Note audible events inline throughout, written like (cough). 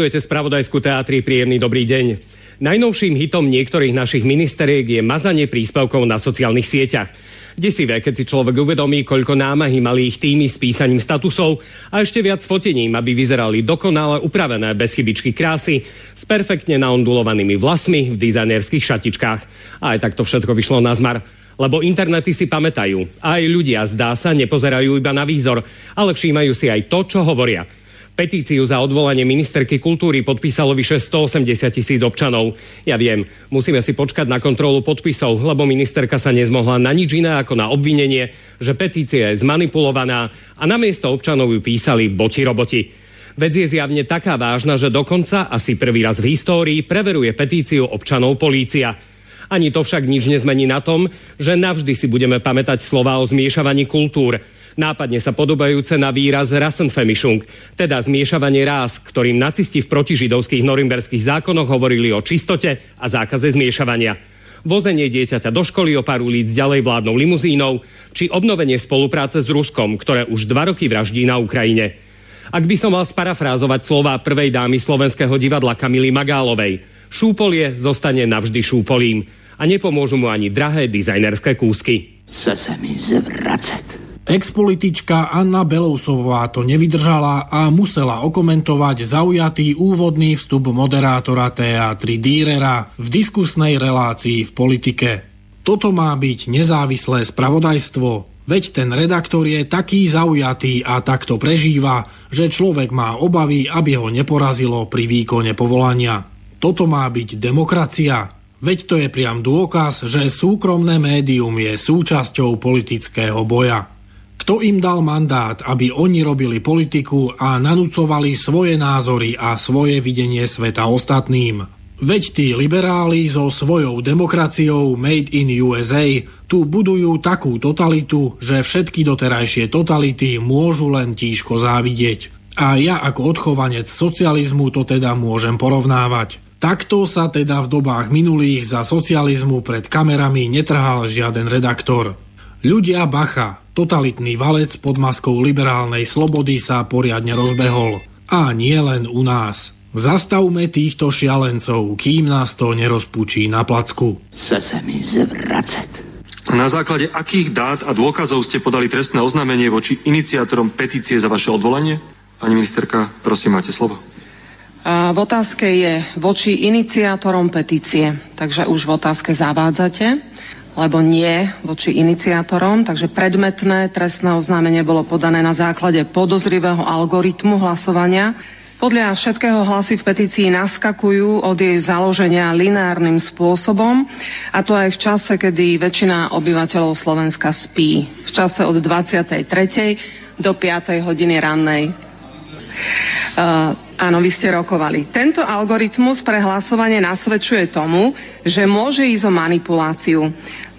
Sledujete spravodajskú teatri, príjemný dobrý deň. Najnovším hitom niektorých našich ministeriek je mazanie príspevkov na sociálnych sieťach. Desivé, keď si človek uvedomí, koľko námahy mali ich týmy s písaním statusov a ešte viac fotením, aby vyzerali dokonale upravené bez chybičky krásy, s perfektne naondulovanými vlasmi v dizajnerských šatičkách. A aj tak to všetko vyšlo na zmar. Lebo internety si pamätajú. Aj ľudia, zdá sa, nepozerajú iba na výzor, ale všímajú si aj to, čo hovoria. Petíciu za odvolanie ministerky kultúry podpísalo vyše 180 tisíc občanov. Ja viem, musíme si počkať na kontrolu podpisov, lebo ministerka sa nezmohla na nič iné ako na obvinenie, že petícia je zmanipulovaná a namiesto občanov ju písali boti roboti. Vec je zjavne taká vážna, že dokonca asi prvý raz v histórii preveruje petíciu občanov polícia. Ani to však nič nezmení na tom, že navždy si budeme pamätať slova o zmiešavaní kultúr nápadne sa podobajúce na výraz Rassenfemischung, teda zmiešavanie rás, ktorým nacisti v protižidovských norimberských zákonoch hovorili o čistote a zákaze zmiešavania. Vozenie dieťaťa do školy o pár ulic ďalej vládnou limuzínou, či obnovenie spolupráce s Ruskom, ktoré už dva roky vraždí na Ukrajine. Ak by som mal sparafrázovať slova prvej dámy slovenského divadla Kamily Magálovej, šúpolie zostane navždy šúpolím a nepomôžu mu ani drahé dizajnerské kúsky. Chce sa mi zvracať. Expolitička Anna Belousová to nevydržala a musela okomentovať zaujatý úvodný vstup moderátora teatry Dýrera v diskusnej relácii v politike. Toto má byť nezávislé spravodajstvo, veď ten redaktor je taký zaujatý a takto prežíva, že človek má obavy, aby ho neporazilo pri výkone povolania. Toto má byť demokracia, veď to je priam dôkaz, že súkromné médium je súčasťou politického boja. Kto im dal mandát, aby oni robili politiku a nanúcovali svoje názory a svoje videnie sveta ostatným? Veď tí liberáli so svojou demokraciou Made in USA tu budujú takú totalitu, že všetky doterajšie totality môžu len tížko závidieť. A ja ako odchovanec socializmu to teda môžem porovnávať. Takto sa teda v dobách minulých za socializmu pred kamerami netrhal žiaden redaktor. Ľudia bacha, Totalitný valec pod maskou liberálnej slobody sa poriadne rozbehol. A nie len u nás. Zastavme týchto šialencov, kým nás to nerozpučí na placku. Chce sa mi zvracať. Na základe akých dát a dôkazov ste podali trestné oznámenie voči iniciátorom petície za vaše odvolanie? Pani ministerka, prosím, máte slovo. A v otázke je voči iniciátorom petície, takže už v otázke zavádzate lebo nie voči iniciátorom, takže predmetné trestné oznámenie bolo podané na základe podozrivého algoritmu hlasovania. Podľa všetkého hlasy v petícii naskakujú od jej založenia lineárnym spôsobom a to aj v čase, kedy väčšina obyvateľov Slovenska spí. V čase od 23. do 5. hodiny rannej. Uh, áno, vy ste rokovali. Tento algoritmus pre hlasovanie nasvedčuje tomu, že môže ísť o manipuláciu.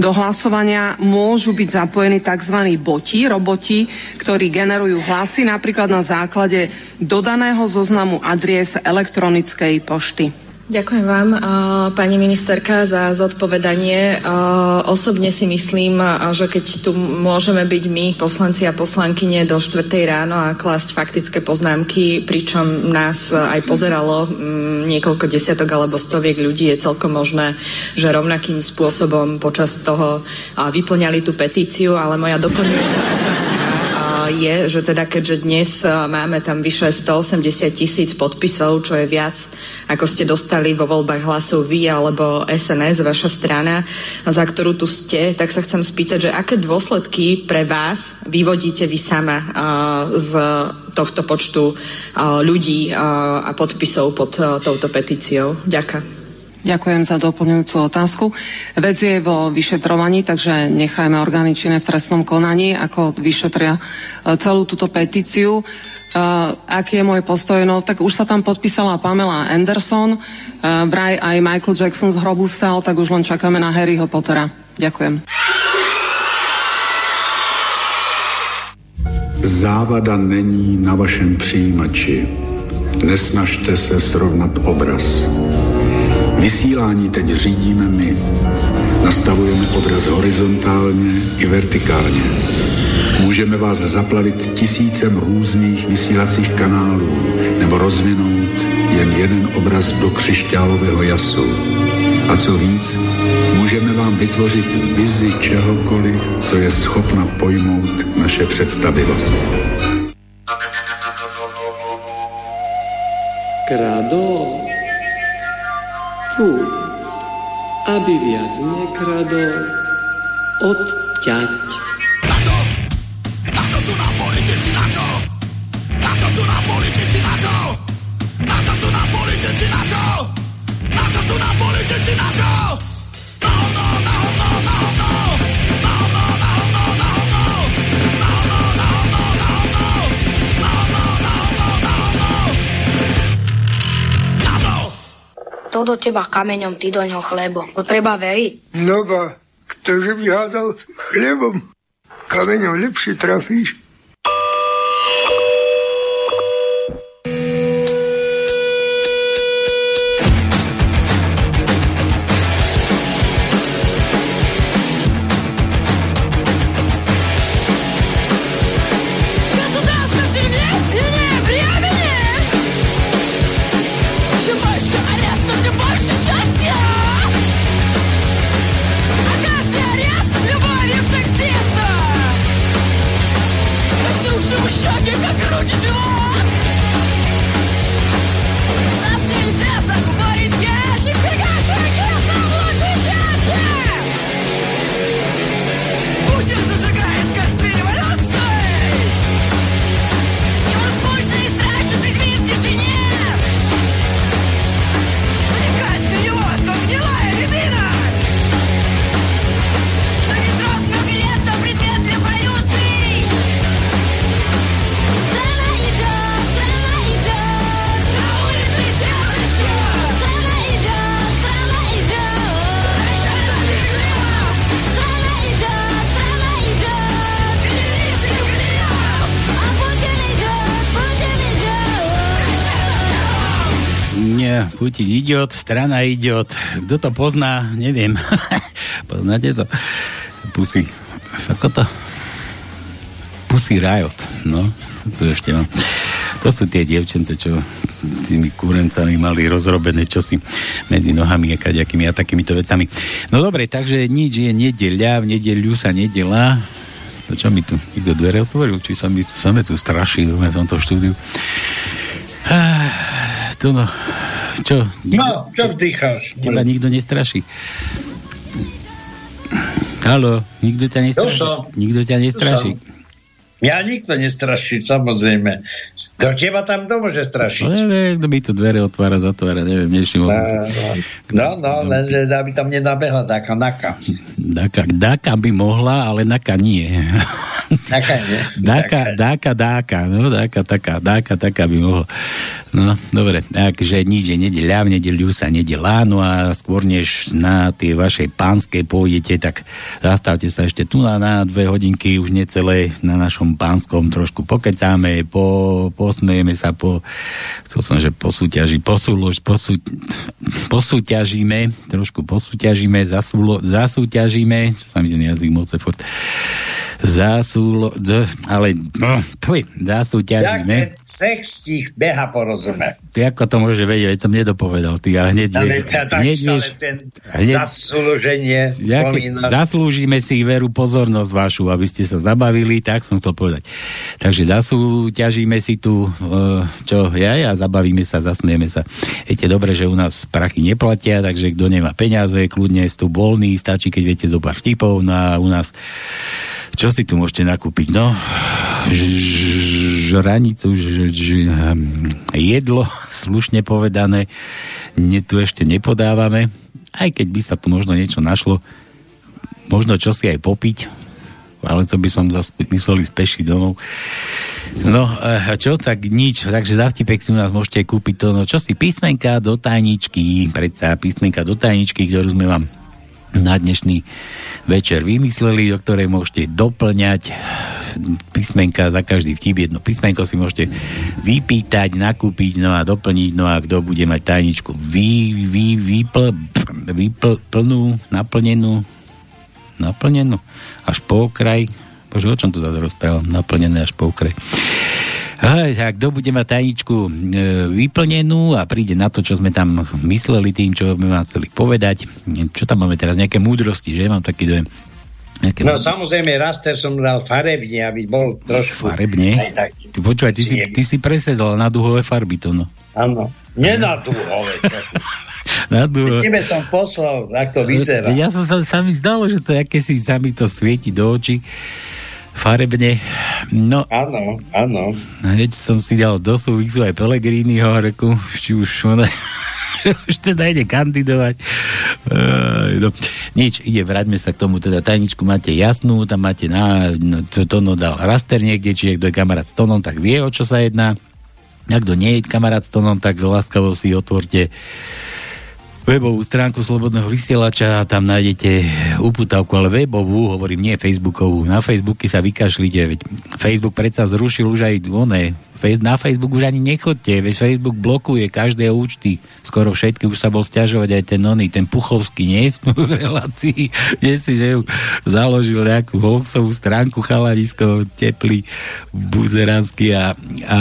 Do hlasovania môžu byť zapojení tzv. boti, roboti, ktorí generujú hlasy napríklad na základe dodaného zoznamu adries elektronickej pošty. Ďakujem vám, pani ministerka, za zodpovedanie. Osobne si myslím, že keď tu môžeme byť my, poslanci a poslankyne, do 4. ráno a klásť faktické poznámky, pričom nás aj pozeralo mm, niekoľko desiatok alebo stoviek ľudí, je celkom možné, že rovnakým spôsobom počas toho vyplňali tú petíciu, ale moja doplňujúca otázka je, že teda keďže dnes e, máme tam vyše 180 tisíc podpisov, čo je viac, ako ste dostali vo voľbách hlasov vy alebo SNS, vaša strana, za ktorú tu ste, tak sa chcem spýtať, že aké dôsledky pre vás vyvodíte vy sama uh, z tohto počtu uh, ľudí a podpisov pod touto petíciou? Ďakujem. Ďakujem za doplňujúcu otázku. Vec je vo vyšetrovaní, takže nechajme orgány činné v trestnom konaní, ako vyšetria e, celú túto petíciu. Uh, aký je môj postoj? No tak už sa tam podpísala Pamela Anderson, uh, vraj aj Michael Jackson z hrobu stal, tak už len čakáme na Harryho Pottera. Ďakujem. Závada není na vašem přijímači. Nesnažte se srovnat obraz. Vysílání teď řídíme my. Nastavujeme obraz horizontálně i vertikálně. Můžeme vás zaplavit tisícem různých vysílacích kanálů nebo rozvinout jen jeden obraz do křišťálového jasu. A co víc, můžeme vám vytvořit vizi čehokoliv, co je schopna pojmout naše představivost. Kradol. Fú. Aby viac nekradol. Odťať. Na čo? Na čo sú nám politici, na čo? Na čo sú nám politici, na čo? Na čo sú nám politici, na čo? Na čo sú nám politici, na čo? No, no, no, no, To do teba kameňom, ty do ňoho chlebo. To treba veriť. No ba, ktože by házal chlebom, kameňom lepšie trafíš. strana Putin idiot, strana idiot. Kto to pozná, neviem. (laughs) Poznáte to? Pusy. Ako to? Pusy Riot. No, tu ešte mám. To sú tie dievčence, čo s tými kúrencami mali rozrobené čosi medzi nohami a kaďakými a takýmito vecami. No dobre, takže nič je nedeľa, v nedeľu sa nedelá. A čo mi tu nikto dvere otvoril? Či sa mi same tu straší v tomto štúdiu? Ah, to no čo? No, čo vdýcháš? Teba nikto nestraší. Halo, nikto ťa nestraší? Nikto ťa nestraší? Ja nikto nestraší, samozrejme. Do teba tam to môže strašiť. No neviem, kto by tu dvere otvára, zatvára, neviem, nevšimol som si. No, no, len že aby tam nenabehla taká naka. Dáka, dáka by mohla, ale naka nie. Naka nie. Dáka, dáka, dáka, no dáka, taká, dáka, taká by mohla. No, dobre, takže nič je nedeľa, v nedeľu sa nedelá, no a skôr než na tie vašej pánskej pôjdete, tak zastavte sa ešte tu na, na dve hodinky, už necelé na našom pánskom trošku pokecáme, po, posmejeme sa, po, chcel som, že posúťaži, posúlož, posú, posúťažíme, trošku posúťažíme, zasúlo, zasúťažíme, čo sa mi ten jazyk moc furt, zasúlo, d, ale, no, tvoj, zasúťažíme. Sex ti beha porozume. Ty ako to môže vedieť, veď som nedopovedal, ty, ale hneď Ale vieš, ťa tak hneď vieš, hneď- zaslúženie Ja spomínaš. zaslúžime si veru pozornosť vašu, aby ste sa zabavili, tak som chcel povedať. Takže zasúťažíme si tu, e, čo ja, a zabavíme sa, zasmieme sa. Viete, dobre, že u nás prachy neplatia, takže kto nemá peniaze, kľudne je tu voľný, stačí, keď viete zo pár vtipov, no a u nás čo si tu môžete nakúpiť? No, žranicu, jedlo, (laughs) slušne povedané, ne, tu ešte nepodávame, aj keď by sa tu možno niečo našlo, možno čo si aj popiť, ale to by som zase myslel ísť peši domov. No, a čo, tak nič, takže za vtipek si u nás môžete kúpiť to, no čo si, písmenka do tajničky, predsa písmenka do tajničky, ktorú sme vám na dnešný večer vymysleli, do ktorej môžete doplňať písmenka za každý vtip, jedno písmenko si môžete vypýtať, nakúpiť, no a doplniť, no a kto bude mať tajničku vy, vy, vypl, vypl, plnú, naplnenú, naplnenú, až po okraj, bože, o čom to zase rozprávam, naplnené až po okraj. Aj, tak kto bude mať tajničku e, vyplnenú a príde na to, čo sme tam mysleli tým, čo sme vám chceli povedať. Čo tam máme teraz? Nejaké múdrosti, že? Mám taký dojem. Nejaké no samozrejme, raster som dal farebne, aby bol trošku... Farebne? Tak, ty, počúvaj, ty si, ty si presedol na duhové farby to, no. Áno, nie na duhové. Tebe som poslal, ak to vyzerá. Ja som sa, sa mi zdalo, že to je aké si sa mi to svieti do očí farebne. No, áno, áno. Hneď som si dal do súvisu aj Pelegriniho reku, či už ona (laughs) už teda ide kandidovať. Uh, no, nič, ide, vráťme sa k tomu, teda tajničku máte jasnú, tam máte na, no, to, Tono dal raster niekde, čiže kto je kamarát s Tonom, tak vie, o čo sa jedná. A kto nie je kamarát s Tonom, tak láskavo si otvorte webovú stránku Slobodného vysielača a tam nájdete uputavku, ale webovú, hovorím nie Facebookovú. Na Facebooky sa vykašlite, veď Facebook predsa zrušil už aj oné na Facebook už ani nechodte, veď Facebook blokuje každé účty, skoro všetky, už sa bol stiažovať aj ten oný, ten Puchovský, nie? (laughs) V relácii, nie si, že ju založil nejakú hoaxovú stránku chaladisko, teplý, buzeranský a, a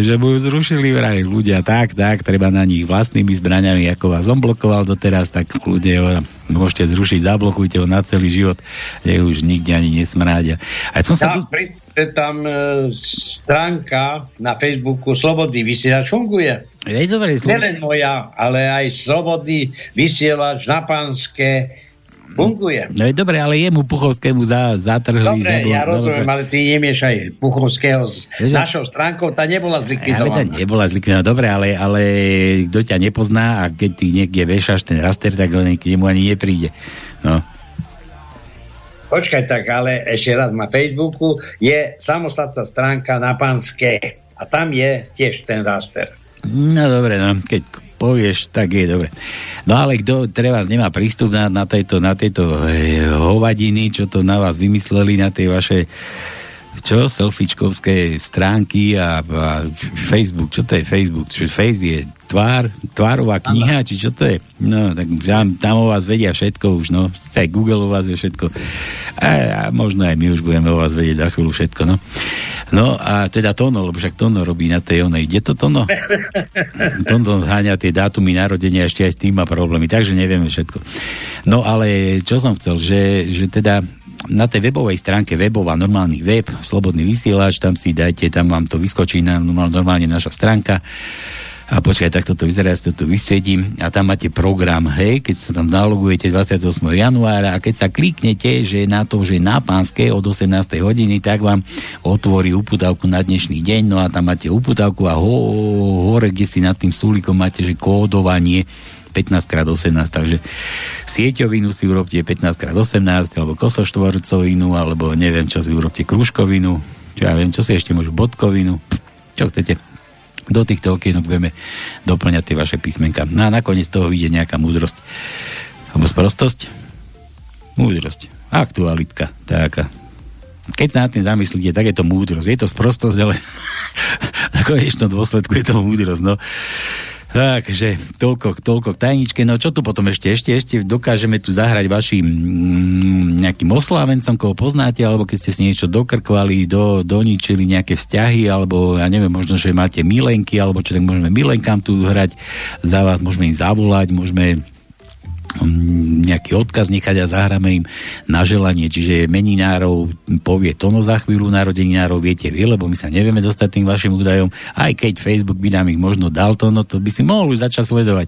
že mu ju zrušili vraj ľudia, tak, tak, treba na nich vlastnými zbraňami, ako vás on blokoval doteraz, tak ľudia ho môžete zrušiť, zablokujte ho na celý život, je už nikde ani nesmrádia. A som sa... Ja, pri, tam e, stránka na Facebooku Slobodný vysielač funguje. Je dobre, slo... Nelen moja, ale aj Slobodný vysielač na pánske funguje. No je dobre, ale jemu Puchovskému za, zatrhli. Dobre, zabol, ja rozumiem, ale ty nemiešaj Puchovského s Ježe? našou stránkou, tá nebola zlikvidovaná. Ale tá nebola zlikvidovaná, dobre, ale, ale kto ťa nepozná a keď ty niekde vešaš ten raster, tak len k nemu ani nepríde. No. Počkaj tak, ale ešte raz na Facebooku je samostatná stránka na Panské a tam je tiež ten raster. No dobre, no, keď povieš, tak je dobre. No ale kto treba nemá prístup na, na tejto, na tejto e, hovadiny, čo to na vás vymysleli, na tej vašej čo, selfiečkovské stránky a, a Facebook, čo to je Facebook? Čo Face je tvár, tvárová kniha, či čo to je? No, tak tam, tam o vás vedia všetko už, no. Aj Google o vás je všetko. A, a možno aj my už budeme o vás vedieť za chvíľu všetko, no. No a teda Tono, lebo však Tono robí na tej onej. Kde to Tono? (laughs) Tono háňa tie dátumy narodenia, ešte aj s tým má problémy, takže nevieme všetko. No ale čo som chcel, že, že teda na tej webovej stránke webová normálny web, slobodný vysielač, tam si dajte, tam vám to vyskočí na, normálne naša stránka a počkaj, tak toto vyzerá, ja si to tu vysvedím a tam máte program, hej, keď sa tam nalogujete 28. januára a keď sa kliknete, že na to, že na pánske od 18. hodiny, tak vám otvorí uputavku na dnešný deň, no a tam máte uputavku a ho, hore, kde si nad tým stúlikom máte, že kódovanie 15x18, takže sieťovinu si urobte 15x18, alebo kosoštvorcovinu, alebo neviem, čo si urobte kružkovinu, čo ja viem, čo si ešte môžu bodkovinu, čo chcete. Do týchto okienok budeme doplňať tie vaše písmenka. No a nakoniec toho vyjde nejaká múdrosť. Alebo sprostosť? Múdrosť. Aktualitka. Taká. Keď sa na tým zamyslíte, tak je to múdrosť. Je to sprostosť, ale (laughs) na konečnom dôsledku je to múdrosť. No. Takže toľko, toľko k tajničke. No čo tu potom ešte? Ešte, ešte dokážeme tu zahrať vašim mm, nejakým oslávencom, koho poznáte, alebo keď ste si niečo dokrkvali, do, doničili nejaké vzťahy, alebo ja neviem, možno, že máte milenky, alebo čo tak môžeme milenkám tu hrať za vás, môžeme im zavolať, môžeme nejaký odkaz nechať a zahráme im na želanie, čiže meninárov povie Tono za chvíľu, narodeninárov viete vy, lebo my sa nevieme dostať tým vašim údajom, aj keď Facebook by nám ich možno dal to, no to by si mohol už začať sledovať.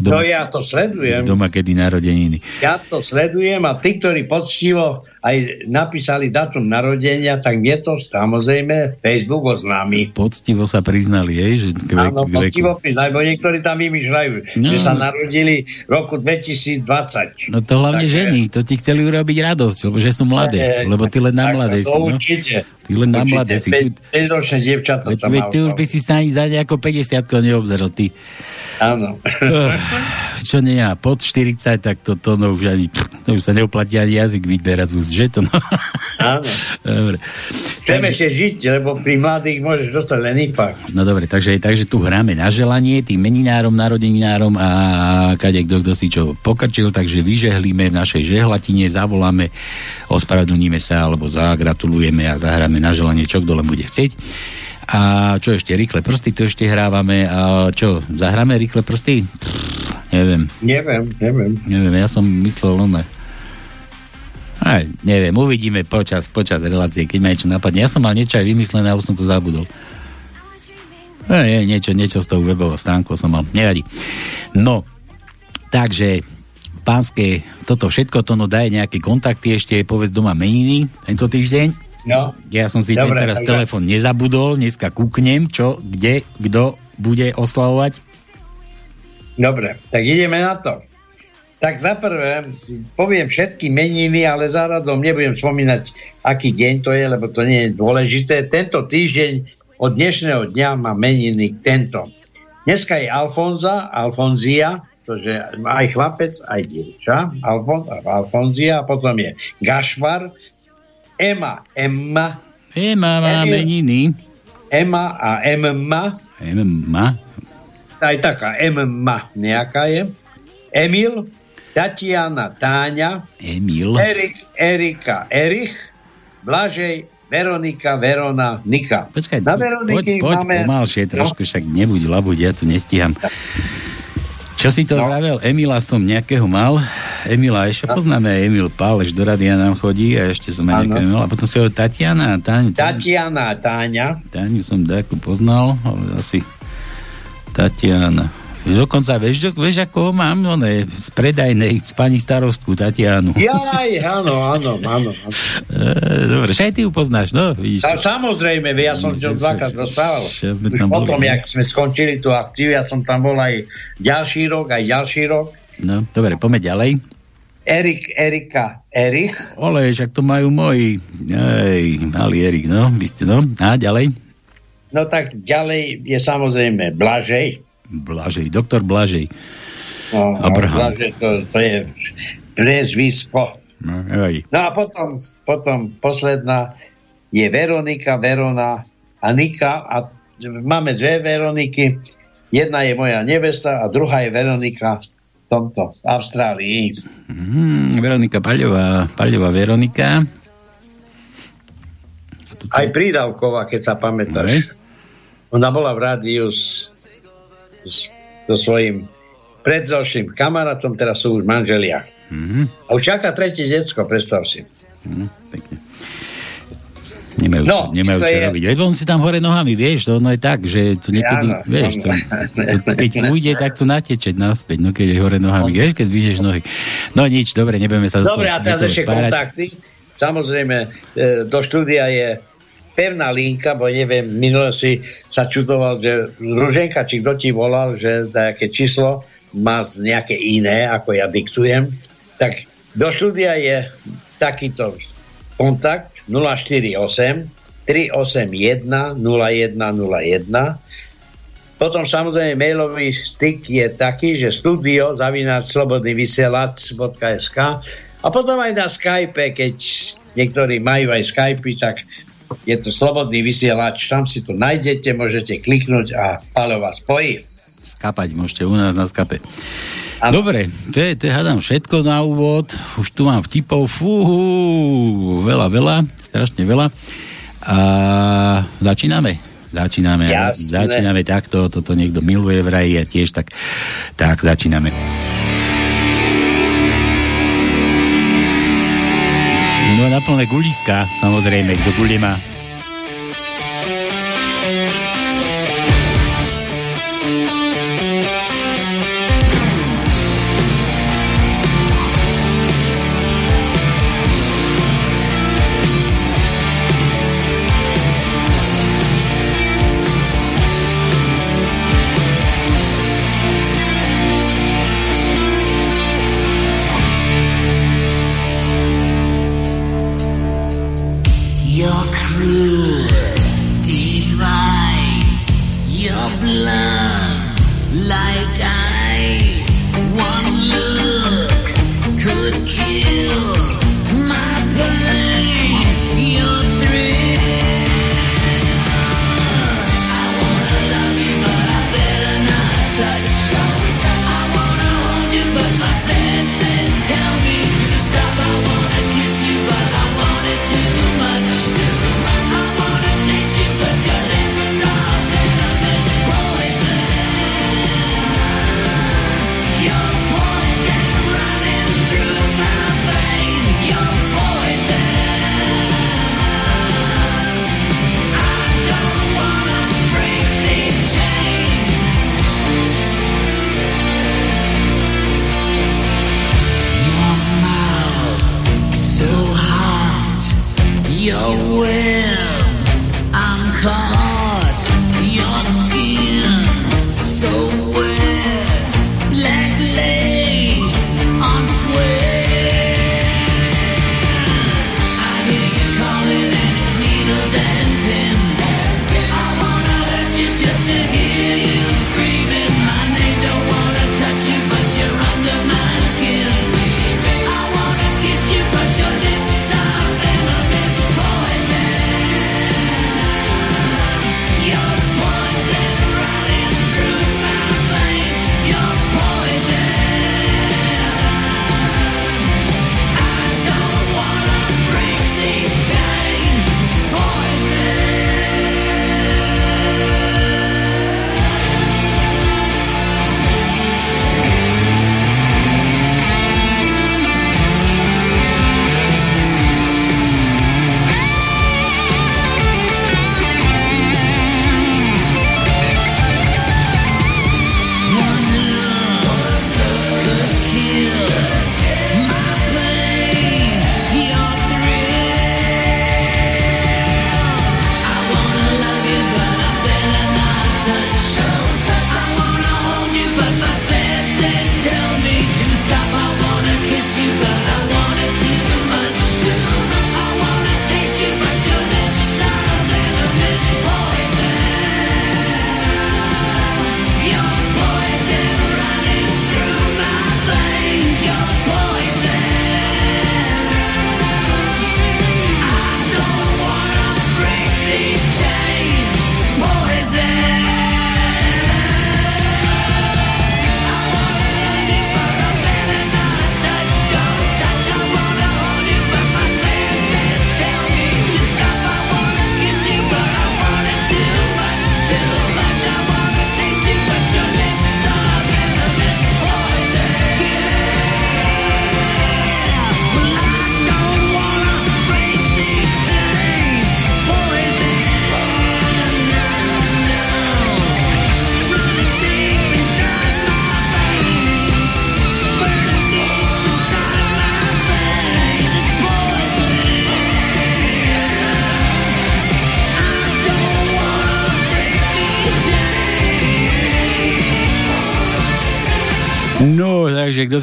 Doma, no ja to sledujem. Doma, kedy narodeniny. Ja to sledujem a tí, ktorí poctivo aj napísali datum narodenia, tak mne to samozrejme Facebook oznámi. Poctivo sa priznali, jej, že k veku, Áno, poctivo priznali, bo niektorí tam vymýšľajú, no. že sa narodili v roku 2020. No to hlavne Takže... žení, to ti chceli urobiť radosť, lebo že sú mladé, e, lebo ty len na mladé si. No. Určite. Ty len na mladé si. 5-ročné dievčatá sa Ty už by si sa ani za nejako 50 neobzeral, ty. Áno. (laughs) Čo nie ja, pod 40, tak to, to no už ani, to už sa neoplatí ani jazyk vyberať z úst, že to no. Áno. (laughs) Dobre. Chcem takže... žiť, lebo pri mladých môžeš dostať len ipak. No dobre, takže, takže tu hráme na želanie tým meninárom, narodeninárom a kade kto, kto si čo pokrčil, takže vyžehlíme v našej žehlatine, zavoláme, ospravedlníme sa alebo zagratulujeme a zahráme na želanie, čo kto len bude chcieť. A čo ešte, rýchle prsty, to ešte hrávame. A čo, zahráme rýchle prsty? Pff, neviem. Neviem, neviem. Neviem, ja som myslel, no aj, neviem, uvidíme počas, počas relácie, keď ma niečo napadne. Ja som mal niečo aj vymyslené a už som to zabudol. No, nie, niečo, niečo s tou webovou stránkou som mal. Nevadí. No, takže pánske, toto všetko, to no daj nejaké kontakty, ešte povedz doma meniny tento týždeň. No. Ja som si Dobre, teraz takže... telefon nezabudol, dneska kúknem, čo, kde, kto bude oslavovať. Dobre, tak ideme na to. Tak za prvé, poviem všetky meniny, ale záradom nebudem spomínať, aký deň to je, lebo to nie je dôležité. Tento týždeň od dnešného dňa má meniny tento. Dneska je Alfonza, Alfonzia, je aj chlapec, aj dievča, Alfon, Alfonzia, a potom je Gašvar, Ema, Emma, Ema má meniny. Ema a Emma. Emma. Aj taká Emma nejaká je. Emil, Tatiana Táňa, Emil, Erik, Erika, Erich, Blažej, Veronika, Verona, Nika. Počkaj, Na poď, poď máme... pomalšie trošku, no? však nebuď labuť, ja tu nestíham. (laughs) Čo si to no. vravel? Emila som nejakého mal. Emila, ešte no. poznáme aj Emil Páleš, do radia nám chodí a ešte som aj nejakého mal. A potom si ho Tatiana a Táňa. Tatiana Táňa. Táňu som takú poznal, ale asi Tatiana. Dokonca vieš, vieš ako mám, no ne, z predajnej, pani starostku Tatianu. Jaj, áno, áno, áno. E, dobre, aj ty ju poznáš, no, vidíš. A, samozrejme, ja som no, dvakrát rozprával. Už potom, boli. jak sme skončili tú akciu, ja som tam bol aj ďalší rok, aj ďalší rok. No, dobre, poďme ďalej. Erik, Erika, Erich. Ole, však to majú moji. Ej, malý Erik, no, vy ste, no. A ďalej? No tak ďalej je samozrejme Blažej. Blažej, doktor Blažej. No, Abraham. Blažej to, to je priezvisko. No, no a potom, potom posledná je Veronika, Verona a Nika a máme dve Veroniky. Jedna je moja nevesta a druhá je Veronika v tomto, v Austrálii. Mm, Veronika Paľová, Paľová Veronika. Aj prídavková, keď sa pamätáš. Ona bola v rádiu s so svojím predzoším kamarátom, teraz sú už manželia. Mm-hmm. A už čaká tretie detsko, predstav si. Mm, pekne. Nemajú, no, nemajú čo je... robiť. Veď on si tam hore nohami, vieš, to ono je tak, že to niekedy, ja, no, vieš, to, to, keď ujde, tak to natečeť naspäť, no keď je hore nohami, no. vieš, keď vyješ nohy. No nič, dobre, nebudeme sa Dobre, a teraz ešte kontakty. Samozrejme, e, do štúdia je pevná linka, bo neviem, minule si sa čudoval, že Ruženka, či kto ti volal, že nejaké číslo má nejaké iné, ako ja diktujem, tak do štúdia je takýto kontakt 048 381 0101 potom samozrejme mailový styk je taký, že studio zavináč slobodný vysielač.sk a potom aj na Skype, keď niektorí majú aj Skype, tak je to slobodný vysielač, tam si to nájdete, môžete kliknúť a Paľo vás spojí. Skapať môžete u nás na skape. Ano. Dobre, to je, to je hádam všetko na úvod. Už tu mám vtipov, fú, veľa, veľa, strašne veľa. A začíname. Začíname, Jasne. začíname takto, toto niekto miluje vraj a tiež tak, tak začíname. No na plné guliska, samozrejme, kto guli má. you.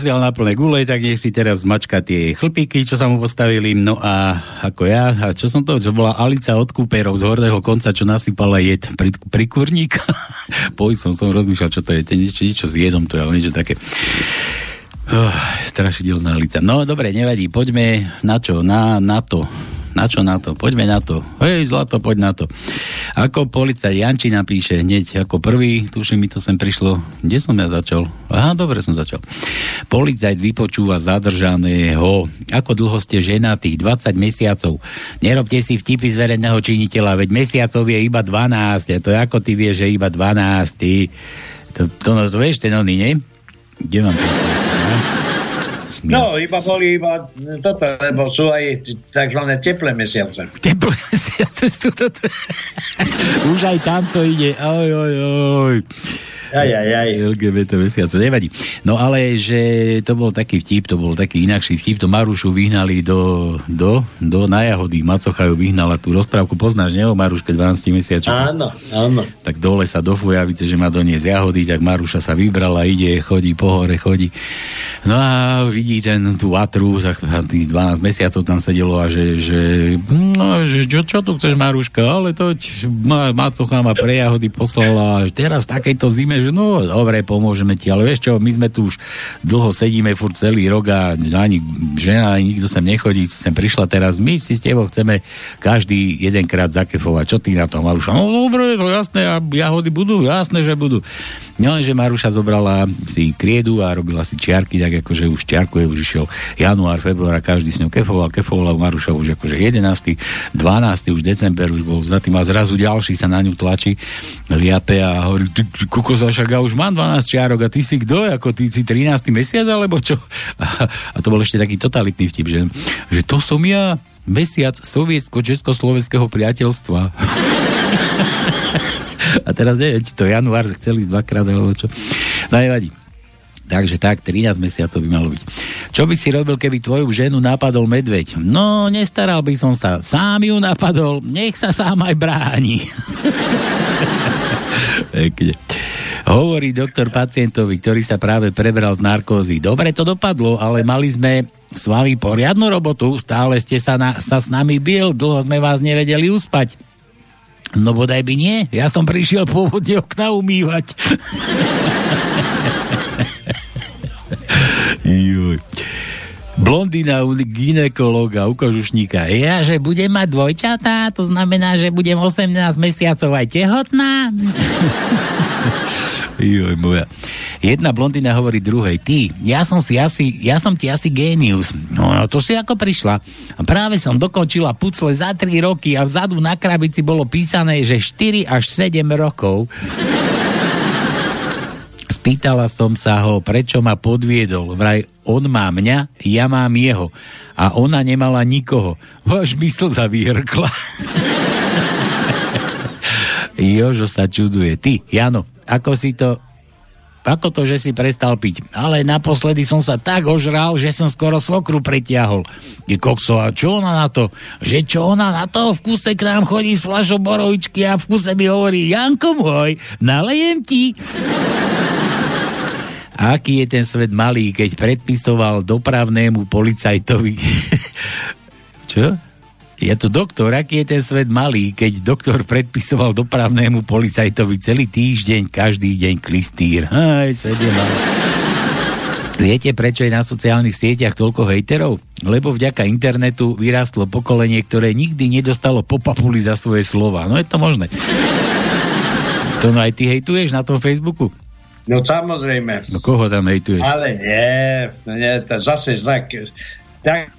Dal na plné gule, tak nech si teraz mačka tie chlpíky, čo sa mu postavili. No a ako ja, a čo som to, čo bola Alica od Kúperov z horného konca, čo nasypala jed pri, pri kurník. Poj (laughs) som, som rozmýšľal, čo to je, niečo, niečo s jedom, to je ale niečo také. Oh, strašidelná Alica. No dobre, nevadí, poďme na čo? Na, na to. Na čo na to? Poďme na to. Hej, zlato, poď na to. Ako policajt Janči napíše hneď ako prvý, tuším mi to sem prišlo. Kde som ja začal? Aha, dobre som začal. Policajt vypočúva zadržaného. Ako dlho ste ženatí? 20 mesiacov. Nerobte si vtipy z verejného činiteľa, veď mesiacov je iba 12. A to je ako ty vieš, že iba 12. Ty, to, to, to, to vieš, ten oný, nie? Kde mám to? Smiel. No, iba boli iba toto, lebo sú aj tzv. teplé mesiace. Teplé mesiace sú toto. Už aj tamto ide. Oj, oj, oj. Aj, aj, aj. LGBT mesiace, nevadí. No ale, že to bol taký vtip, to bol taký inakší vtip, to Marušu vyhnali do, do, do na jahody. Macocha ju vyhnala tú rozprávku, poznáš, ne? O Maruške 12 mesiačov. Áno, áno. Tak dole sa do Fujavice, že má doniesť jahody, tak Maruša sa vybrala, ide, chodí po hore, chodí. No a vidí ten, tú vatru, tak tých 12 mesiacov tam sedelo a že, že, no, že čo, čo tu chceš Maruška, ale to ma, Macocha ma pre jahody poslala teraz v takejto zime, že no dobre, pomôžeme ti, ale vieš čo, my sme tu už dlho sedíme furt celý rok a ani žena, ani nikto sem nechodí, sem prišla teraz, my si s tebou chceme každý jedenkrát zakefovať. Čo ty na to, Maruša? No dobre, to jasné, a jahody budú, jasné, že budú. No lenže Maruša zobrala si kriedu a robila si čiarky, tak akože už čiarkuje, už išiel január, február a každý s ňou kefoval, kefoval a Maruša už akože 11. 12. už december už bol za tým a zrazu ďalší sa na ňu tlačí liape a hovorí, ty, ty však ja už mám 12 čiarok a ty si kto? Ako ty si 13. mesiac alebo čo? (laughs) A, a to bol ešte taký totalitný vtip, že, že to som ja mesiac sovietsko-československého priateľstva. (laughs) a teraz neviem, či to január chceli dvakrát alebo čo. No nevadí. Takže tak, 13 mesiacov by malo byť. Čo by si robil, keby tvoju ženu napadol medveď? No, nestaral by som sa. Sám ju napadol, nech sa sám aj bráni. (laughs) Pekne. Hovorí doktor pacientovi, ktorý sa práve prebral z narkózy. Dobre to dopadlo, ale mali sme s vami poriadnu robotu, stále ste sa, na, sa s nami bil, dlho sme vás nevedeli uspať. No bodaj by nie, ja som prišiel pôvodne okna umývať. Juj. Blondína u ginekologa, u kožušníka. Ja, že budem mať dvojčatá, to znamená, že budem 18 mesiacov aj tehotná? Joj, moja. Jedna blondina hovorí druhej, ty, ja som si asi, ja som ti asi génius. No, no to si ako prišla. Práve som dokončila pucle za 3 roky a vzadu na krabici bolo písané, že 4 až 7 rokov. Spýtala som sa ho, prečo ma podviedol. Vraj, on má mňa, ja mám jeho. A ona nemala nikoho. Váš mysl sa vyhrkla. (laughs) Jožo sa čuduje. Ty, Jano, ako si to ako to, že si prestal piť. Ale naposledy som sa tak ožral, že som skoro svokru pretiahol. Je kokso, a čo ona na to? Že čo ona na to? V kuse k nám chodí s flašou borovičky a v kuse mi hovorí, Janko môj, nalejem ti. Aký je ten svet malý, keď predpisoval dopravnému policajtovi. (laughs) čo? Je to doktor, aký je ten svet malý, keď doktor predpisoval dopravnému policajtovi celý týždeň, každý deň klistýr. Aj, svet je malý. Viete, prečo je na sociálnych sieťach toľko hejterov? Lebo vďaka internetu vyrástlo pokolenie, ktoré nikdy nedostalo po papuli za svoje slova. No je to možné. To no aj ty hejtuješ na tom Facebooku? No samozrejme. No koho tam hejtuješ? Ale nie, nie to zase tak, tak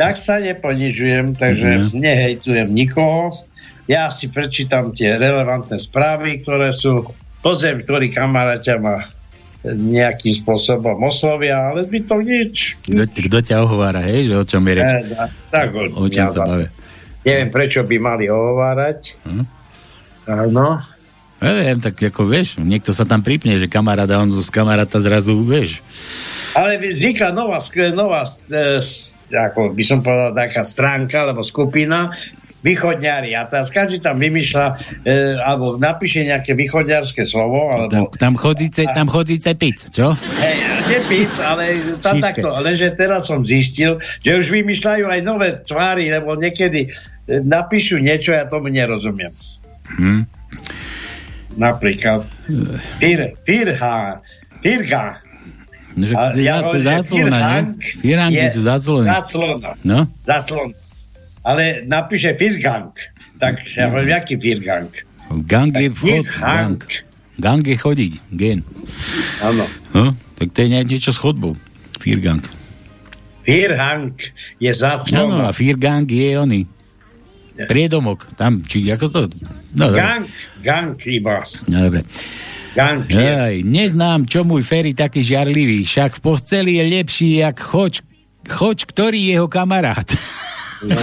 tak sa neponižujem, takže mm. nehejtujem nikoho. Ja si prečítam tie relevantné správy, ktoré sú pozem, ktorý kamaráťa ma nejakým spôsobom oslovia, ale by to nič. Kto, kto ťa ohovára, hej? Že o čom je reč? Ne, tak o, o čom ja sa bavia? Neviem, prečo by mali ohovárať. Hm? Áno. Neviem, tak ako vieš, niekto sa tam pripne, že kamaráda, on z kamaráta zrazu, vieš. Ale vzniká nová, nová e, ako by som povedal, taká stránka alebo skupina východňári a teraz každý tam vymýšľa e, alebo napíše nejaké východňarské slovo alebo... Tam, tam chodíce, tam chodíce pic, čo? Hej, nie pic, ale tam Všetké. takto, lenže teraz som zistil, že už vymýšľajú aj nové tvári, lebo niekedy e, napíšu niečo, ja tomu nerozumiem. Hm. Napríklad Fir, Firha, Firga, No, že, a, ja to záclona, ne? Firhanky sú záclona. Záclona. No? Záclona. Ale napíše Firgang. Tak ja hovorím, jaký Firgang? Gang je vchod. Gang. Gang je chodiť. Gen. Áno. No, tak to je niečo s chodbou. Firgang. Firhang je záclona. No, no, a Firgang je oný. Priedomok. Tam, či ako to? No, gang, gang iba. No, dobre. Aj, neznám, čo môj Ferry taký žiarlivý, však v posteli je lepší jak choč, choč ktorý jeho kamarát. No. (laughs)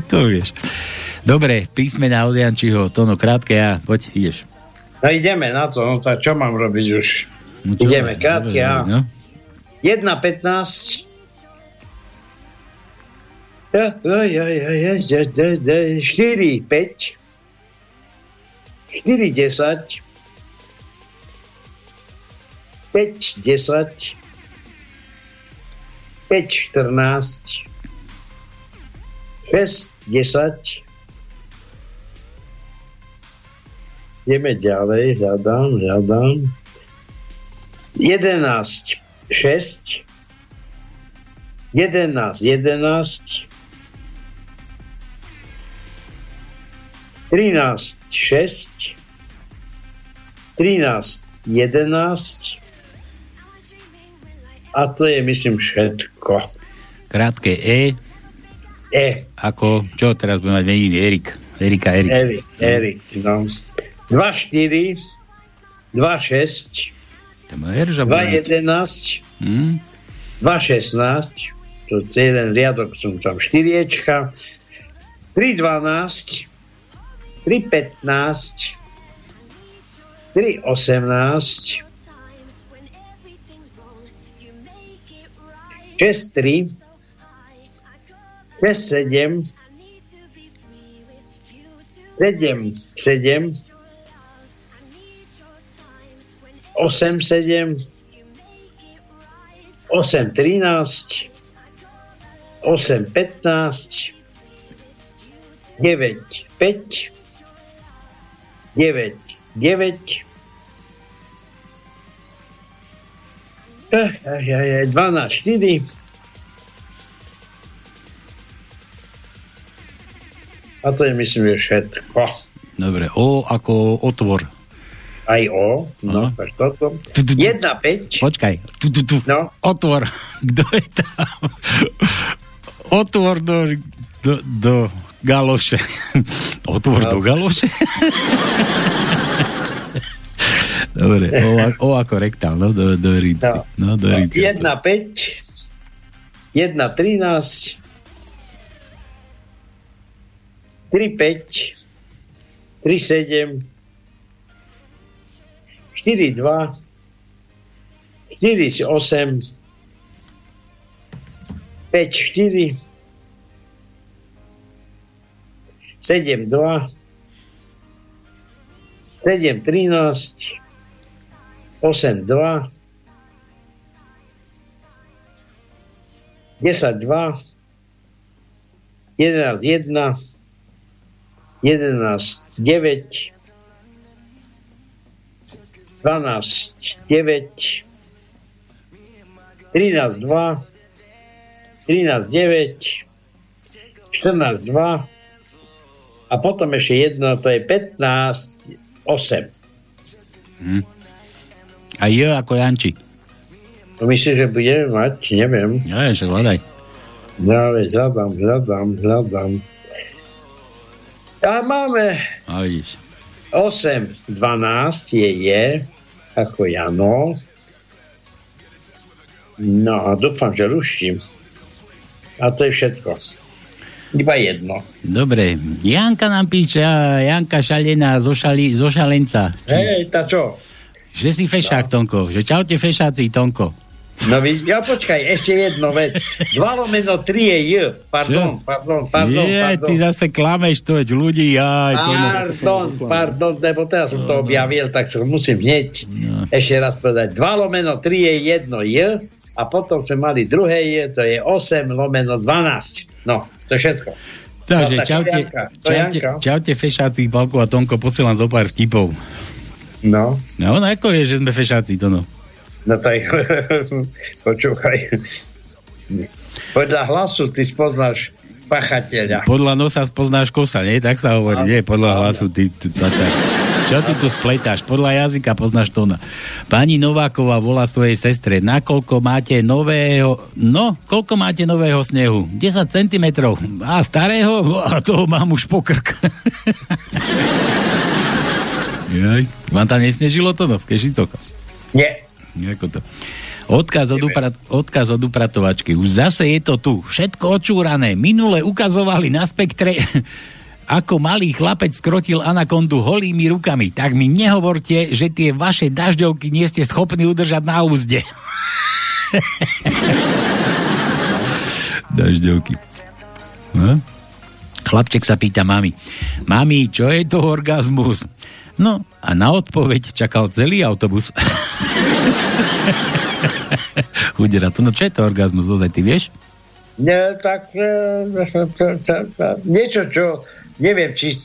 Ako vieš. Dobre, písmena od Jančiho, to no krátke a poď, ideš. No ideme na to, no tak čo mám robiť už? No, čo ideme, krátke a... No? 1.15 4, 5 4, 10 5, 10 5, 14 6, 10 Ideme ďalej, hľadám, hľadám. 11, 6, 11, 11, 13, 6, 13, 11 a to je, myslím, všetko. Krátke E. E. Ako, čo teraz budeme mať meniny? Erik. Erika, Erik. Erik, Erik, no. 2, 4, 2, 6, 2, 11, hmm? 2, 16, to je jeden riadok, som tam 4 ečka, 3, 12, 3, 15, 3, 18, 6, 3, 6, 7, 7, 7, 8, 7, 8, 13, 8, 15, 9, 5, 9, 9, 12, 4, a to je myslím, že všetko. Dobre, O ako otvor aj O, no, no. toto. Jedna päť. Počkaj, tu, tu, tu. No. Otvor. (laughs) Kto je tam? Otvor do, do, do galoše. (laughs) Otvor no. do galoše? (laughs) Dobre, o, o ako rektál, no, do, do ríci. No. no, do ríci. Jedna päť, jedna trinásť, tri päť, tri sedem, 4, 2, 4, 8, 5, 4, 7, 2, 7, 13, 8, 2, 10, 2, 11, 1, 11, 9, 12, 9, 13, 2, 13, 9, 14, 2 a potom ešte jedno, to je 15, 8. Hm. A je ako Janči. To myslíš, že budeme mať? Neviem. Ja, že hľadaj. No, veď hľadám, hľadám, hľadám. A máme... A vidíš. 8, 12 je je, ako Jano. No a dúfam, že ruším. A to je všetko. Iba jedno. Dobre. Janka nám píše, Janka Šalená zo, šali, zo Šalenca. Hej, tá čo? Že si fešák, no. Tonko. Že čaute fešáci, Tonko. No vy, ja počkaj, ešte jedno vec. 2 lomeno 3 je J. Pardon, Čo? pardon, pardon. Je, pardon. ty zase klameš to ľudí. Aj, to pardon, pardon, lebo teraz som to objavil, tak som musím hneď no. ešte raz povedať. 2 lomeno 3 je jedno J a potom sme mali druhé J, to je 8 lomeno 12. No, to je všetko. Takže no, čaute, čaute, čaute fešáci, Balko a Tonko, posielam zo pár vtipov. No. No, no ako je, že sme fešáci, to no. Tak, (laughs) počúvaj. Podľa hlasu ty spoznáš pachateľa. Podľa nosa spoznáš kosa, nie? Tak sa hovorí, no, nie? Podľa hlasu ty, ty, ty, ty. Čo ty tu spletáš? Podľa jazyka poznáš tóna. Pani Nováková volá svojej sestre, nakoľko máte nového, no, koľko máte nového snehu? 10 cm. A starého? A toho mám už pokrk. Jaj, vám tam nesnežilo to no, v Kešicoch? Nie. Ako to? Odkaz od, uprat, odkaz od upratovačky. Už zase je to tu. Všetko očúrané. Minule ukazovali na spektre, ako malý chlapec skrotil anakondu holými rukami. Tak mi nehovorte, že tie vaše dažďovky nie ste schopní udržať na úzde. (laughs) dažďovky. No? Chlapček sa pýta mami. Mami, čo je to orgazmus? No a na odpoveď čakal celý autobus. (laughs) Udera to. No čo je to orgazmus? Ozaj, ty vieš? Nie, tak e, niečo, čo neviem, či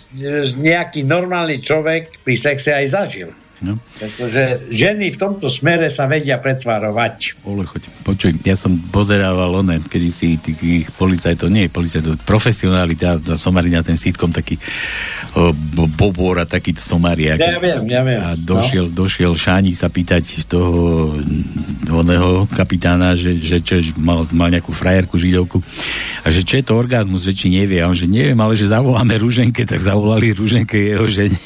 nejaký normálny človek pri sexe aj zažil. No. Pretože ženy v tomto smere sa vedia pretvárovať. Ole, choď, počuj, ja som pozerával one, kedy si tých policajtov, nie policajtov, profesionáli, tá, tá somarina, ten sitkom taký o, bobor a taký somári. Ja, ja viem, ja viem. A došiel, no. došiel Šáni sa pýtať toho oného kapitána, že, že čo, mal, mal nejakú frajerku židovku a že čo je to orgazmus, že či nevie. A on, že neviem, ale že zavoláme Rúženke, tak zavolali Rúženke jeho žene.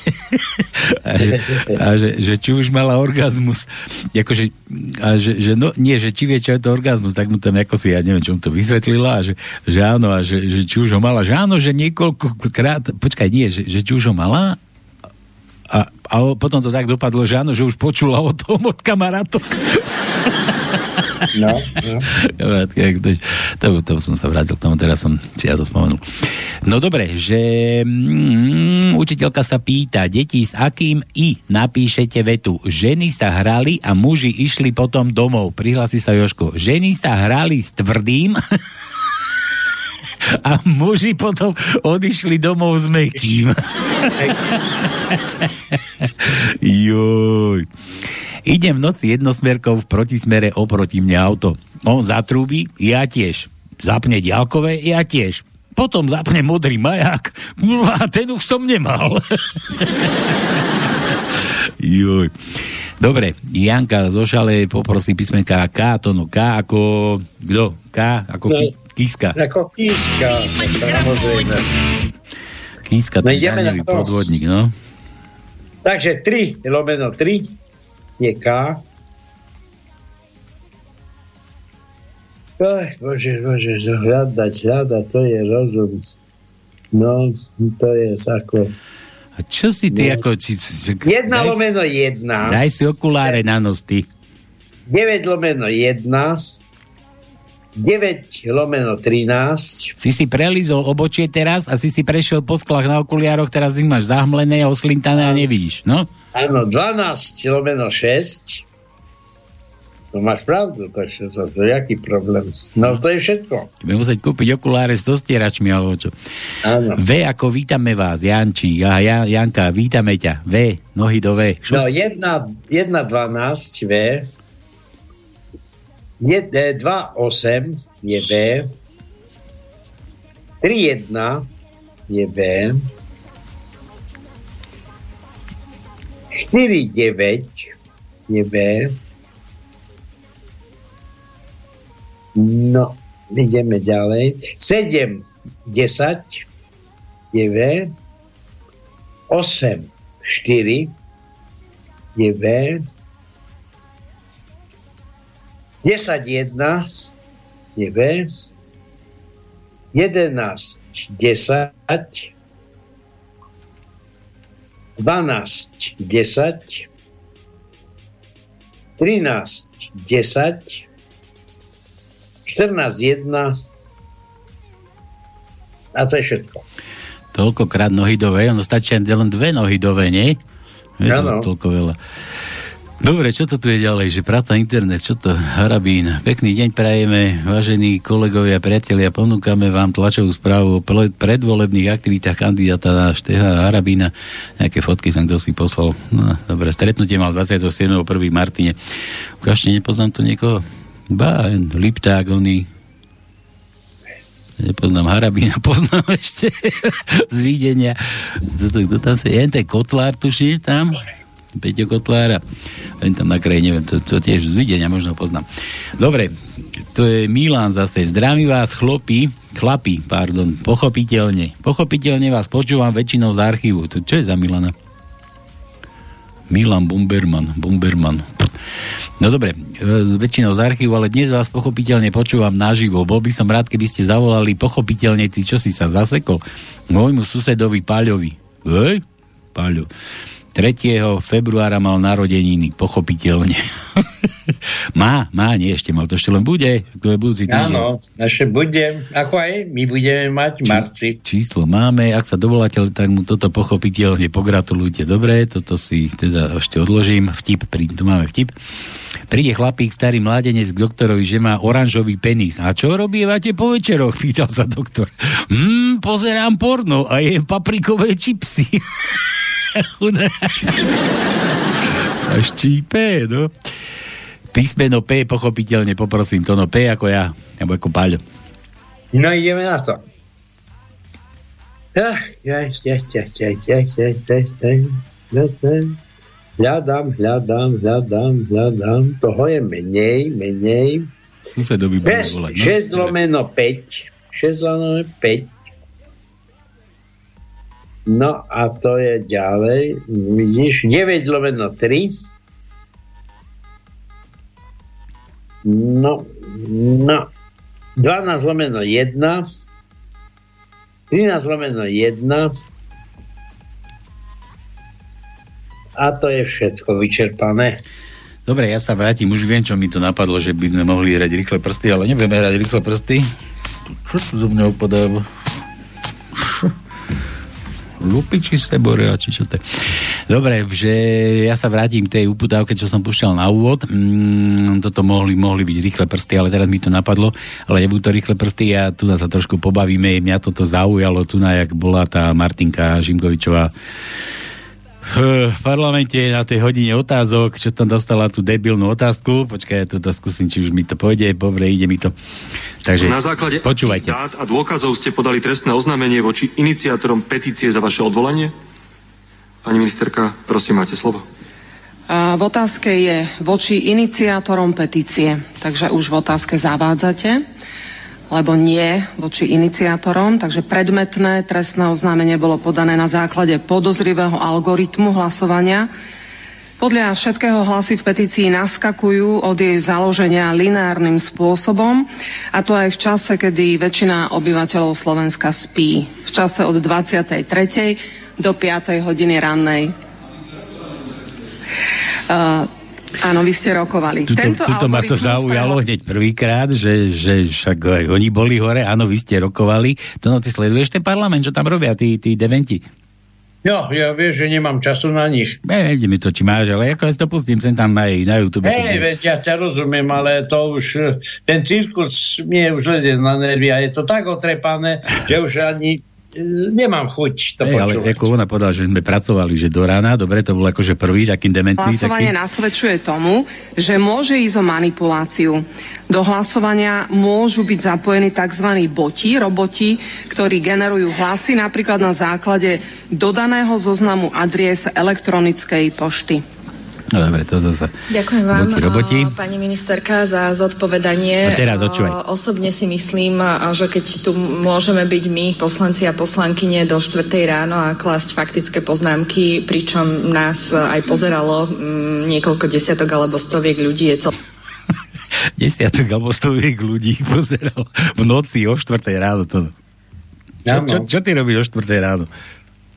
(laughs) a že, a že že, že či už mala orgazmus, akože, a že, že no, nie, že či vie, čo je to orgazmus, tak mu tam ako si, ja neviem, čo mu to vysvetlila, a že, že áno, a že, že či už ho mala, že áno, že niekoľkokrát, počkaj, nie, že, že či už ho mala, a, a potom to tak dopadlo, že áno, že už počula o tom od kamarátok. No, no. (laughs) To, to som sa vrátil k tomu, teraz som si ja to spomenul. No dobre, že mm, učiteľka sa pýta, deti s akým i napíšete vetu. Ženy sa hrali a muži išli potom domov. Prihlási sa Joško. Ženy sa hrali s tvrdým (laughs) a muži potom odišli domov s mekým. Joj. Idem v noci jednosmerkou v protismere oproti mne auto. On zatrúbi, ja tiež. Zapne ďalkové, ja tiež. Potom zapne modrý maják, no a ten už som nemal. Joj. Dobre, Janka zo Šale poprosí písmenka K, to no K ako, kto? K ako no, Kíska. Ako Kíska, samozrejme. Kíska, ten no, podvodník, no. Takže 3 lomeno 3 je K. Ach, bože, bože, že hľadať, hľadať, to je rozum. No, to je ako... A čo si ty no. ako... Či, že, jedna daj, lomeno jedna. Daj si okuláre na nos, ty. 9 lomeno 1. 9 lomeno 13. Si si prelizol obočie teraz a si si prešiel po sklách na okuliároch, teraz ich máš zahmlené, oslintané a nevidíš, no? Áno, 12 lomeno 6. To máš pravdu, to, je, to, to je aký problém. No to je všetko. Budeme musieť kúpiť okuláre s dostieračmi, alebo čo. Áno. V ako vítame vás, Janči. Ja, ja, Janka, vítame ťa. V, nohy do V. Šo? No, 1, 1, 12, V. 2,8 je B, 3,1 je B, 4,9 je B, no, ideme ďalej, 7, 10 je V, 8, 4 je V, 10, 1 je B, 11, 10, 12, 10, 13, 10, 14, 1 a to je všetko. Toľkokrát nohy do V, ono stačí len dve nohy do V, nie? To toľko veľa. Dobre, čo to tu je ďalej, že práca internet, čo to, Harabín. Pekný deň prajeme, vážení kolegovia, priatelia, ponúkame vám tlačovú správu o predvolebných aktivitách kandidáta na Šteha Harabína. Nejaké fotky som kto si poslal. No, dobre, stretnutie mal 27.1. Martine. Ukážte, nepoznám tu niekoho? Ba, Lipták, oný, nepoznám Harabína, (laughs) poznám ešte (laughs) z videnia. Kto, tam sa, jen ten Kotlár tuší tam? Peťo Kotlára. Len tam na kraji, neviem, to, to tiež z videnia možno poznám. Dobre, to je Milan zase. Zdraví vás chlopí, chlapi, pardon, pochopiteľne. Pochopiteľne vás počúvam väčšinou z archívu. To čo je za Milana? Milan Bumberman, Bumberman. No dobre, e, väčšinou z archívu, ale dnes vás pochopiteľne počúvam naživo. Bol by som rád, keby ste zavolali pochopiteľne, ty čo si sa zasekol, môjmu susedovi Paľovi. Hej, Paľo. 3. februára mal narodeniny, pochopiteľne. (laughs) (laughs) má, má, nie ešte mal, to ešte len bude, to je budúci týždeň. Áno, ešte budem, ako aj my budeme mať v marci. Číslo máme, ak sa dovoláte, tak mu toto pochopiteľne pogratulujte. Dobre, toto si teda ešte odložím. Vtip, pri, tu máme vtip. Príde chlapík, starý mladenec k doktorovi, že má oranžový penis. A čo robievate po večeroch? (laughs) Pýtal sa doktor. Hm, pozerám porno a jem paprikové čipsy. (laughs) A štípe, no. Písmeno P, pochopiteľne, poprosím to, no P ako ja, alebo ako Paľo. No ideme na to. Hľadám, hľadám, hľadám, hľadám. Toho je menej, menej. Susedovi bude 6 lomeno 5. 6 lomeno 5. No a to je ďalej, vidíš, 9 lomeno 3. No, no, 12 lomeno 1. 13 lomeno 1. A to je všetko vyčerpané. Dobre, ja sa vrátim, už viem, čo mi to napadlo, že by sme mohli hrať rýchle prsty, ale nebudeme hrať rýchle prsty. Čo tu zo mňa upadáva? Lupiči z teborea, či čo to. Dobre, že ja sa vrátim k tej uputávke, čo som pušťal na úvod. Mm, toto mohli, mohli byť rýchle prsty, ale teraz mi to napadlo, ale nebudú to rýchle prsty a tu sa trošku pobavíme. Mňa toto zaujalo, tu na jak bola tá Martinka Žimkovičová v parlamente na tej hodine otázok, čo tam dostala tú debilnú otázku. Počkaj, ja to skúsim, či už mi to pôjde. Dobre, ide mi to. Takže na základe počúvajte. dát a dôkazov ste podali trestné oznámenie voči iniciátorom petície za vaše odvolanie? Pani ministerka, prosím, máte slovo. A v otázke je voči iniciátorom petície, takže už v otázke zavádzate lebo nie voči iniciátorom, takže predmetné trestné oznámenie bolo podané na základe podozrivého algoritmu hlasovania. Podľa všetkého hlasy v petícii naskakujú od jej založenia lineárnym spôsobom a to aj v čase, kedy väčšina obyvateľov Slovenska spí. V čase od 23. do 5. hodiny rannej. Uh, Áno, vy ste rokovali. Tuto, Tento tuto ma to zaujalo hneď prvýkrát, že, že však aj oni boli hore, áno, vy ste rokovali. To no, ty sleduješ ten parlament, čo tam robia tí, tí deventi? No, ja vieš, že nemám času na nich. Neviem mi to, či máš, ale ako ja si to pustím sem tam aj na YouTube. Hej, veď ja ťa rozumiem, ale to už, ten cirkus mne už lezie na nervy a je to tak otrepané, že už ani nemám chuť to Ej, ale ako ona povedala, že sme pracovali, že do rána, dobre, to bol akože prvý taký dementný. Hlasovanie taký... nasvedčuje tomu, že môže ísť o manipuláciu. Do hlasovania môžu byť zapojení tzv. boti, roboti, ktorí generujú hlasy napríklad na základe dodaného zoznamu adries elektronickej pošty. No dobre, to sa... Ďakujem vám, roboti, roboti. pani ministerka, za zodpovedanie. A teraz Osobne si myslím, že keď tu môžeme byť my, poslanci a poslankyne, do 4. ráno a klásť faktické poznámky, pričom nás aj pozeralo m, niekoľko desiatok alebo stoviek ľudí, je cel... (laughs) desiatok alebo stoviek ľudí pozeral v noci o 4. ráno. To... Čo, čo, čo ty robíš o 4. ráno?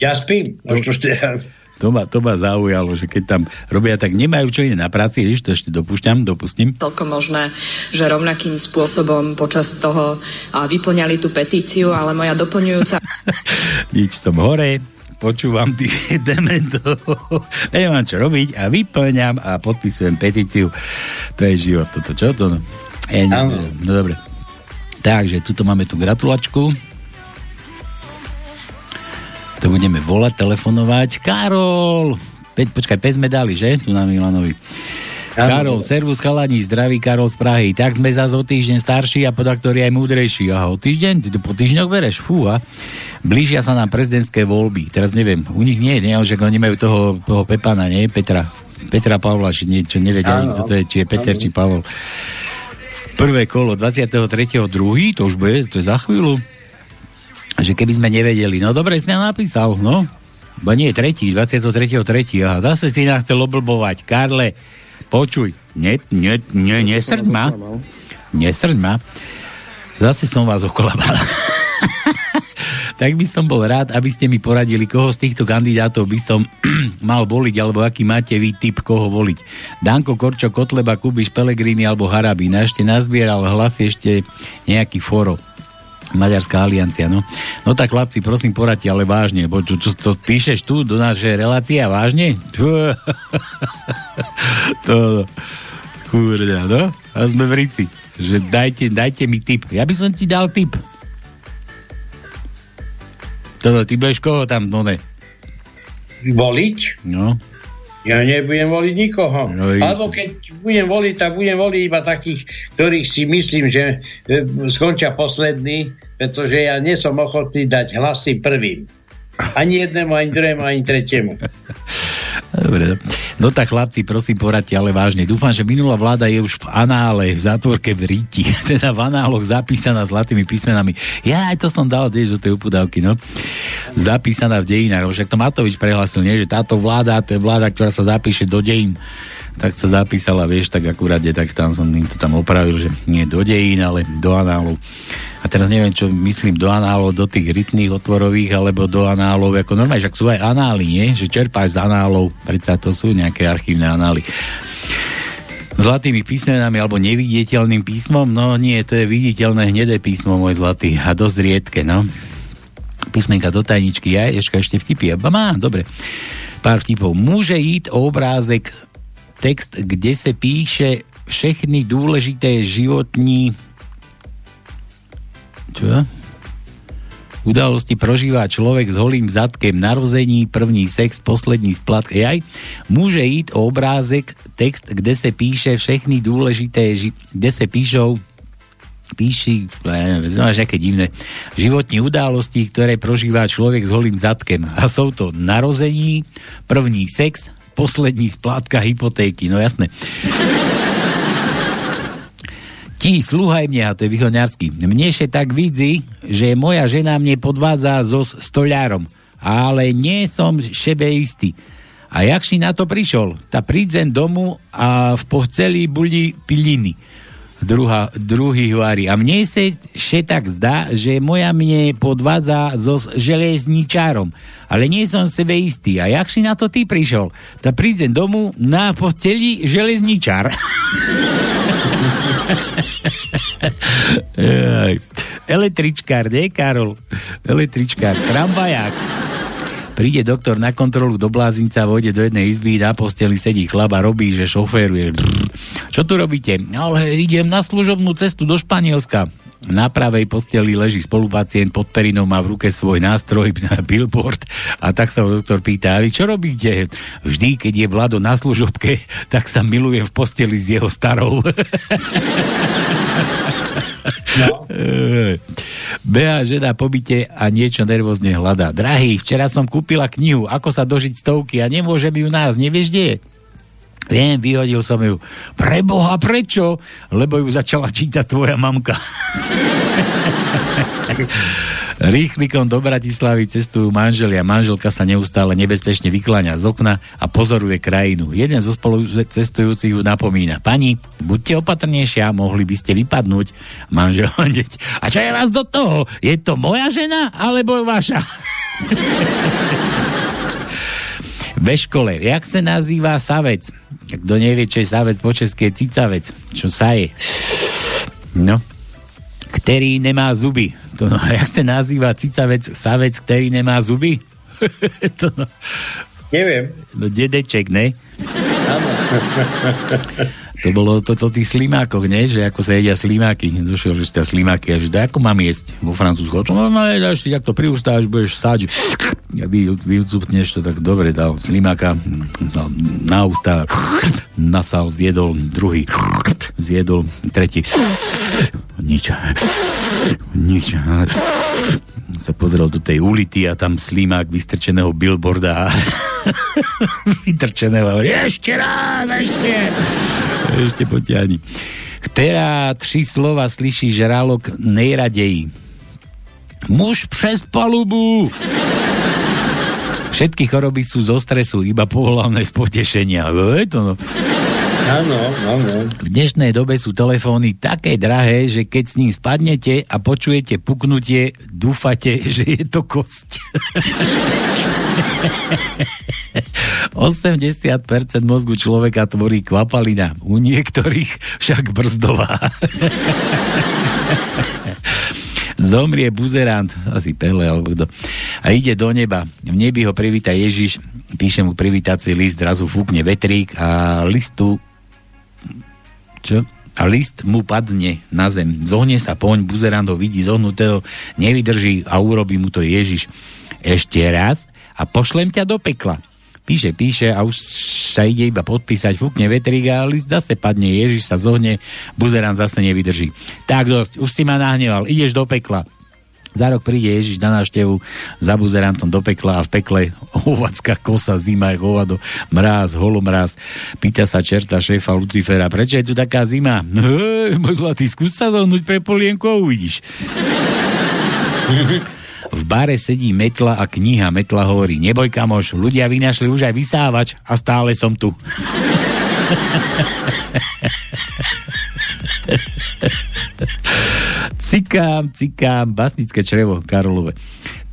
Ja spím o 4. ráno. To ma, to ma zaujalo, že keď tam robia, tak nemajú čo iné na práci, vieš, to ešte dopúšťam, dopustím. Toľko možné, že rovnakým spôsobom počas toho vyplňali tú petíciu, ale moja doplňujúca... (laughs) Nič som hore, počúvam tých (laughs) dementov, nemám čo robiť a vyplňam a podpisujem petíciu. To je život, toto čo to? Ja, no, no dobre. Takže, tuto máme tú gratulačku to budeme volať, telefonovať. Karol! Peť, počkaj, 5 sme dali, že? Tu na Milanovi. Karol, servus chalani, zdraví Karol z Prahy. Tak sme zase o týždeň starší a podaktori aj múdrejší. Aha, o týždeň? Ty to po týždňoch bereš? Fúha. Blížia sa nám prezidentské voľby. Teraz neviem, u nich nie, nie, že oni majú toho, toho Pepana, nie? Petra. Petra Pavla, či niečo nevedia, kto to je, či je Peter, či Pavol. Prvé kolo 23.2. to už bude, to je za chvíľu že keby sme nevedeli, no dobre, si napísal, no. Bo nie, tretí, 23.3. Aha, zase si nás chcel oblbovať. Karle, počuj, ne, ne, ne, nesrď ma. Nesrď ma. Zase som vás okolabal. (laughs) tak by som bol rád, aby ste mi poradili, koho z týchto kandidátov by som (clears throat) mal voliť, alebo aký máte vy typ, koho voliť. Danko, Korčo, Kotleba, Kubiš, Pelegrini alebo Harabín. A ešte nazbieral hlasy ešte nejaký foro. Maďarská aliancia, no. No tak chlapci, prosím, poradte, ale vážne, bo tu, to, to píšeš tu do našej relácie a vážne? (laughs) to, kurňa, no. A sme v Rici. Že dajte, dajte mi tip. Ja by som ti dal tip. Toto, ty budeš koho tam, no ne? Voliť? No. Ja nebudem voliť nikoho. No, Alebo keď budem voliť, tak budem voliť iba takých, ktorých si myslím, že e, skončia poslední, pretože ja nie som ochotný dať hlasy prvým. Ani jednému, ani druhému, ani tretiemu. Dobre. No tak chlapci, prosím, poradte, ale vážne. Dúfam, že minulá vláda je už v anále, v zátvorke v Ríti, (laughs) teda v análoch zapísaná zlatými písmenami. Ja aj to som dal tiež do tej upudávky, no. Zapísaná v dejinách. Však to Matovič prehlasil, nie? že táto vláda, to je vláda, ktorá sa zapíše do dejín tak sa zapísala, vieš, tak akurát je, tak tam som im to tam opravil, že nie do dejín, ale do análov. A teraz neviem, čo myslím do análov, do tých rytných otvorových, alebo do análov, ako normálne, že sú aj anály, nie? Že čerpáš z análov, predsa to sú nejaké archívne anály zlatými písmenami alebo neviditeľným písmom, no nie, to je viditeľné hnedé písmo, môj zlatý, a dosť riedke, no. Písmenka do tajničky, ja ešte ešte vtipy, má, dobre. Pár vtipov. Môže ísť obrázek text, kde se píše všechny důležité životní čo? Udalosti prožívá človek s holým zadkem, narození, první sex, poslední splat. Jaj, môže ísť o obrázek, text, kde se píše všechny dôležité, ži- kde se píšou píši, neviem, aké divné, životní události, ktoré prožíva človek s holým zadkem. A sú to narození, první sex, poslední splátka hypotéky, no jasné. Ti, slúhaj mňa, to je vyhoňarský. Mne še tak vidí, že moja žena mne podvádza so stoľárom, ale nie som šebe istý. A jak si na to prišol? Ta prídzen domu a v posteli boli piliny. Druhá, druhý hovorí. A mne sa še tak zdá, že moja mne podvádza so železničárom ale nie som sebe istý. A jak si na to ty prišiel? Tak prídem domu na posteli železničar. (laughs) Električkár, nie Karol? Električkár, tramvaják. Príde doktor na kontrolu do blázinca, vojde do jednej izby, na posteli sedí chlaba, robí, že šoféruje. Čo tu robíte? Ale idem na služobnú cestu do Španielska. Na pravej posteli leží spolupacient, pod perinou má v ruke svoj nástroj na (laughs) billboard a tak sa ho doktor pýta, a vy čo robíte? Vždy, keď je Vlado na služobke, (laughs) tak sa milujem v posteli s jeho starou. (laughs) No. Beha žena po byte a niečo nervózne hľadá. Drahý, včera som kúpila knihu Ako sa dožiť stovky a nemôžem ju nás, nevieš, kde je? Viem, vyhodil som ju. Preboha, prečo? Lebo ju začala čítať tvoja mamka. (laughs) Rýchlikom do Bratislavy cestujú manželia. Manželka sa neustále nebezpečne vykláňa z okna a pozoruje krajinu. Jeden zo spolu cestujúcich ju napomína. Pani, buďte opatrnejšia, mohli by ste vypadnúť. Manžel (laughs) hneď. A čo je vás do toho? Je to moja žena alebo vaša? (laughs) Ve škole, jak sa nazýva savec? Kto nevie, čo je savec po české cicavec. Čo sa je? No. Ktorý nemá zuby. To no, (laughs) jak sa nazýva cicavec, savec, ktorý nemá zuby? (laughs) to no. Neviem. No dedeček, ne? (laughs) To bolo to, to tých slimákoch, nie? Že ako sa jedia slimáky. Došiel, že ste slimáky. A že ako mám jesť vo Francúzsku? No, no, dáš si, jak to priustáš, budeš sať. Ja vy, vycupneš to tak dobre, dal slimáka dal na ústa, nasal, zjedol, druhý, zjedol, tretí. Nič. Nič. Sa pozrel do tej ulity a tam slimák vystrčeného billboarda (laughs) vytrčeného. Ešte raz, ešte. Ešte potiahni. Ktorá tři slova slyší žralok nejradeji? Muž přes palubu. Všetky choroby sú zo stresu, iba pohľavné z potešenia. Je to no. Áno, áno. V dnešnej dobe sú telefóny také drahé, že keď s ním spadnete a počujete puknutie, dúfate, (laughs) že je to kosť. 80% mozgu človeka tvorí kvapalina, u niektorých však brzdová. Zomrie buzerant, asi Pele alebo kto, a ide do neba. V nebi ho privíta Ježiš, píše mu privítací list, zrazu fúkne vetrík a listu čo? A list mu padne na zem. Zohne sa poň, buzerant ho vidí zohnutého, nevydrží a urobí mu to Ježiš. Ešte raz a pošlem ťa do pekla. Píše, píše a už sa ide iba podpísať, fúkne vetrík a list zase padne, Ježiš sa zohne, buzerant zase nevydrží. Tak dosť, už si ma nahneval, ideš do pekla. Za rok príde Ježiš na návštevu za buzerantom do pekla a v pekle ovacká kosa, zima je hovado, mráz, holomráz. Pýta sa čerta šéfa Lucifera, prečo je tu taká zima? Môj zlatý, skús sa zohnúť pre polienku a uvidíš. V bare sedí metla a kniha. Metla hovorí, neboj kamoš, ľudia vynašli už aj vysávač a stále som tu. (laughs) Cikám, cikám, basnické črevo Karolove.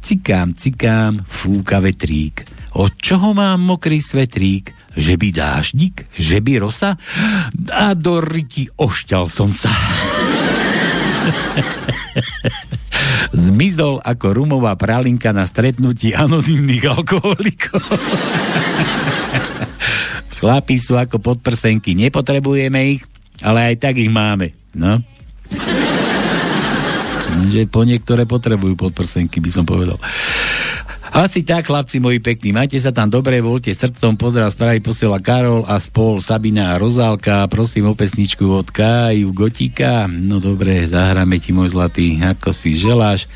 Cikám, cikám, fúka vetrík. Od čoho mám mokrý svetrík? Že by dáždik? Že by rosa? A do ryti ošťal som sa. (laughs) Zmizol ako rumová pralinka na stretnutí anonimných alkoholikov. (laughs) Chlapí sú ako podprsenky, nepotrebujeme ich, ale aj tak ich máme. No. Že po niektoré potrebujú podprsenky, by som povedal. Asi tak, chlapci moji pekní. Majte sa tam dobre, voľte srdcom. Pozdrav spraví posiela Karol a spol Sabina a Rozálka. Prosím o pesničku od Kaju Gotíka. No dobre, zahráme ti môj zlatý, ako si želáš.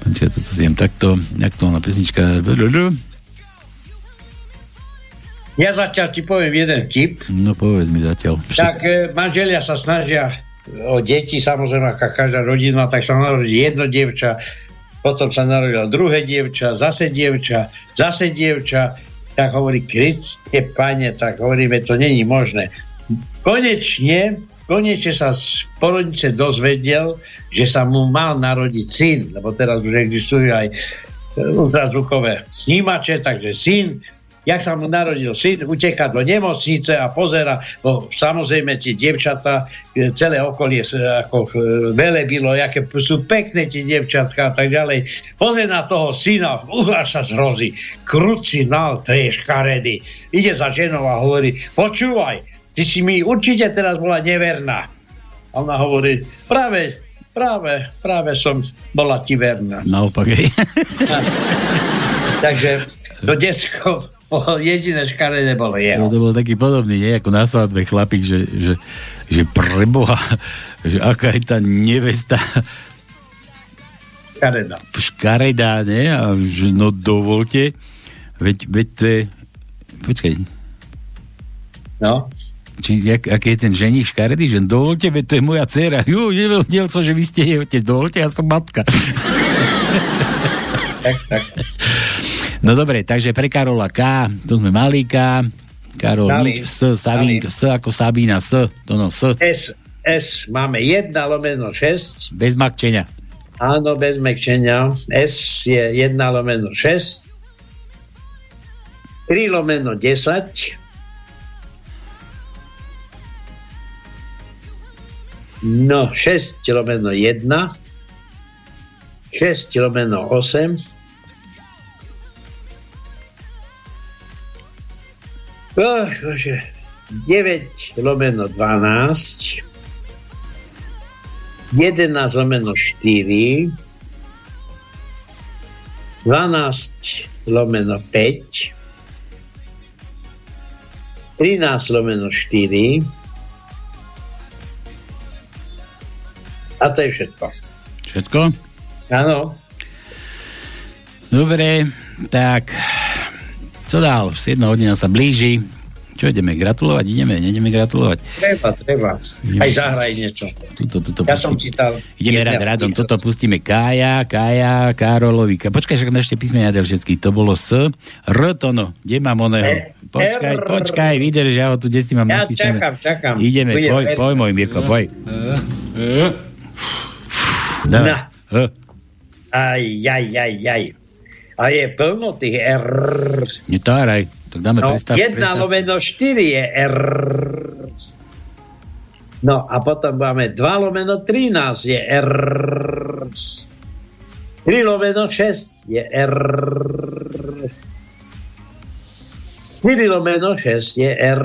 Počkaj, toto si jem takto. Aktuálna pesnička. Ja zatiaľ ti poviem jeden tip. No povedz mi zatiaľ. Tak e, manželia sa snažia o deti, samozrejme, ako každá rodina, tak sa narodí jedno dievča, potom sa narodilo druhé dievča, zase dievča, zase dievča, tak hovorí, Kriste pane, tak hovoríme, to není možné. Konečne, konečne sa z porodnice dozvedel, že sa mu mal narodiť syn, lebo teraz už existujú aj ultrazvukové snímače, takže syn jak sa mu narodil syn, uteká do nemocnice a pozera, bo samozrejme tie dievčatá, e, celé okolie ako e, velebilo, aké sú pekné tie dievčatka a tak ďalej. Pozrie na toho syna, uh, sa zrozí. Krucinál, to je škaredy. Ide za ženou a hovorí, počúvaj, ty si mi určite teraz bola neverná. A ona hovorí, práve, práve, práve som bola ti verná. Naopak. (laughs) Takže do detsko jediné škaredé bolo jeho. No, to bol taký podobný, nie? Ako na svadbe chlapík, že, že, že preboha, že aká je tá nevesta škaredá. Škaredá, nie? A že no dovolte, veď, veď to je počkaj. No. Či, jak, aký je ten ženich škaredý, že dovolte, veď to je moja dcera. Jo, nevedel som, že vy ste jej otec, dovolte, ja som matka. tak, tak. No dobre, takže pre Karola K, to sme mali K, Karol Dali. nič, S, Sabín, S ako Sabína, S, to no, S. S, S, máme 1 lomeno 6. Bez makčenia. Áno, bez makčenia. S je 1 lomeno 6. 3 lomeno 10. No, 6 lomeno 1. 6 lomeno 8. Oh, bože. 9 lomeno 12 11 lomeno 4 12 lomeno 5 13 lomeno 4 a to je všetko. Všetko? Áno. Dobre, tak co dál? 7 hodina sa blíži. Čo ideme gratulovať? Ideme, nejdeme gratulovať. Treba, treba. Aj zahraj niečo. Tuto, tuto ja som čítal. Ideme rád, radom. Toto pustíme Kája, Kája, Karolovi. Počkaj, však ešte písme jadel všetky. To bolo S. R to no. Kde mám oného? Počkaj, R... počkaj, vydrž, ja ho tu desi mám Ja napísané. čakám, čakám. Ideme, poj, poj, môj Mirko, poj. Na. Aj, aj, aj, aj. A je plno tých R. Netáraj. Tak dáme no, predstav, 1 predstav. lomeno 4 je R. No a potom máme 2 lomeno 13 je R. 3 lomeno 6 je R. 4 lomeno 6 je R.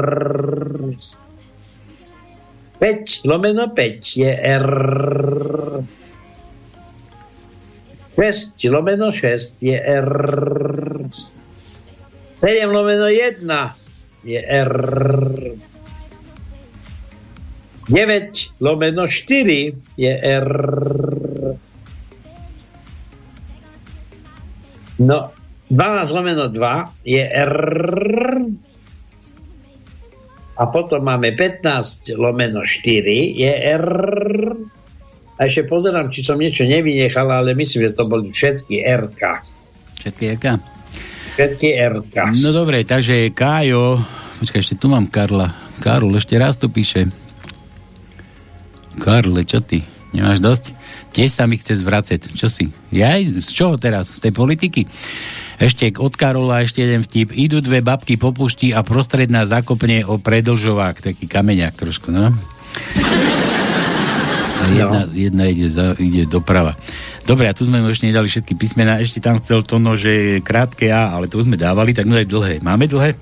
5 lomeno 5 je R. 6 lomeno 6 je R. 7 lomeno 1 je R. 9 lomeno 4 je R. No, 12 lomeno 2 je R. A potom máme 15 lomeno 4 je R. A ešte pozerám, či som niečo nevynechal, ale myslím, že to boli všetky RK. Všetky RK? všetky RK. No dobre, takže Kájo, počkaj, ešte tu mám Karla. Karol, ešte raz tu píše. Karle, čo ty? Nemáš dosť? Tiež sa mi chce zvracať. Čo si? Ja z čoho teraz? Z tej politiky? Ešte od Karola ešte jeden vtip. Idú dve babky po pušti a prostredná zakopne o predlžovák. Taký kameňák trošku, no? A jedna, no. jedna ide, za, ide doprava. Dobre, a tu sme mu ešte nedali všetky písmená. Ešte tam chcel to, no, že krátke A, ale to sme dávali, tak no aj dlhé. Máme dlhé?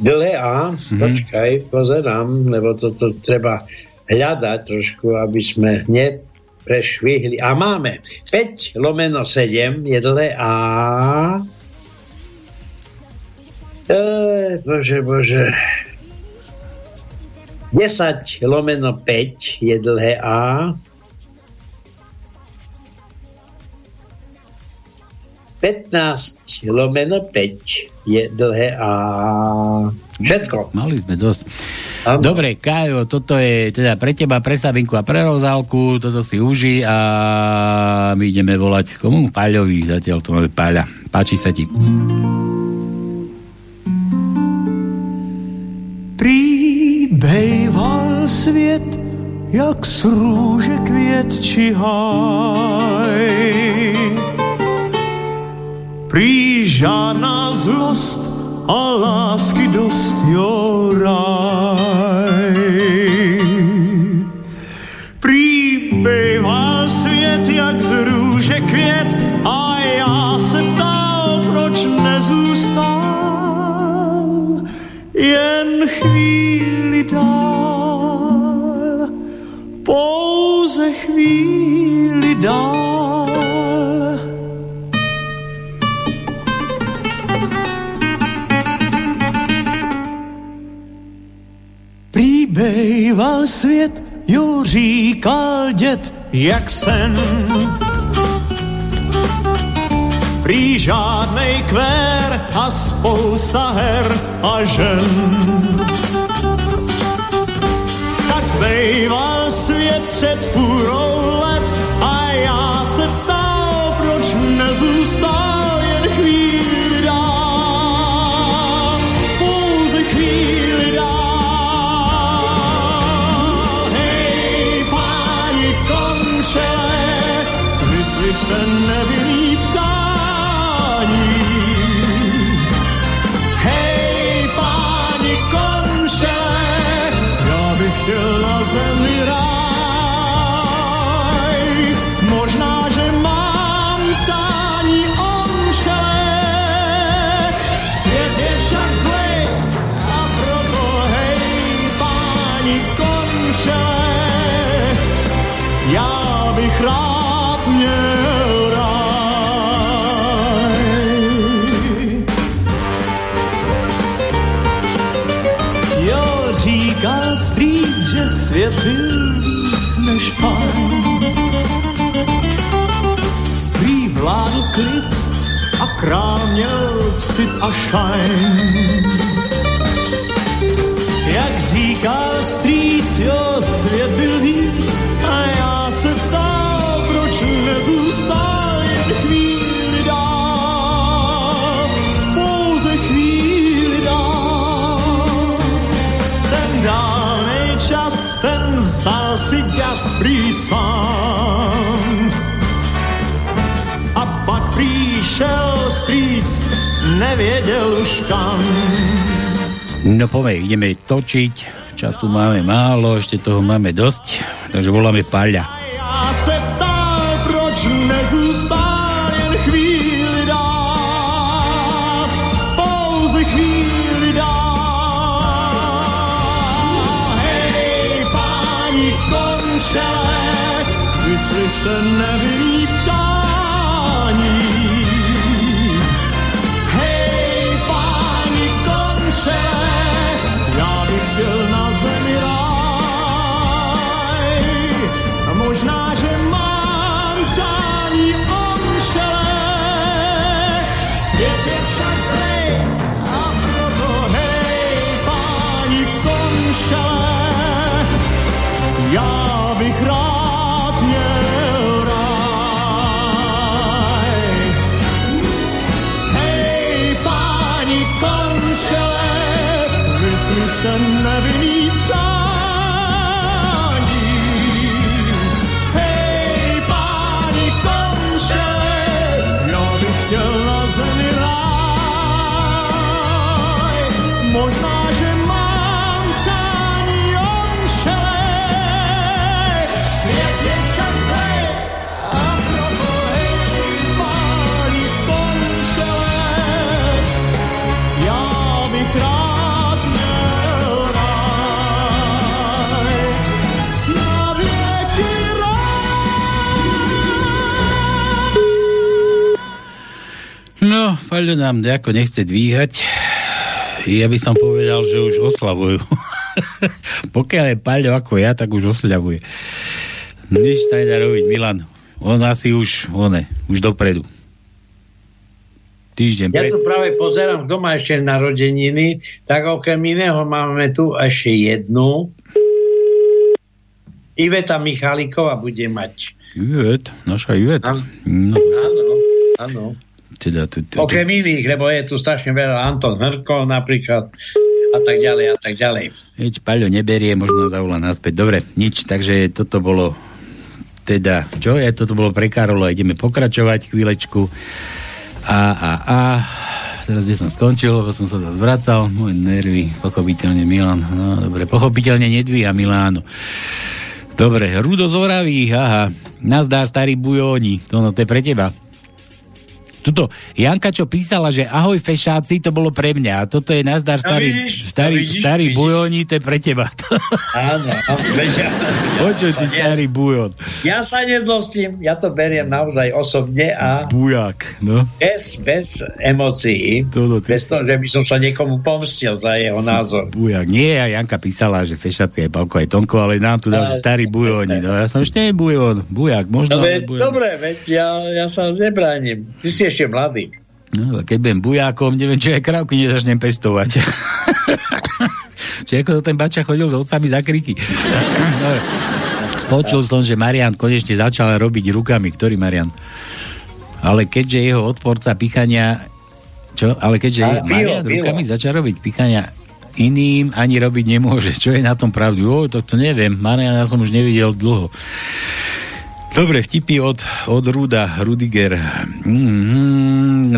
Dlhé A? Mm-hmm. Počkaj, pozerám, lebo to, to treba hľadať trošku, aby sme neprešvihli. A máme 5 lomeno 7 je dlhé A. E, bože, bože. 10 lomeno 5 je dlhé A. 15 lomeno 5 je dlhé a všetko. Mali sme dosť. Ano. Dobre, Kajo, toto je teda pre teba, pre Sabinku a pre Rozálku, toto si uži a my ideme volať komu? Paľovi, zatiaľ to máme Paľa. Páči sa ti. Svět, jak z růže květ haj Prý žádná zlost a lásky dost jo raj. Bejval svět, jo říkal dět, jak sen. Prý žádnej kvér a spousta her a žen. Tak bejval svět před fůrou let a král měl cit a šajn. Říkal strýc, jo, svět byl víc a já se ptal, proč nezůstal jen chvíli dál, pouze chvíli dál. Ten dálnej čas, ten vzal si ďas prý sám. Přišel stříc, nevěděl už kam. No poďme, ideme točiť. Času máme málo, ešte toho máme dosť. Takže voláme Paľa. Já bych rád měl ráj. Hej, páni konšele, vyslyšte Paľo nám nejako nechce dvíhať. Ja by som povedal, že už oslavujú. (laughs) Pokiaľ je Paľo ako ja, tak už oslavuje. Nič sa nedá robiť, Milan. On asi už, one, už dopredu. Týždeň Ja pred... tu práve pozerám, kto má ešte narodeniny, tak okrem iného máme tu ešte jednu. Iveta Michalíková bude mať. Ivet, naša Ivet. No, Áno, áno. Teda, t- t- Okrem iných, lebo je tu strašne veľa Anton Hrko napríklad a tak ďalej a tak ďalej. Heď, Paľo neberie, možno zavolá naspäť. Dobre, nič, takže toto bolo teda, čo je, toto bolo pre Karola, ideme pokračovať chvílečku. A, a, a, teraz kde som skončil, lebo som sa zase vracal, moje nervy, pochopiteľne Milan, no dobre, pochopiteľne nedvíja Milánu. Dobre, Rudo z Oravých, aha, nazdár starý bujóni, to, no, to je pre teba. Tuto, Janka, čo písala, že ahoj fešáci, to bolo pre mňa. A toto je nazdar starý, vidíš, starý, no vidíš, starý vidíš. bujóni, to je pre teba. (laughs) Áno, ja- Počuj, ty ja- starý bujón. Ja sa nezlostím, ja to beriem naozaj osobne a Bujak, no. bez, bez emócií, Toto, ty bez toho, že by som sa niekomu pomstil za jeho názor. Bujak. Nie, a Janka písala, že fešáci aj Palko, aj Tonko, ale nám tu dal, že starý bujóni. No ja som ešte nie bujón, bujak, možno. No, bujón. dobre, veď ja, ja sa nebránim. Ty si ešte mladý. No, keď budem bujákom, neviem, či aj krávky nezačnem pestovať. (laughs) či ako to ten bača chodil s otcami za kriky. Počul som, že Marian konečne začal robiť rukami. Ktorý Marian? Ale keďže jeho odporca pichania... Čo? Ale keďže je, Marian pivo. rukami začal robiť pichania iným ani robiť nemôže. Čo je na tom pravdu? Jo, to, to neviem. Mariana som už nevidel dlho. Dobre, vtipy od, od Ruda, Rudiger. Mm-hmm.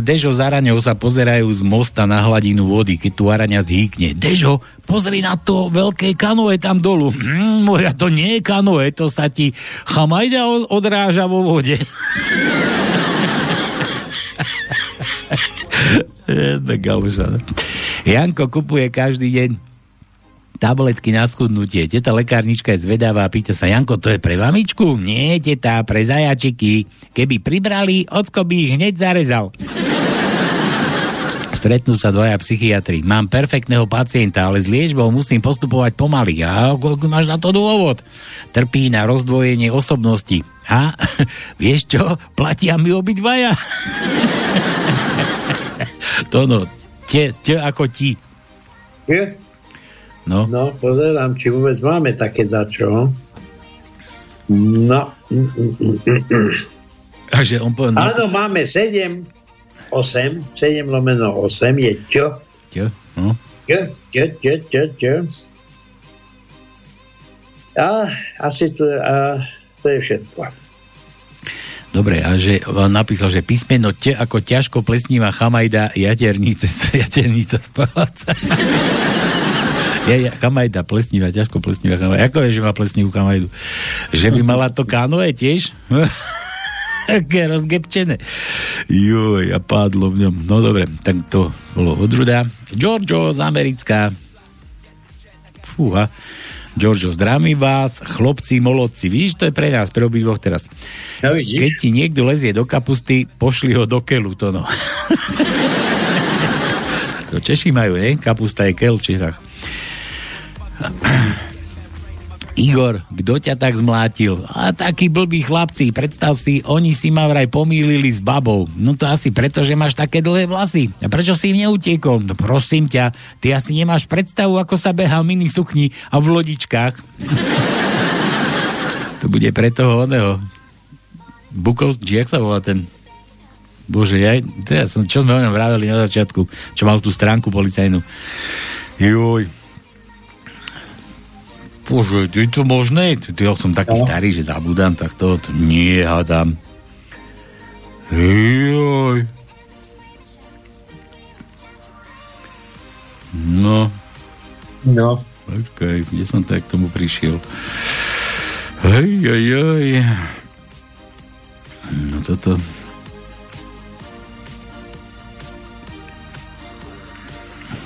Dežo s Araňou sa pozerajú z mosta na hladinu vody, keď tu Araňa zhýkne. Dežo, pozri na to veľké kanoe tam dolu. Mm, moja, to nie je kanoe, to sa ti chamajda od- odráža vo vode. (laughs) Jedna galoša. no. Janko kupuje každý deň tabletky na schudnutie. Teta lekárnička je zvedavá a pýta sa, Janko, to je pre mamičku? Nie, teta, pre zajačiky. Keby pribrali, ocko by ich hneď zarezal. Stretnú sa dvaja psychiatri. Mám perfektného pacienta, ale s liečbou musím postupovať pomaly. A máš na to dôvod? Trpí na rozdvojenie osobnosti. A (laughs) vieš čo? Platia mi obidvaja. (laughs) to no, te, te ako ti. Je? No. no, pozerám, či vôbec máme také dačo. No. (clears throat) Takže on povedal... Áno, máme 7, 8, 7 lomeno 8 je čo? Čo? No. Čo, čo, čo, čo, čo. A asi to, a, to je všetko. Dobre, a že on napísal, že písmeno T ako ťažko plesnívá chamajda jaternice, (laughs) jaternica z paláca. Ja, ja, chamajda, plesníva, ťažko plesníva chamajda. Ako je, že má plesnivú chamajdu? Že by mala to kanoe tiež? (laughs) Rozgepčené. Joj, a pádlo v ňom. No dobre, tak to bolo odruda. Giorgio z Americká. Fúha. Giorgio, zdravím vás, chlopci, molodci. Víš, to je pre nás, pre obidvoch teraz. Ja vidíš? Keď ti niekto lezie do kapusty, pošli ho do kelu, to no. (laughs) to Češi majú, ne? Kapusta je kel v Čechách. (clears throat) Igor, kto ťa tak zmlátil? A takí blbí chlapci, predstav si, oni si ma vraj pomýlili s babou. No to asi preto, že máš také dlhé vlasy. A prečo si im neutiekol? No prosím ťa, ty asi nemáš predstavu, ako sa beha v mini sukni a v lodičkách. (laughs) to bude pre toho oného. Bukov, či jak sa volá ten? Bože, ja, ja som, čo sme o ňom vraveli na začiatku, čo mal tú stránku policajnú. Joj, Bože, je to možné? Ja som taký no. starý, že zabudám, tak to, to nie, hádam. Joj. No. No. Počkaj, kde som tak k tomu prišiel? Hej, hej, hej. No toto...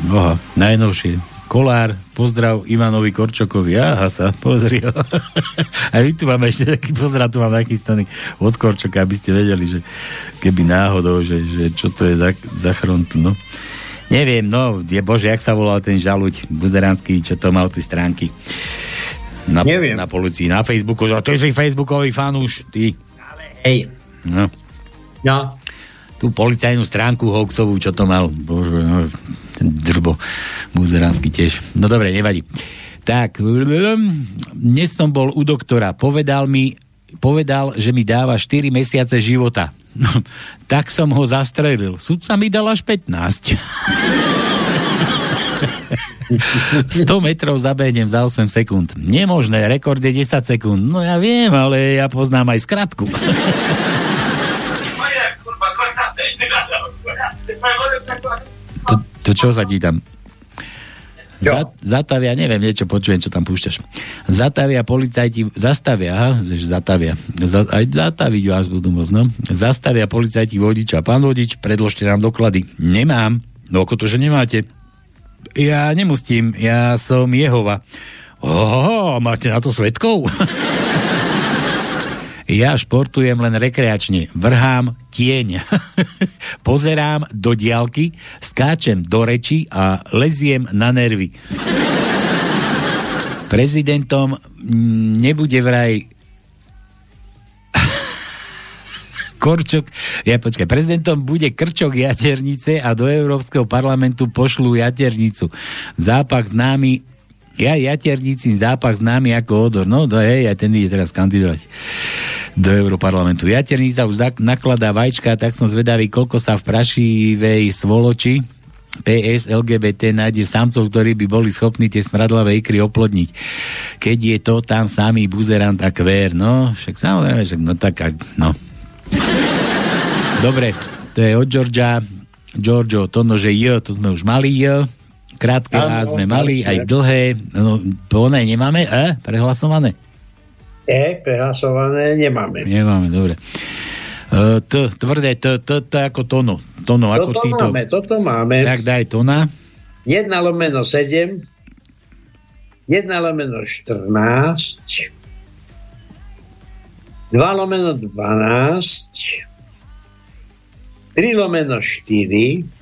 Aha, najnovšie Kolár, pozdrav Ivanovi Korčokovi. Aha sa, pozri ho. (laughs) A my tu máme ešte taký pozdrav, tu mám nachystaný od Korčoka, aby ste vedeli, že keby náhodou, že, že čo to je za, za front, no. Neviem, no, je bože, jak sa volal ten žaluť buzeránsky, čo to mal tie stránky. Na, Neviem. na policii, na Facebooku, že ty si Facebookový fan už, ty. Ale hej. No. No. Tú policajnú stránku hoaxovú, čo to mal. Bože, no, ten drbo buzeránsky tiež. No dobre, nevadí. Tak, dnes som bol u doktora, povedal mi, povedal, že mi dáva 4 mesiace života. No, tak som ho zastrelil. Sudca mi dal až 15. 100 metrov zabehnem za 8 sekúnd. Nemožné, rekord je 10 sekúnd. No ja viem, ale ja poznám aj skratku. To, čo tam? Zat, zatavia, neviem, niečo počujem, čo tam púšťaš. Zatavia policajti, zastavia, aha, zatavia, za, aj zataviť vás budú môcť, no. Zastavia policajti vodiča. Pán vodič, predložte nám doklady. Nemám. No ako to, že nemáte? Ja nemusím, ja som Jehova. Oho, máte na to svetkov? (laughs) Ja športujem len rekreačne. Vrhám tieň. (laughs) Pozerám do diálky, skáčem do reči a leziem na nervy. Prezidentom nebude vraj (laughs) Korčok, ja počkaj, prezidentom bude Krčok jaternice a do Európskeho parlamentu pošlú jaternicu. Zápach známy ja jaterníci zápach známy ako odor. No, to je, aj ten ide teraz kandidovať do Európarlamentu. Jaternica už nakladá vačka, tak som zvedavý, koľko sa v prašivej svoloči PS LGBT nájde samcov, ktorí by boli schopní tie smradlavé ikry oplodniť. Keď je to tam samý buzerant a kvér, no, však samozrejme, však no tak, no. Dobre, to je od Georgia. Giorgio, to no, J, to sme už mali J. Krátke A sme mali, aj dlhé. No, plné nemáme? E? Prehlasované? E, prehlasované nemáme. Nemáme, dobre. Uh, t, tvrdé, t, t, t ako tono. Tono, ako toto títo. máme, toto máme. Tak daj tona. 1 lomeno 7, 1 lomeno 14, 2 lomeno 12, 3 lomeno 4,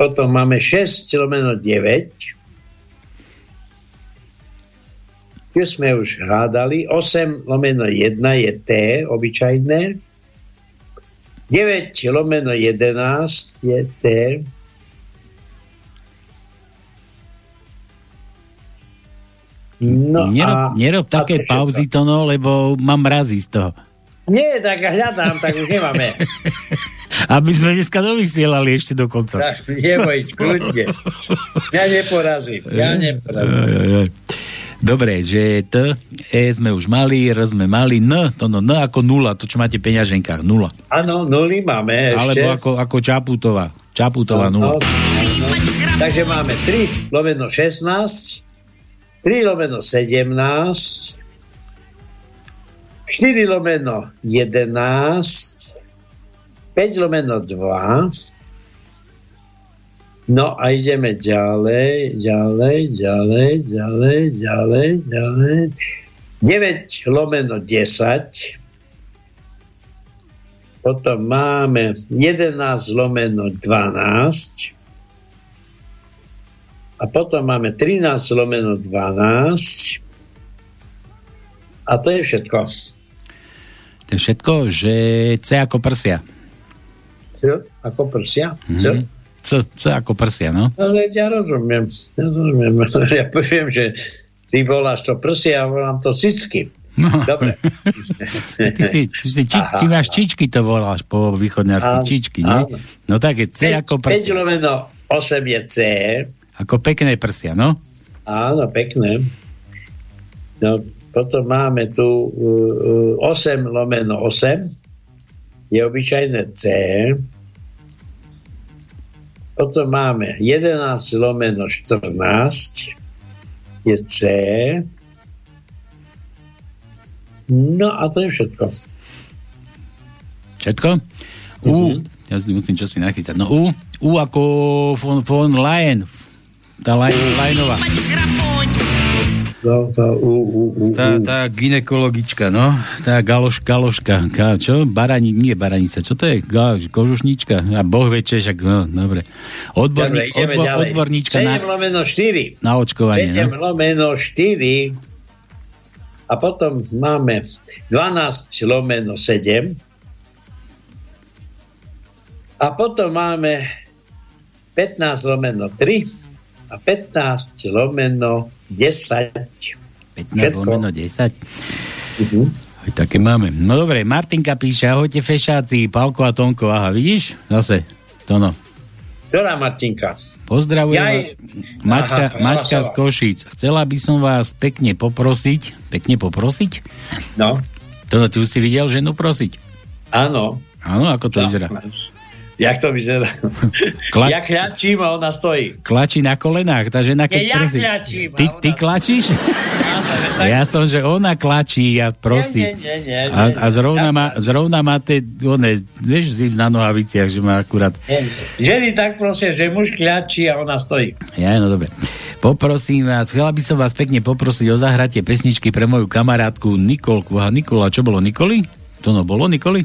Potom máme 6 lomeno 9. Tu sme už hádali. 8 lomeno 1 je T, obyčajné. 9 lomeno 11 je C. No nerob, a, nerob a také je pauzy to no, lebo mám mrazí z toho. Nie, tak hľadám, tak už nemáme. (laughs) Aby sme dneska dovysielali ešte do konca. Neboj, kľudne. Ja neporazím. Ja neporazím. Dobre, že T, E sme už mali, R sme mali, N, to no, N ako nula, to čo máte v peňaženkách, nula. Áno, nuly máme ešte. Alebo ako, ako Čaputová, Čaputová nula. No, no. Takže máme 3 lomeno 16, 3 lomeno 17, 4 lomeno 11, 5 lomeno 2, No a ideme ďalej, ďalej, ďalej, ďalej, ďalej, ďalej. 9 lomeno 10. Potom máme 11 lomeno 12. A potom máme 13 lomeno 12. A to je všetko. To je všetko, že C ako prsia. C ako prsia? C? Mhm. C, C ako prsia, no. Ale ja rozumiem. Ja rozumiem. (laughs) Ja poviem, že ty voláš to prsia a volám to cicky. No. Dobre. (laughs) Ty si, ty, si či, ty máš čičky, to voláš po východňarsky, čičky, nie? áno. No tak je C ako 5 prsia. lomeno 8 je C. Ako pekné prsia, no. Áno, pekné. No, potom máme tu uh, 8 lomeno 8. Je obyčajné C. Potom máme 11 lomeno 14. Je C. No a to je všetko. Všetko? U, ja si musím čo si nachystať. No U, U ako von, von Leyen. Tá Leyenová. No, tá, u, u, u, Tá, tá ginekologička, no. Tá galoš, galoška. Ka, čo? Barani, nie baranica. Čo to je? Ga, kožušnička. A boh vie, čo, však, no, dobre. Odborní, Dobre, odbor, ďalej. odborníčka 7 na, lomeno 4. na očkovanie, 7 no. lomeno 4 a potom máme 12 lomeno 7 a potom máme 15 lomeno 3 a 15 lomeno 10. 15 lomeno 10. Uh-huh. Aj také máme. No dobre, Martinka píše, ahojte fešáci, Palko a Tonko, aha, vidíš? Zase, to no. Ktorá Martinka? Pozdravujem vás, Maťka, Aha, Maťka z. Košíc. Chcela by som vás pekne poprosiť, pekne poprosiť? No. To no, ty už si videl ženu prosiť? Áno. Áno, ako to vyzerá? Jak to vyzerá? Kla- ja kľačím a ona stojí. Klačí na kolenách, tá žena keď Nie, ja prosí. kľačím, Ty, ty klačíš? Ja som, že ona klačí a prosí. Nie, nie, nie, nie, A, a zrovna, Ja- má, zrovna má tie, one, vieš, zim na nohaviciach, že má akurát Ženy tak prosia, že muž kľačí a ona stojí. Ja, no dobre. Poprosím vás, chcela by som vás pekne poprosiť o zahratie pesničky pre moju kamarátku Nikolku. A Nikola, čo bolo Nikoli? To no bolo Nikoli?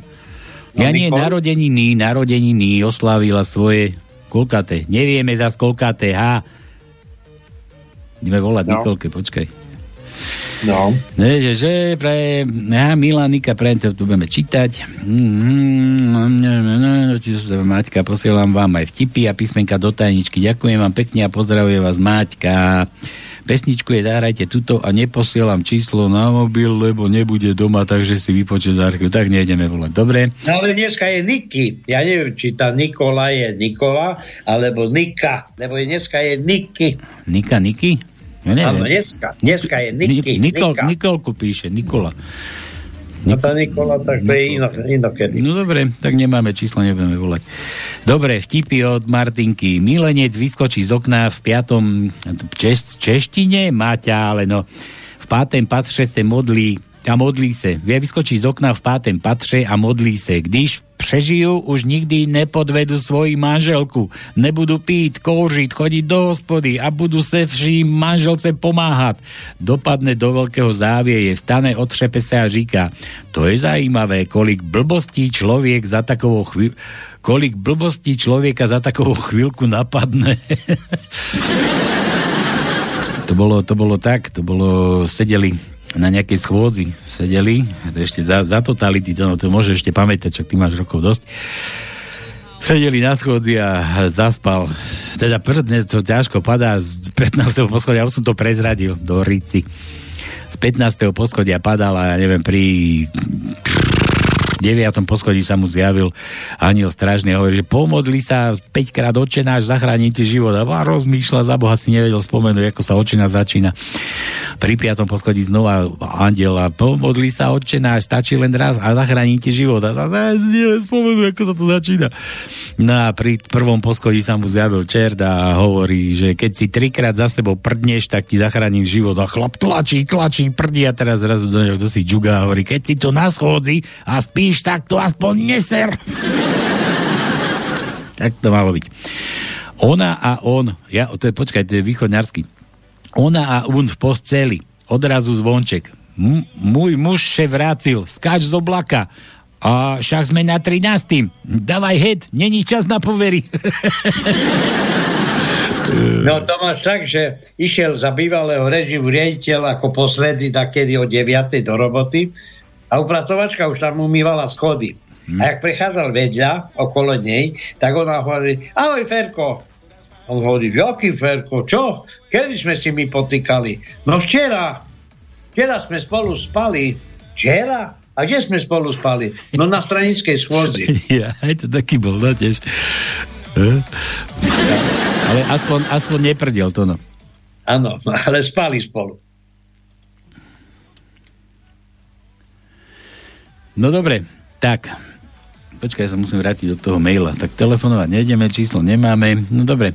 Ja nie, narodeniny, narodeniny oslavila svoje koľkaté. Nevieme zas koľkaté, ha. Ideme volať No. Nikolke, počkaj. No. Ne, že, že pre ja, Milanika, pre to budeme čítať. Mm, Maťka, posielam vám aj vtipy a písmenka do tajničky. Ďakujem vám pekne a pozdravujem vás Maťka. Pesničku je zahrajte tuto a neposielam číslo na mobil, lebo nebude doma, takže si vypočuť z archívu. Tak nejdeme volať. Dobre? No ale dneska je Niky. Ja neviem, či tá Nikola je Nikola, alebo Nika. Lebo dneska je Niky. Nika, Niky? Ja Áno, neviem. dneska. Dneska je Niky. Ni- Nikol, Nika. Nikolku píše, Nikola. No tá Nikola, tak to je ino, inokedy. No dobre, tak nemáme číslo, nebudeme volať. Dobre, vtipy od Martinky. Milenec vyskočí z okna v piatom čes, češtine, Maťa, ale no v pátem patře se modlí a modlí se. Vie vyskočí z okna v pátem patře a modlí se. Když přežijú, už nikdy nepodvedú svoji manželku. Nebudú pít, kouřit, chodiť do hospody a budú se vším manželce pomáhat. Dopadne do veľkého závieje, vstane, otřepe sa a říká, to je zajímavé, kolik blbostí človek za takovou chvíľu kolik blbostí človeka za takovou chvíľku napadne. (laughs) to bolo, to bolo tak, to bolo, sedeli na nejakej schôdzi sedeli, ešte za, za totality, to, no, to môže ešte pamätať, čak ty máš rokov dosť. Sedeli na schôdzi a zaspal. Teda prvne to ťažko padá z 15. poschodia, ja som to prezradil do Rici. Z 15. poschodia padal a ja neviem, pri 9. poschodí sa mu zjavil aniel strážny a hovorí, že pomodli sa 5 krát očenáš, zachráni ti život. A rozmýšľa, za Boha si nevedel spomenúť, ako sa očená začína. Pri 5. poschodí znova aniel a pomodli sa očenáš, stačí len raz a zachráni ti život. A sa spomenú, ako sa to začína. No a pri prvom poschodí sa mu zjavil čert a hovorí, že keď si trikrát za sebou prdneš, tak ti zachránim život. A chlap tlačí, tlačí, prdí a teraz zrazu do neho si džuga a hovorí, keď si tu na schôdzi a spíš vidíš, tak to aspoň neser. tak to malo byť. Ona a on, ja, to je, počkaj, to je východňarský. Ona a on v posteli, odrazu zvonček. M- môj muž še vrácil, skáč z oblaka. A však sme na 13. Davaj head, není čas na povery. No to máš tak, že išiel za bývalého režimu riaditeľ ako posledný takedy o 9. do roboty a upratovačka už tam umývala schody. Hmm. A jak prechádzal vedľa, okolo nej, tak ona hovorí, ahoj Ferko. On hovorí, jaký Ferko, čo? Kedy sme si my potýkali? No včera. Včera sme spolu spali. Včera? A kde sme spolu spali? No na stranickej schôdzi. (laughs) Ja, aj to taký bol, no tiež. Eh? Ale aspoň, aspoň neprdel to, no. Áno, ale spali spolu. No dobre, tak. Počkaj, ja sa musím vrátiť do toho maila. Tak telefonovať nejdeme, číslo nemáme. No dobre.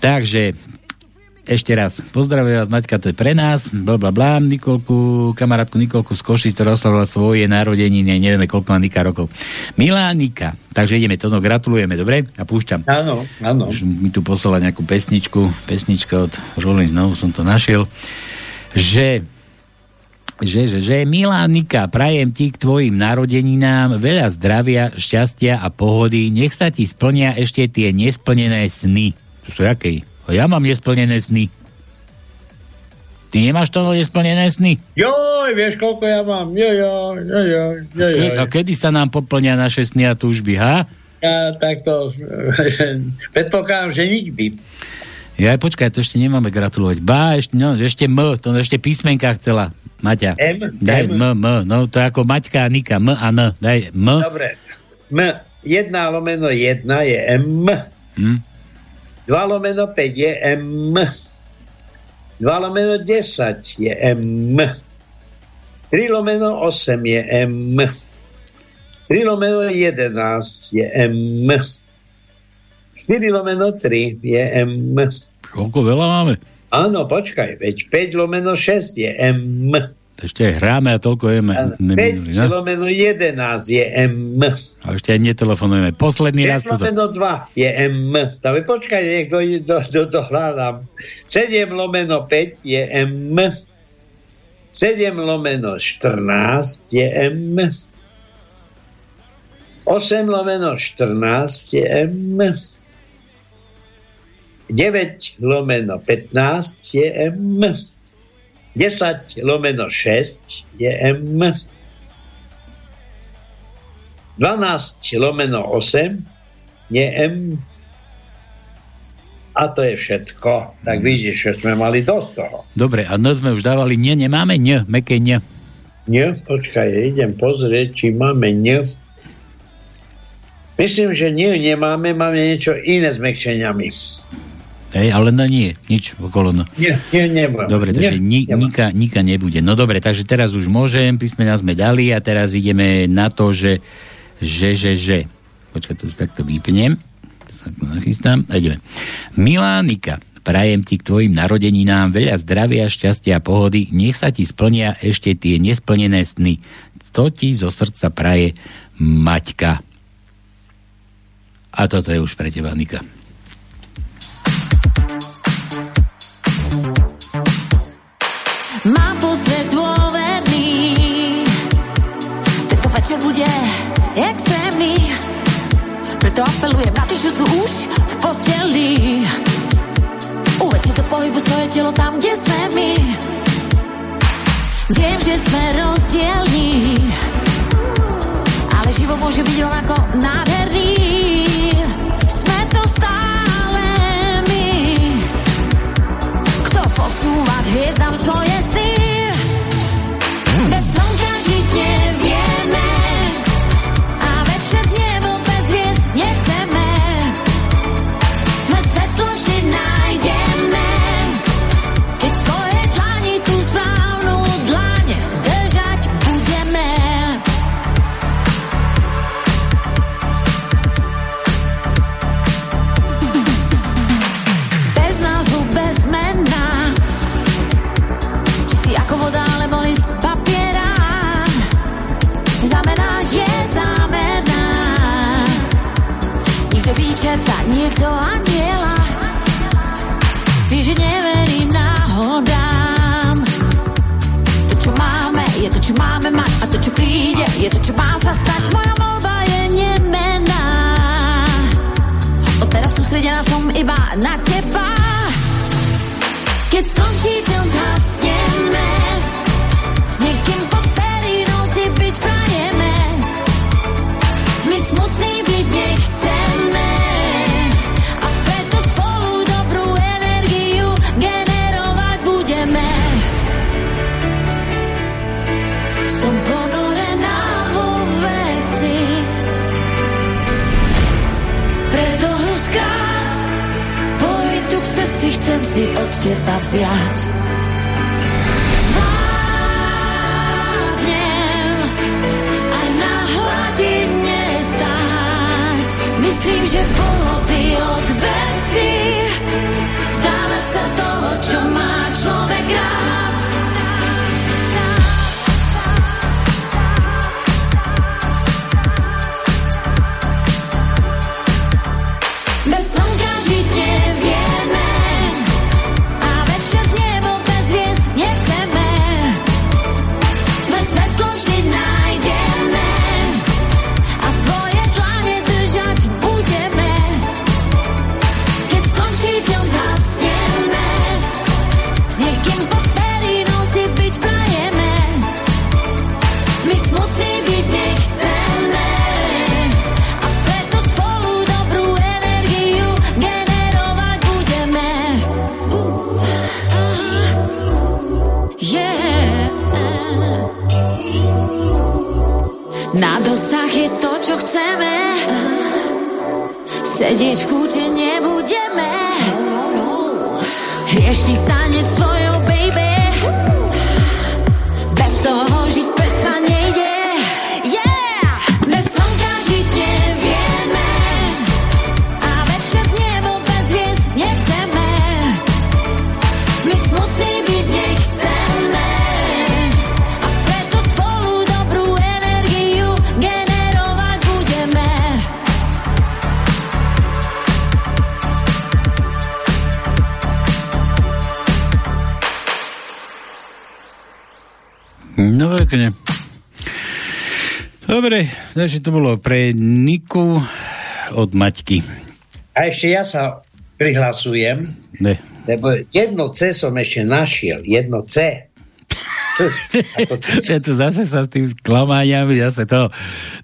Takže, ešte raz, pozdravujem vás, Maťka, to je pre nás, bla bla bla, Nikolku, kamarátku Nikolku z Košic, ktorá oslavila svoje narodeniny, nevieme, koľko má Nika rokov. Milá Nika, takže ideme to, no gratulujeme, dobre? A púšťam. Áno, áno. Už mi tu poslala nejakú pesničku, pesnička od Rolling no, som to našiel, že že, že, že milá Nika, prajem ti k tvojim narodeninám veľa zdravia, šťastia a pohody. Nech sa ti splnia ešte tie nesplnené sny. To sú jakej? Ja mám nesplnené sny. Ty nemáš to nesplnené sny? Joj, vieš, koľko ja mám. Joj, joj, joj, joj, joj. A kedy sa nám poplnia naše sny a túžby, ha? Ja takto (laughs) predpokladám, že nikdy. Ja počkaj, to ešte nemáme gratulovať. Ba, ešte, no, ešte M, to ešte písmenka chcela. Maťa. M? Daj M. M, M. No to je ako Maťka a Nika. M a N. Daj M. Dobre. M. 1 lomeno 1 je M. Hm? 2 lomeno 5 je M. 2 lomeno 10 je M. 3 lomeno 8 je M. 3 lomeno 11 je M. 4 lomeno 3 je M. Koľko veľa máme? Áno, počkaj, veď 5 lomeno 6 je M. Ešte aj hráme a toľko je M. 5 no? lomeno 11 je M. A ešte aj netelefonujeme. Posledný raz toto. 5 lomeno 2 je M. Tak počkaj, do, do, do, do hľadám. 7 lomeno 5 je M. 7 lomeno 14 je M. 8 lomeno 14 je M. 9 lomeno 15 je M, 10 lomeno 6 je M, 12 lomeno 8 je M, a to je všetko. Tak mm. vidíš, že sme mali dosť toho. Dobre, a no sme už dávali nie, nemáme nie, meké nie. Nie, počkaj, idem pozrieť, či máme nie. Myslím, že nie, nemáme, máme niečo iné s mekčeniami. Hej, ale no nie, nič okolo. No. Nie, nie, nebudem. Dobre, takže nie, ni, nika, nika nebude. No dobre, takže teraz už môžem, písmena sme dali a teraz ideme na to, že že, že, že. Počkaj, to takto vypnem. To sa takto nachystám. A ideme. Milá Nika, prajem ti k tvojim narodeninám veľa zdravia, šťastia a pohody. Nech sa ti splnia ešte tie nesplnené sny. To ti zo srdca praje Maťka. A toto je už pre teba, Nika. Apelujem na čo sú už v posteli Uvedte do pohybu svoje telo tam, kde sme my Viem, že sme rozdielní, ale život môže byť rovnako nádherný. Sme to stále my, kto posúva k hviezdam svoje sny. Bez slnka žiť nevieme na teba. Keď skončí film, zhasneme. Chcem si od teba vziať. Zvládnem aj na hladine stáť. Myslím, že bolo Sedieť v Dobre, takže to bolo pre Niku od Maťky. A ešte ja sa prihlasujem, Ne. lebo jedno C som ešte našiel. Jedno C. Ja to zase sa s tým klamáňami, zase to,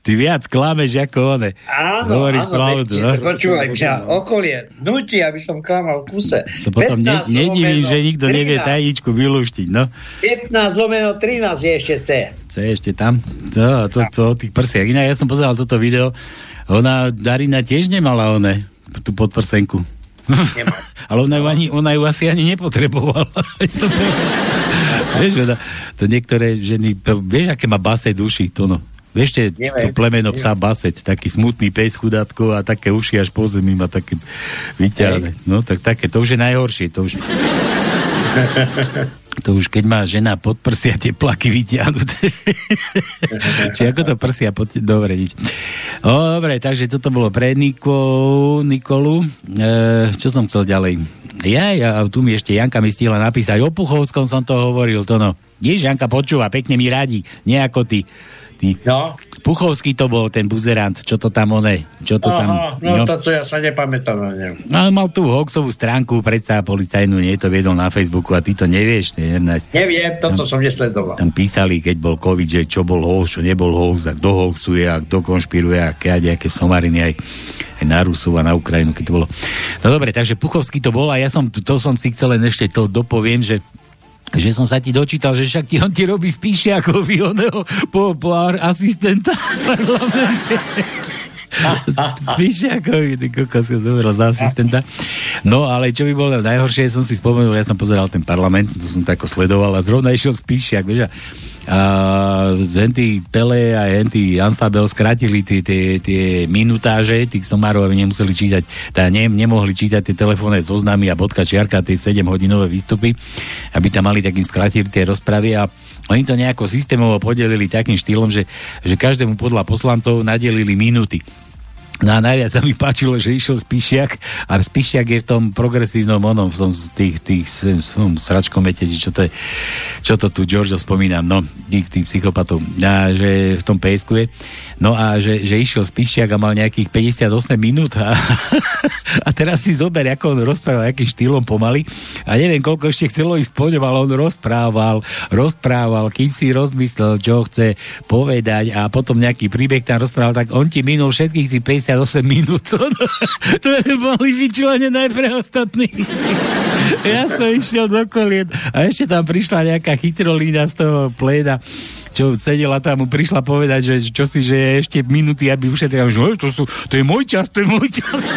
ty viac klameš ako one. Áno, Hovoríš áno, pravdu, veď, no? počúvaj, mňa okolie nutí, aby som klamal v kuse. To potom ne, 15 nedivím, že nikto nevie 13. tajničku vylúštiť, no. 15 lomeno 13 je ešte C. C ešte tam. To, to, to, o tých prsiach. Inak ja som pozeral toto video, ona, Darina tiež nemala one, tú podprsenku. (laughs) Ale ona ju, ani, ona ju asi ani nepotrebovala. (laughs) (laughs) vieš, ona, to niektoré ženy, to, vieš, aké má basej duši, to no. Vieš, Neviem. to plemeno psa baseť, taký smutný pes chudátko a také uši až po zemi má také vyťahne. No, tak také, to už je najhoršie, to už... (laughs) To už keď má žena pod prsia tie plaky vytiahnuté. (laughs) Či ako to prsia pod... Dobre, nič. O, dobre, takže toto bolo pre Niko, Nikolu. E, čo som chcel ďalej? Ja, ja, tu mi ešte Janka mi stihla napísať. O Puchovskom som to hovoril, to no. Jež, Janka počúva, pekne mi radí. Nie ako ty. Ty. No. Puchovský to bol ten buzerant, čo to tam one, čo to Aha, tam... no, to, to ja sa nepamätám ňom. No, mal tú hoaxovú stránku, predsa policajnú, nie to viedol na Facebooku a ty to nevieš, ne, Ernest. Neviem, toto som nesledoval. Tam písali, keď bol COVID, že čo bol hoax, čo nebol hoax, a kto hoaxuje, a kto konšpiruje, a keď aké somariny aj, aj na Rusov a na Ukrajinu, keď to bolo. No dobre, takže Puchovský to bol a ja som, to som si chcel len ešte to dopoviem, že že som sa ti dočítal, že však ti on ti robí Spíšiakovi oného po, po asistenta v parlamente. Spíšiakovi, ty kokos, ja zomrel za asistenta. No, ale čo by bolo najhoršie, som si spomenul, ja som pozeral ten parlament, to som tak sledoval a zrovna išiel Spíšiak, vieš, a henty Pele a henty Ansabel skrátili tie, tie, tie minutáže tých somárov, aby nemuseli čítať, teda ne, nemohli čítať tie telefónne zoznamy a bodka čiarka, tie 7 hodinové výstupy, aby tam mali takým skrátili tie rozpravy a oni to nejako systémovo podelili takým štýlom, že, že každému podľa poslancov nadelili minúty. No a najviac sa mi páčilo, že išiel Spíšiak a Spíšiak je v tom progresívnom onom, v tom tých, tých, tom čo to je, čo to tu Giorgio spomínam, no, tých, tých psychopatov, a že v tom PSK je. No a že, že išiel Spíšiak a mal nejakých 58 minút a, (laughs) a teraz si zober, ako on rozprával, akým štýlom pomaly a neviem, koľko ešte chcelo ísť po ňom, ale on rozprával, rozprával, kým si rozmyslel, čo chce povedať a potom nejaký príbeh tam rozprával, tak on ti minul všetkých tých 58 minút. (laughs) to boli vyčúvanie najprv ostatní. ja som išiel do kolien a ešte tam prišla nejaká chytrolína z toho pléda čo sedela tam, prišla povedať, že čo si, že je ešte minúty, aby ušetrila, že to, sú, to je môj čas, to je môj čas. (laughs)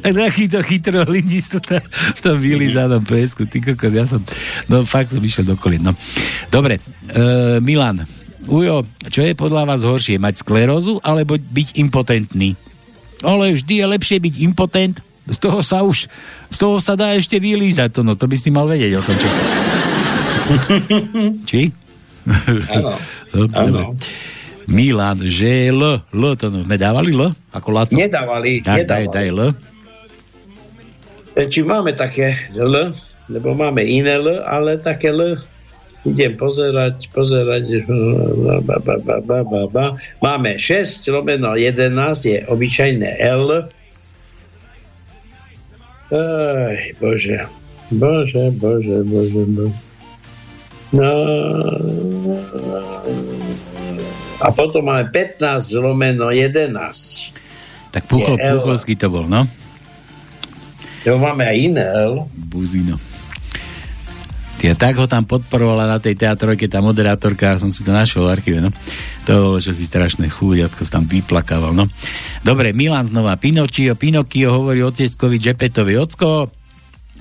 A takýto chytro ľudí to tam, v tom vylízanom pesku. Ty kokos, ja som, no fakt som išiel do kolien. No. Dobre, uh, Milan, Ujo, čo je podľa vás horšie, mať sklerózu alebo byť impotentný? Ale vždy je lepšie byť impotent, z toho sa už, z toho sa dá ešte vylízať to, no to by si mal vedieť o tom, čo sa... (laughs) Či? (laughs) Áno. Dobre. Milan, že L, L to no, nedávali L? Ako Laco? Nedávali, tak, nedávali. Daj, daj L. E, Či máme také L, lebo máme iné L, ale také L idem pozerať, pozerať, ba, ba, ba, ba, ba, ba. máme 6 lomeno 11 je obyčajné L. Aj, bože, bože, bože, bože, bože. No, a potom máme 15 lomeno 11. Tak Puchol, to bol, no? Jo, máme aj iné L. Buzino. Ty, tak ho tam podporovala na tej teatrojke tá moderátorka, som si to našiel v archíve, no. To čo si strašné chúďatko sa tam vyplakával, no. Dobre, Milan znova, Pinočio, Pinokio hovorí oteckovi Džepetovi, ocko,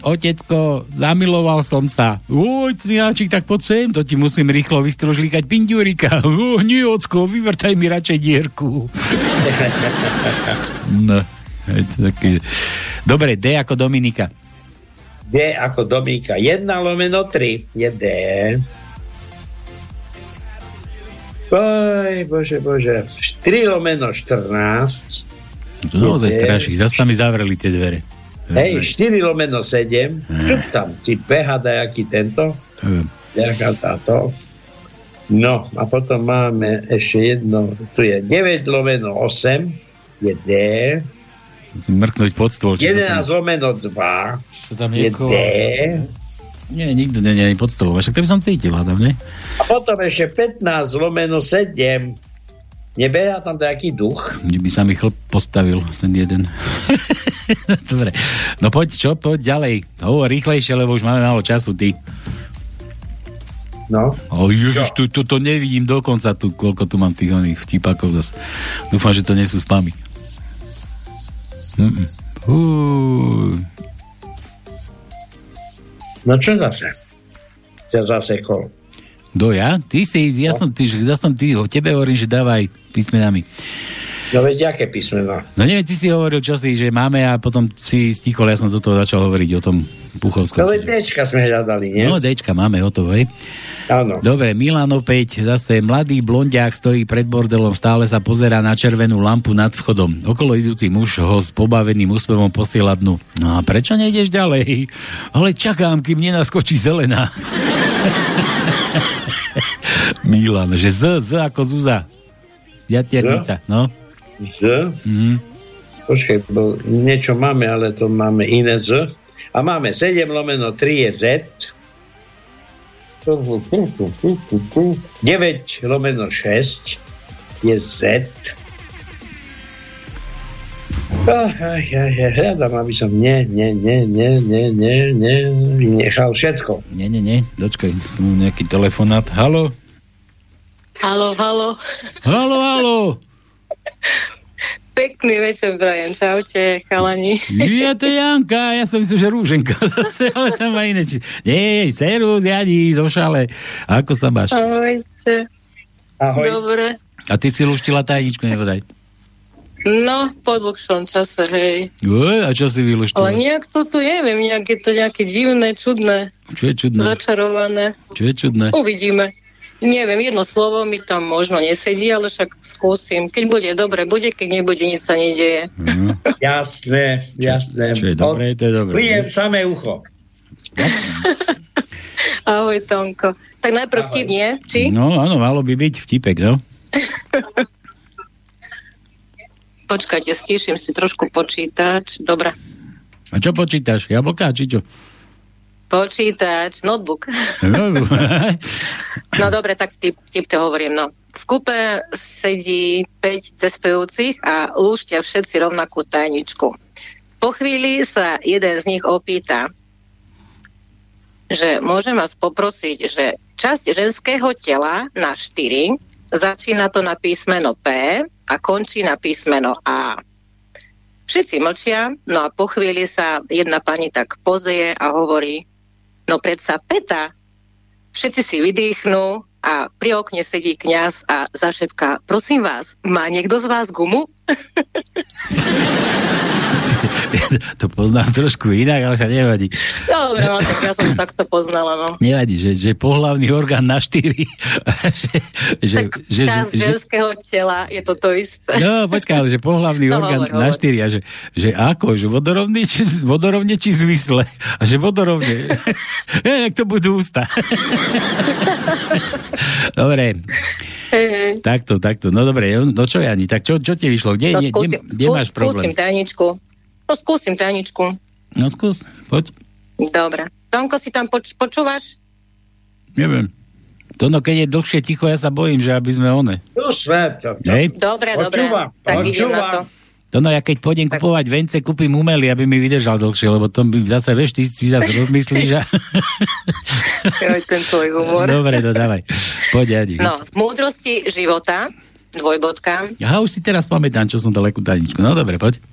otecko, zamiloval som sa. Uj, cniačik, tak poď sem, to ti musím rýchlo vystružlíkať pindurika. Uj, nie, ocko, vyvrtaj mi radšej dierku. (laughs) no, také... Dobre, D ako Dominika. D ako Dominika. 1 lomeno 3 je D. Oj, bože, bože. 4 lomeno 14. To naozaj straší. Zase sa mi zavreli tie dvere. Hej, 4 lomeno 7. Čo tam? Ti beha dajaký tento? Neviem. Jaká táto? No, a potom máme ešte jedno. Tu je 9 lomeno 8. Je D. Mrknúť pod stôl. čo sa 11 lomeno 2. Čo tam je D. Nie, nikto nie, nie, pod stolom. Však to by som cítil, hádam, nie? A potom ešte 15 lomeno 7. Nebeha tam nejaký duch? Kde by sa mi chlp postavil, ten jeden. (laughs) Dobre. No poď, čo? Poď ďalej. Hovor rýchlejšie, lebo už máme málo času, ty. No. O ježiš, tu, tu, to nevidím dokonca, tu, koľko tu mám tých oných vtipakov zas. Dúfam, že to nie sú spamy. No čo zase? Ťa zasekol. Kto ja? Ty si, ja som, ty, ja som ty, o tebe hovorím, že dávaj písmenami. No veď aké písmena? No neviem, ty si hovoril čosi, že máme a potom si stichol, ja som do toho začal hovoriť o tom Puchovskom. No veď Dčka sme hľadali, nie? No, Dčka máme hotovo, hej. Áno. Dobre, Milan opäť, zase mladý blondiak stojí pred bordelom, stále sa pozerá na červenú lampu nad vchodom. Okolo idúci muž ho s pobaveným úspevom posiela dnu. No a prečo nejdeš ďalej? Ale čakám, kým nenaskočí zelená. (laughs) Milan, že Z, Z ako Zuza. Jatiernica, no. Z? Mhm. Počkaj, bo niečo máme, ale to máme iné Z. A máme 7 lomeno 3 je Z. 9 lomeno 6 je Z. Aj, aj, aj, aj, hľadám, aby som ne, ne, ne, ne, ne, ne, ne, nechal všetko. Nie, nie, nie, dočkaj, tu mám nejaký telefonát. Halo? Halo, halo. Halo, halo. (laughs) Pekný večer, Brian. Čaute, chalani. Ja to Janka, ja som myslel, že Rúženka. (laughs) Ale tam má iné. Nie, serus, Jani, zo šale. Ako sa máš? Ahojte. Ahoj. Dobre. A ty si luštila tajničku, nebodaj. No, po dlhšom čase, hej. Uj, a čo si Ale vyluštila? nejak to tu neviem, nejak je to nejaké divné, čudné, Čo je čudné? začarované. Čo je čudné? Uvidíme. Neviem, jedno slovo mi tam možno nesedí, ale však skúsim. Keď bude dobre, bude, keď nebude, nič sa nedieje. (laughs) Jasné, jasné. Čo je dobré, to je dobré. Budem samé ucho. (laughs) Ahoj, Tonko. Tak najprv vtip, nie? Či? No, áno, malo by byť vtipek, no. (laughs) Počkajte, stíšim si trošku počítač. Dobre. A čo počítaš? Jablká, či čo? Počítač, notebook. No, (laughs) No dobre, tak vtip, vtip to hovorím. No. V kupe sedí 5 cestujúcich a lúšťa všetci rovnakú tajničku. Po chvíli sa jeden z nich opýta, že môžem vás poprosiť, že časť ženského tela na 4 začína to na písmeno P a končí na písmeno A. Všetci mlčia, no a po chvíli sa jedna pani tak pozrie a hovorí, no predsa Peta. Všetci si vydýchnú a pri okne sedí kňaz a zašepká, prosím vás, má niekto z vás gumu? (laughs) (laughs) to poznám trošku inak, ale však nevadí. Dobre, no, tak ja som to takto poznala, no. Nevadí, že, že pohlavný orgán na štyri. (laughs) že, že, že, Časť že, ženského tela je to to isté. No, počkaj, ale že pohlavný (laughs) No, orgán hovor, na štyri a že, že ako, že vodorovne či, vodorovne či zmysle? A že vodorovne. ja, jak to budú ústa. dobre, Hej, hej. takto, takto. No dobre, no čo Jani, tak čo, čo ti vyšlo? Kde, No, kde, kde, skúsim, kde skú- máš Skúsim problém? tajničku. No skúsim tajničku. No skús, poď. Dobre. Tonko, si tam poč- počúvaš? Neviem. To no, keď je dlhšie ticho, ja sa bojím, že aby sme one. To, to. Hej? Dobre, dobre. Tak idem na to. To no, ja keď pôjdem kupovať vence, kúpim umelý, aby mi vydržal dlhšie, lebo to by zase, vieš, ty si zase rozmyslíš a... (laughs) Joj, ten tvoj humor. Dobre, no dávaj. Poď, Adi. No, múdrosti života, dvojbodka, Aha, už si teraz pamätám, čo som dal akú tajničku. No dobre, poď.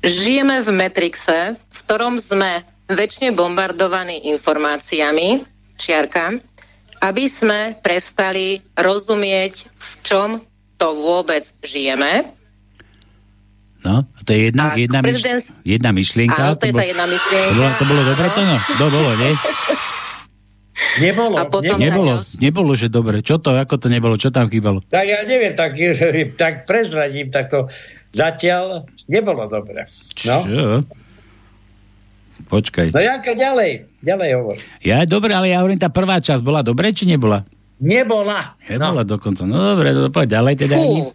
Žijeme v Matrixe, v ktorom sme väčšine bombardovaní informáciami, čiarka, aby sme prestali rozumieť, v čom to vôbec žijeme. No, to je jedna, A jedna, myš, prezident- jedna myšlienka. Áno, to je bol- tá jedna to, bolo, myšlienka. to bolo dobre to, no? To bolo, nie? (laughs) Nebolo. A potom Nebolo, tá nebolo, že dobre. Čo to, ako to nebolo, čo tam chýbalo? Tak ja neviem, tak, (laughs) tak prezradím, tak to zatiaľ nebolo dobre. No, Čo? Počkaj. no Janka, ďalej, ďalej hovor. Ja, dobre, ale ja hovorím, tá prvá časť bola dobre, či nebola? Nebola. Nebola dokonca. No dobre, no, poď ďalej teda. Ani. Fú,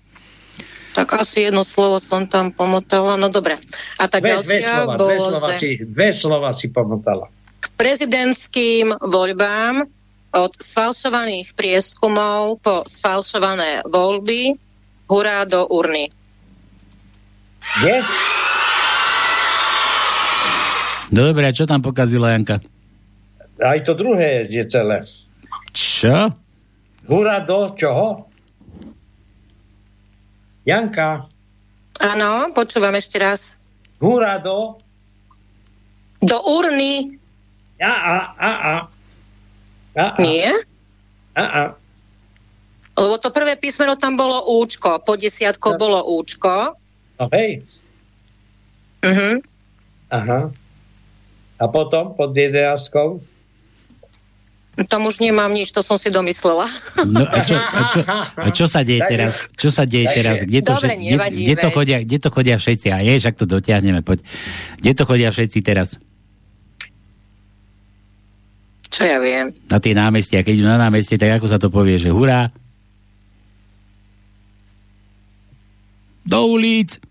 tak asi jedno slovo som tam pomotala. No dobre. A tá Dve, dve ďalšia slova, dve bolo, slova, že si, dve slova si pomotala. k prezidentským voľbám od sfalšovaných prieskumov po sfalšované voľby hurá do urny. Nie? No dobre, čo tam pokazila Janka? Aj to druhé je celé. Čo? Hurá do čoho? Janka, Áno, počúvam ešte raz. hurá do... Do urny A, a, a, a. A, a, nie, a, a. lebo to prvé písmeno tam bolo účko, po desiatko bolo účko. No hej. Mhm. Aha. A potom pod jedenáctkou? Tam už nemám nič, to som si domyslela. No a čo, a (laughs) čo, a čo sa deje teraz? Čo sa deje teraz? Kde to, Dobre, kde, kde, to chodia, kde to chodia všetci? A je, ak to dotiahneme, poď. Kde to chodia všetci teraz? Čo ja viem. Na tie námestia, keď idú na námestie, tak ako sa to povie, že hurá? Do ulic.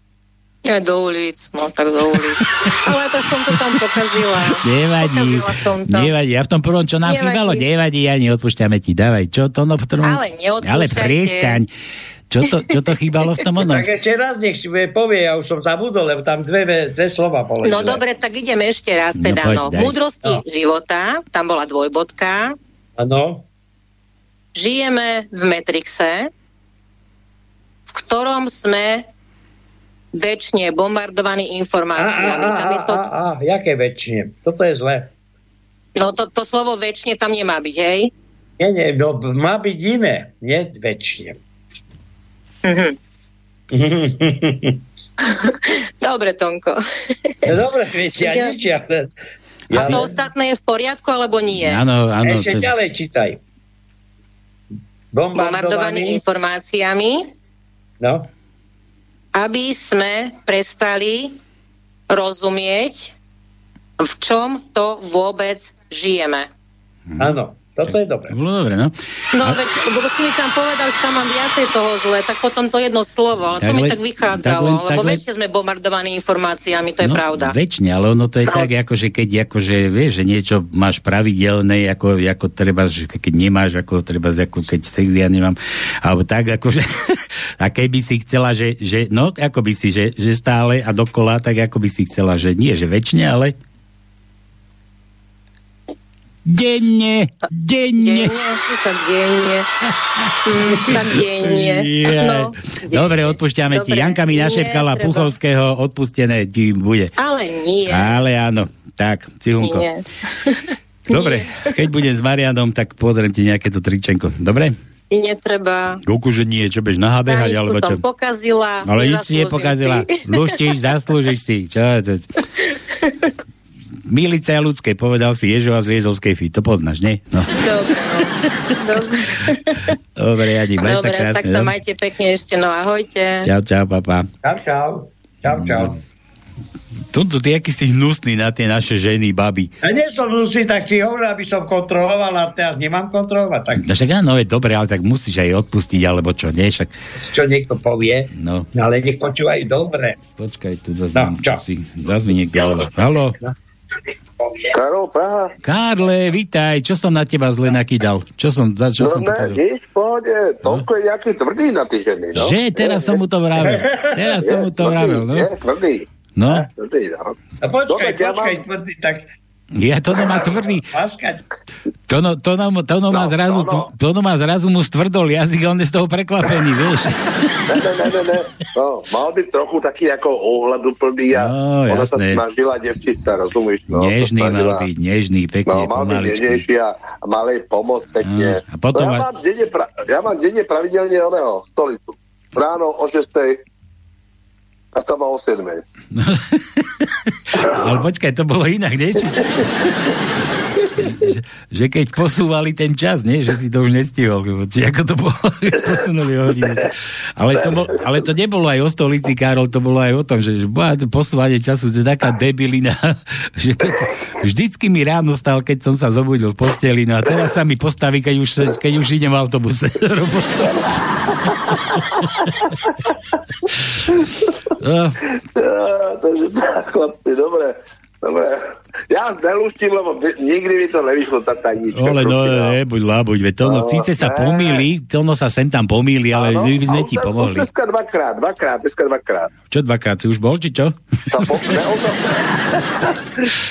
Ja do ulic, no tak do ulic. (laughs) Ale tak som to tam pokazila. Nevadí, Pokazila som to. nevadí. A v tom prvom, čo nám Nevadí. chýbalo, nevadí, ani odpúšťame ti. Dávaj, čo to no v tom... Ale. Ale prestaň. Čo to, čo to chýbalo v tom onom? (laughs) Tak ešte raz nech si povie, ja už som zabudol, lebo tam dve, dve slova povedal. No dobre, tak ideme ešte raz No, teda. poď, No. Múdrosti No. života, tam bola dvojbodka. Áno. Žijeme v Matrixe, v ktorom sme väčšine bombardovaní A, a, informáciami. a, Tam a, je to, a, a, jaké väčšine? Toto je zlé. no to, to slovo väčšine tam nemá byť, hej? Nie, nie, no, má byť iné, nie väčšine. Mhm. (laughs) Dobre, Tonko. (laughs) No dobre, viete, ja Ja- nič, ale... A to ostatné je v poriadku, alebo nie? Áno, áno. Ešte to- ďalej čítaj. Bombardovaní Bombardovaný. informáciami, No, aby sme prestali rozumieť, v čom to vôbec žijeme. áno, toto je dobré. Bolo dobre, no. No veď, lebo si mi tam povedal, že tam mám viacej toho zle, tak potom to jedno slovo, ale to Tak mi tak vychádzalo, tak len- tak lebo len- väčšie sme bombardovaní informáciami, to je no, pravda. Väčšine, ale ono to je tak, ako, že keď akože, vieš, že niečo máš pravidelné, ako, ako treba, že keď nemáš, ako treba, ako keď sex ja nemám, alebo tak, akože, (laughs) a keby si chcela, že, že no, ako by si, že, že stále a dokola, tak ako by si chcela, že nie, že väčšine, ale denne, denne. Denne, denne. Mm, tak denne. (laughs) No, Dobre, odpúšťame ti. Dobre, Janka mi nie, našepkala treba. Puchovského, odpustené ti bude. ale nie. Ale áno, tak, Cihunko. nie. (laughs) Dobre, keď budem s Marianom, tak pozriem ti nejaké to tričenko. Dobre? Netreba. Kuku, že nie, čo bež Taníčku alebo som čo? pokazila. Ale nič si nepokazila. si. Luštíš, zaslúžiš si. Čo? (laughs) Milice a ľudské, povedal si Ježo a z Liezovskej fi. To poznáš, nie? No. Dobre, no. (laughs) Dobre, Jadi, maj sa Dobre krásne. tak sa no? majte pekne ešte, no ahojte. Čau, čau, papa. Čau, čau. Čau, čau. Tuto ty, aký si hnusný na tie naše ženy, baby. A nie som musí, tak si hovoril, aby som kontroloval a teraz nemám kontrolovať. Tak No však áno, je dobre, ale tak musíš aj odpustiť, alebo čo, nie? Však, čo niekto povie, no, no ale nech počúvajú dobre. počkaj, tu zase No, čo? si, zase mi niekto volá. Haló? Karol, Praha. Karle, vitaj, čo som na teba zle nakýdal? Čo som, za čo No som ne, pokazil? nič, pohode. Tomko je jaký tvrdý na tie ženy, no. Že, teraz som mu to vravel. Teraz som mu to vravel, no. Je, tvrdý. No, Tvrdý, no. A počkaj, Dobre, ja počkaj, mám- tvrdý, tak ja to má tvrdý. Paskať. To no, to no, má No, zrazu, no, no. to no má zrazu mu stvrdol jazyk a on je z toho prekvapený, vieš. Ne, ne, ne, ne, ne. No, mal byť trochu taký ako ohľaduplný a No, ona sa jasné. snažila devčica, rozumíš? No, Nežný mal byť, nežný, pekne, No, mal byť nežnejší a a mal jej pomôcť pekne. No, a potom no, ja, mám denne pra- ja mám denne pravidelne oného stolicu. Ráno o 6. a sama o 7. Ale počkaj, to bolo inak, nie? Že, že keď posúvali ten čas, nie? Že si to už nestihol. Či ako to bolo, (laughs) posunuli hodinu. Ale to, bol, ale to nebolo aj o stolici, Karol, to bolo aj o tom, že, že bola to posúvanie času, to je taká debilina, (laughs) že vždycky mi ráno stal, keď som sa zobudil v posteli, no a teraz sa mi postaví, keď už, keď už idem v autobuse (laughs) Ja, (laughs) takže tak, chlapci, dobre. Dobre. Ja nelúštim, lebo nikdy mi to nevyšlo tá tajnička. ale no, prosím vás. nebuď labuď, veď to no, síce sa ne. pomýli, to no sa sem tam pomýli, ale Áno, my by sme ti pomohli. Už dneska dvakrát, dvakrát, dneska dvakrát. Čo dvakrát, si už bol, či čo? Sa po, ne, on sa...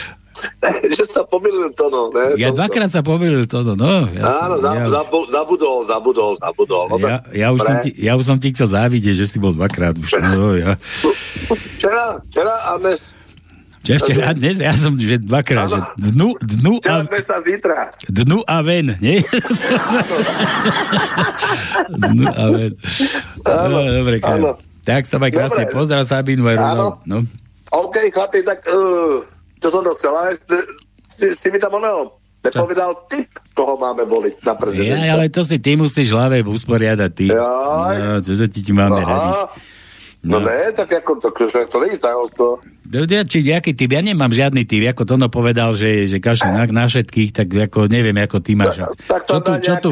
(laughs) (laughs) že sa pomýlil to, no. Ne, Ja to- dvakrát sa pomýlil to, no. no ja, Áno, za, ja, zabu, zabudol, zabudol, zabudol. No, ja, ja, už som ti, ja už som ti chcel závidieť, že si bol dvakrát už. No, (laughs) ja. Včera, včera a dnes. Čo včera, dnes, ja som že dvakrát, že dnu, dnu a, dnu a ven, nie? dnu a ven. Áno, No, dobre, áno. Tak sa maj krásne, pozdrav Sabínu aj Áno. No. OK, chlapi, tak uh, čo som chcel, ale si, si mi tam oného nepovedal typ, koho máme voliť na prezidenta. Ja, ale to si ty musíš v hlave usporiadať, ty. Jaj. No, čo sa ti máme. Aha, No, no ne, tak ako to, to, to je tajomstvo. Ja, či nejaký typ, ja nemám žiadny typ, ako Tono povedal, že, že každý na, na všetkých, tak ako neviem, ako ty máš. Tak, tak to čo tu, čo tu,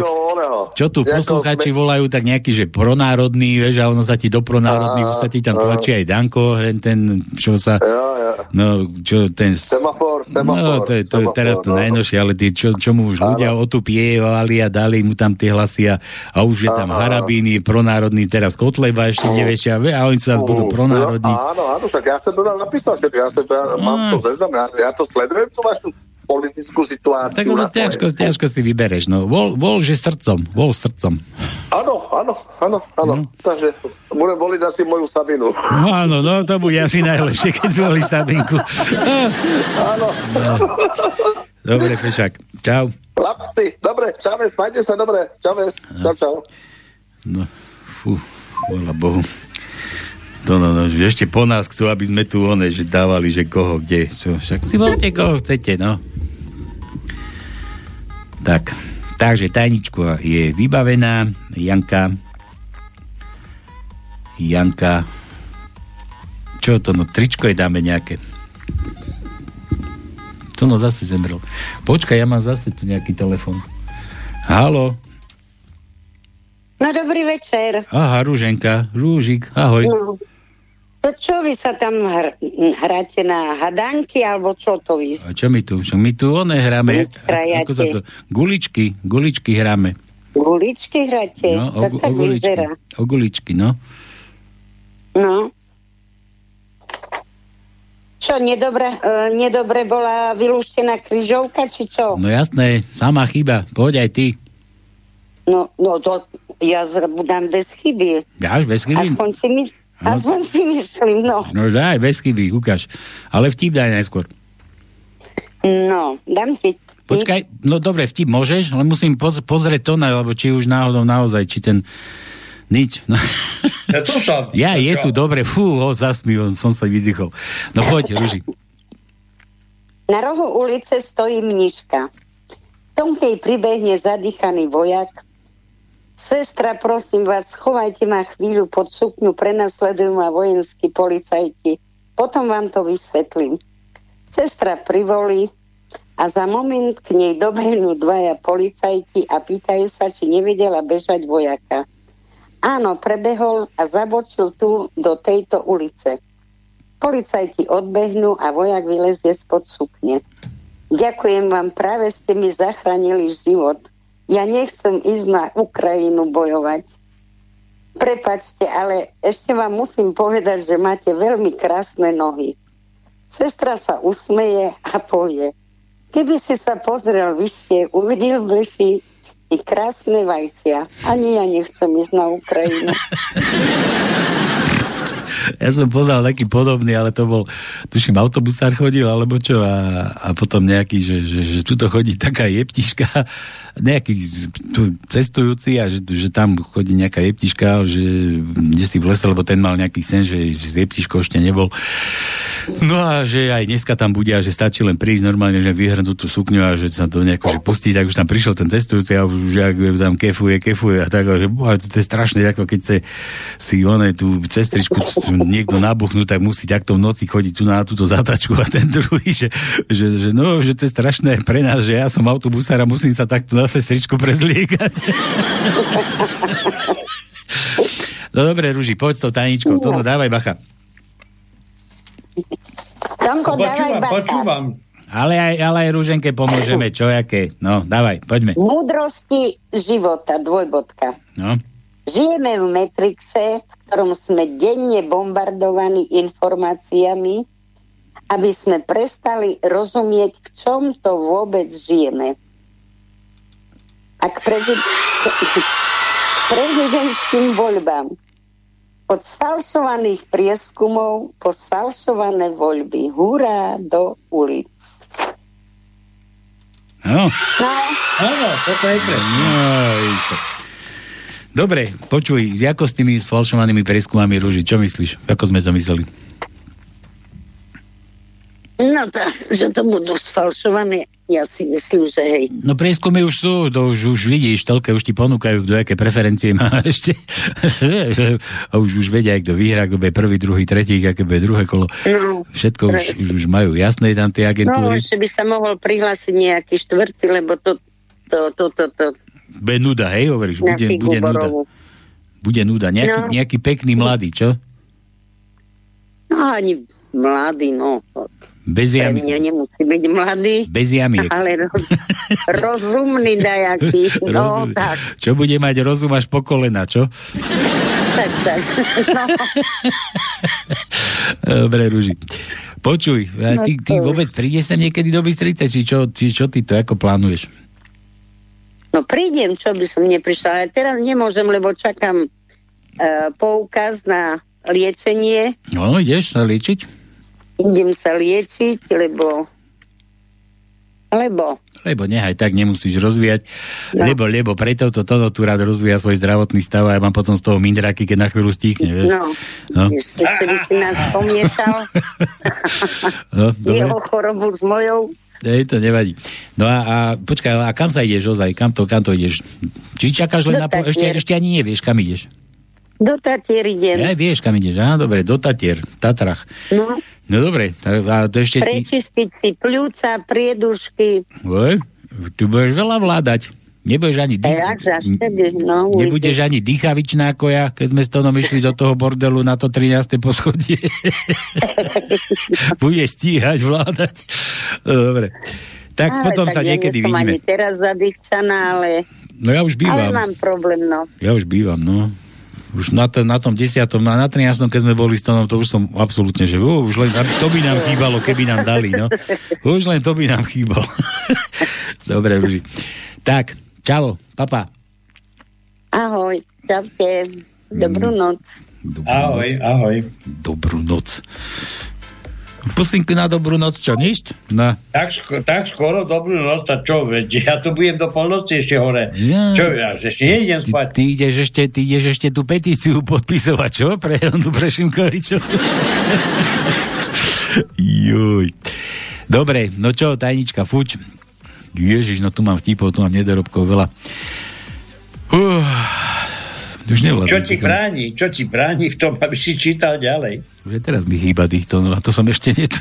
čo tu poslucháči sme... volajú, tak nejaký, že pronárodný, vieš, a ono sa ti do pronárodných, sa ti tam tlačí aj Danko, ten, čo sa... Jo, jo. No, čo ten... Semafor, semafor. No, to je, to je teraz to no. najnovšie, ale tí, čo, čo mu už áno. ľudia otupievali a dali mu tam tie hlasy a, a už je tam Harabíny, pronárodný, teraz Kotleba ešte nevie, a, a oni sa budú pronárodní. Áno, áno, tak ja som to napísal napísal, že ja, som, ja mm. mám to zeznam, ja, ja to sledujem, tú vašu politickú situáciu. Tak ono ťažko, ťažko si vybereš. No, vol, vol, že srdcom. Vol srdcom. Áno, áno, áno, áno. Mm. Takže budem voliť asi moju Sabinu. No áno, no to bude asi najlepšie, keď zvolí Sabinku. áno. No. Dobre, Fešak. Čau. Lapsy, dobre, čaves, majte sa, dobre. Čaves, čau, čau. No, fú, vola Bohu. To no, no, ešte po nás chcú, aby sme tu one, že dávali, že koho, kde. Čo, však si volte, koho chcete, no. Tak, takže tajnička je vybavená. Janka. Janka. Čo to, no, tričko je dáme nejaké. To no zase zemrel. Počkaj, ja mám zase tu nejaký telefon. Halo. No dobrý večer. Aha, Rúženka, Rúžik, ahoj. No. To čo vy sa tam hr- hráte na hadanky, alebo čo to vy? A čo my tu? My tu one hráme? Ako sa to? Guličky, guličky hráme. Guličky hráte? No, o, o, guličky, o guličky, no. No. Čo, nedobre, uh, nedobre bola vylúštená kryžovka, či čo? No jasné, sama chyba, poď aj ty. No, no to ja dám bez chyby. Dáš bez chyby? Aspoň si my, No. Aspoň si myslím, no. No daj, bez chyby, ukáž. Ale vtip daj najskôr. No, dám ti Počkaj, no dobre, vtip môžeš, ale musím poz- pozrieť to, lebo či už náhodou naozaj, či ten nič. No. (laughs) Ja, to sa, ja je tu, dobre, fú, ho, zasmil, som sa vydychol. No poď, Ruži. Na rohu ulice stojí mniška. V tom tej pribehne zadýchaný vojak, Sestra, prosím vás, schovajte ma chvíľu pod sukňu, prenasledujú ma vojenskí policajti. Potom vám to vysvetlím. Sestra privolí a za moment k nej dobehnú dvaja policajti a pýtajú sa, či nevedela bežať vojaka. Áno, prebehol a zabočil tu do tejto ulice. Policajti odbehnú a vojak vylezie spod sukne. Ďakujem vám, práve ste mi zachránili život – ja nechcem ísť na Ukrajinu bojovať. Prepačte, ale ešte vám musím povedať, že máte veľmi krásne nohy. Sestra sa usmeje a povie, keby si sa pozrel vyššie, uvidel by si i krásne vajcia. Ani ja nechcem ísť na Ukrajinu. (laughs) ja som poznal taký podobný, ale to bol, tuším, autobusár chodil, alebo čo, a, a potom nejaký, že, že, že tuto chodí taká jeptiška, nejaký tu cestujúci a že, že tam chodí nejaká jeptiška, že kde si v lese, lebo ten mal nejaký sen, že s jeptiškou ešte nebol. No a že aj dneska tam bude a že stačí len prísť normálne, že vyhrnúť tú sukňu a že sa to nejako že pustí, tak už tam prišiel ten testujúci a už ak tam kefuje, kefuje a tak, že boha, to je strašné, ako keď sa si one tú cestričku niekto nabuchnú, tak musí takto v noci chodiť tu na túto zatačku a ten druhý, že, že, že no, že to je strašné pre nás, že ja som autobusár a musím sa takto na sestričku prezliekať. (laughs) no dobre, Ruži, poď s tou tajničkou, to no, dávaj bacha. Tomko, dávaj bacha. Počúvam. Ale aj, ale aj Rúženke pomôžeme, čo jaké. No, dávaj, poďme. Múdrosti života, dvojbodka. No. Žijeme v Metrixe, ktorom sme denne bombardovaní informáciami, aby sme prestali rozumieť, v čom to vôbec žijeme. A k, prezid- k prezidentským voľbám od sfalšovaných prieskumov po sfalšované voľby. Hurá do ulic. No. No. Áno, toto je pre. No, Dobre, počuj, ako s tými sfalšovanými prieskumami rúži, čo myslíš? Ako sme to mysleli? No to, že to budú sfalšované Ja si myslím, že hej. No prieskumy už sú, to už, už vidíš, telke už ti ponúkajú, kto aké preferencie má (laughs) ešte. a už, už vedia, kto vyhrá, kto bude prvý, druhý, tretí, aké bude druhé kolo. No, Všetko už, už majú jasné tam tie No, agentúry. ešte by sa mohol prihlásiť nejaký štvrtý, lebo to, to, to, to, to Bude nuda, hej, hovoríš, bude, bude nuda. Bude nuda. Nejaký, No. nejaký pekný mladý, čo? No ani mladý, no. Bez Pre jamy. mňa nemusí byť mladý. Bez jamiek. Ale roz, (laughs) rozumný dajaký. No, Rozum- tak, Čo bude mať rozum až po kolena, čo? tak, tak. No, Dobre, Ruži. Počuj, No ty, ty vôbec prídeš sem niekedy do Bystrice, či čo, či čo ty to ako plánuješ? No prídem, čo by som neprišla. Ale teraz nemôžem, lebo čakám uh, poukaz na liečenie. No, ideš sa liečiť? Idem sa liečiť, lebo lebo Lebo nehaj tak, nemusíš rozvíjať. No. Lebo, lebo preto to toto tu rád rozvíja svoj zdravotný stav a ja mám potom z toho mindráky, keď na chvíľu stíchne, vieš? no, No, ešte by si nás pomiešal (laughs) no jeho chorobu s mojou. Ej, to nevadí. No a, a počkaj, a kam sa ideš ozaj? Kam to, kam to ideš? Či čakáš len Do na... Po... Ešte, ešte ani nevieš, kam ideš. Do Tatier idem. Ja vieš, kam ideš. Á, dobre, do Tatier, Tatrach. No, No dobre, a to ešte... Prečistiť si pľúca, priedušky. Oj, tu budeš veľa vládať. Nebudeš ani, dých, no. nebudeš ani dýchavičná ako ja, keď sme s Tonom išli do toho bordelu na to 13. poschodie. (laughs) budeš stíhať, vládať. No, Dobre. Tak Ale potom tak sa ja niekedy vidíme. ani teraz zadýchcaná, ale, No ja už ale bývam. mám problém, no. Ja už bývam, no. Už na, t- na tom desiatom a na 13. keď sme boli s Tonom, to už som absolútne, že uh, už len to by nám chýbalo, keby nám dali, no. (laughs) Už len to by nám chýbalo. (laughs) Dobre, Ruži. Tak, čavo, papa. Ahoj, čaute, dobrú Mm. noc. Ahoj, ahoj. Dobrú noc. Pusinky na dobrú noc, čo, nič? No. Tak, sko- tak skoro dobrú noc, a čo, veď ja tu budem do polnoci ešte hore. Ja. Čo, ja že ešte nejdem Ty, spať. ty, ideš ešte, ty ideš ešte tú petíciu (laughs) podpisovať, čo? Pre Hondu Prešimkovičov. (laughs) Juj. Dobre, no čo, tajnička, fuč. Ježiš, no tu mám vtipov, tu mám nedorobkov veľa. Uh, už nevládam. Čo ti bráni? Čo ti bráni v tom, aby si čítal ďalej? Už teraz mi chýba týchto, no a to som ešte nie... (laughs)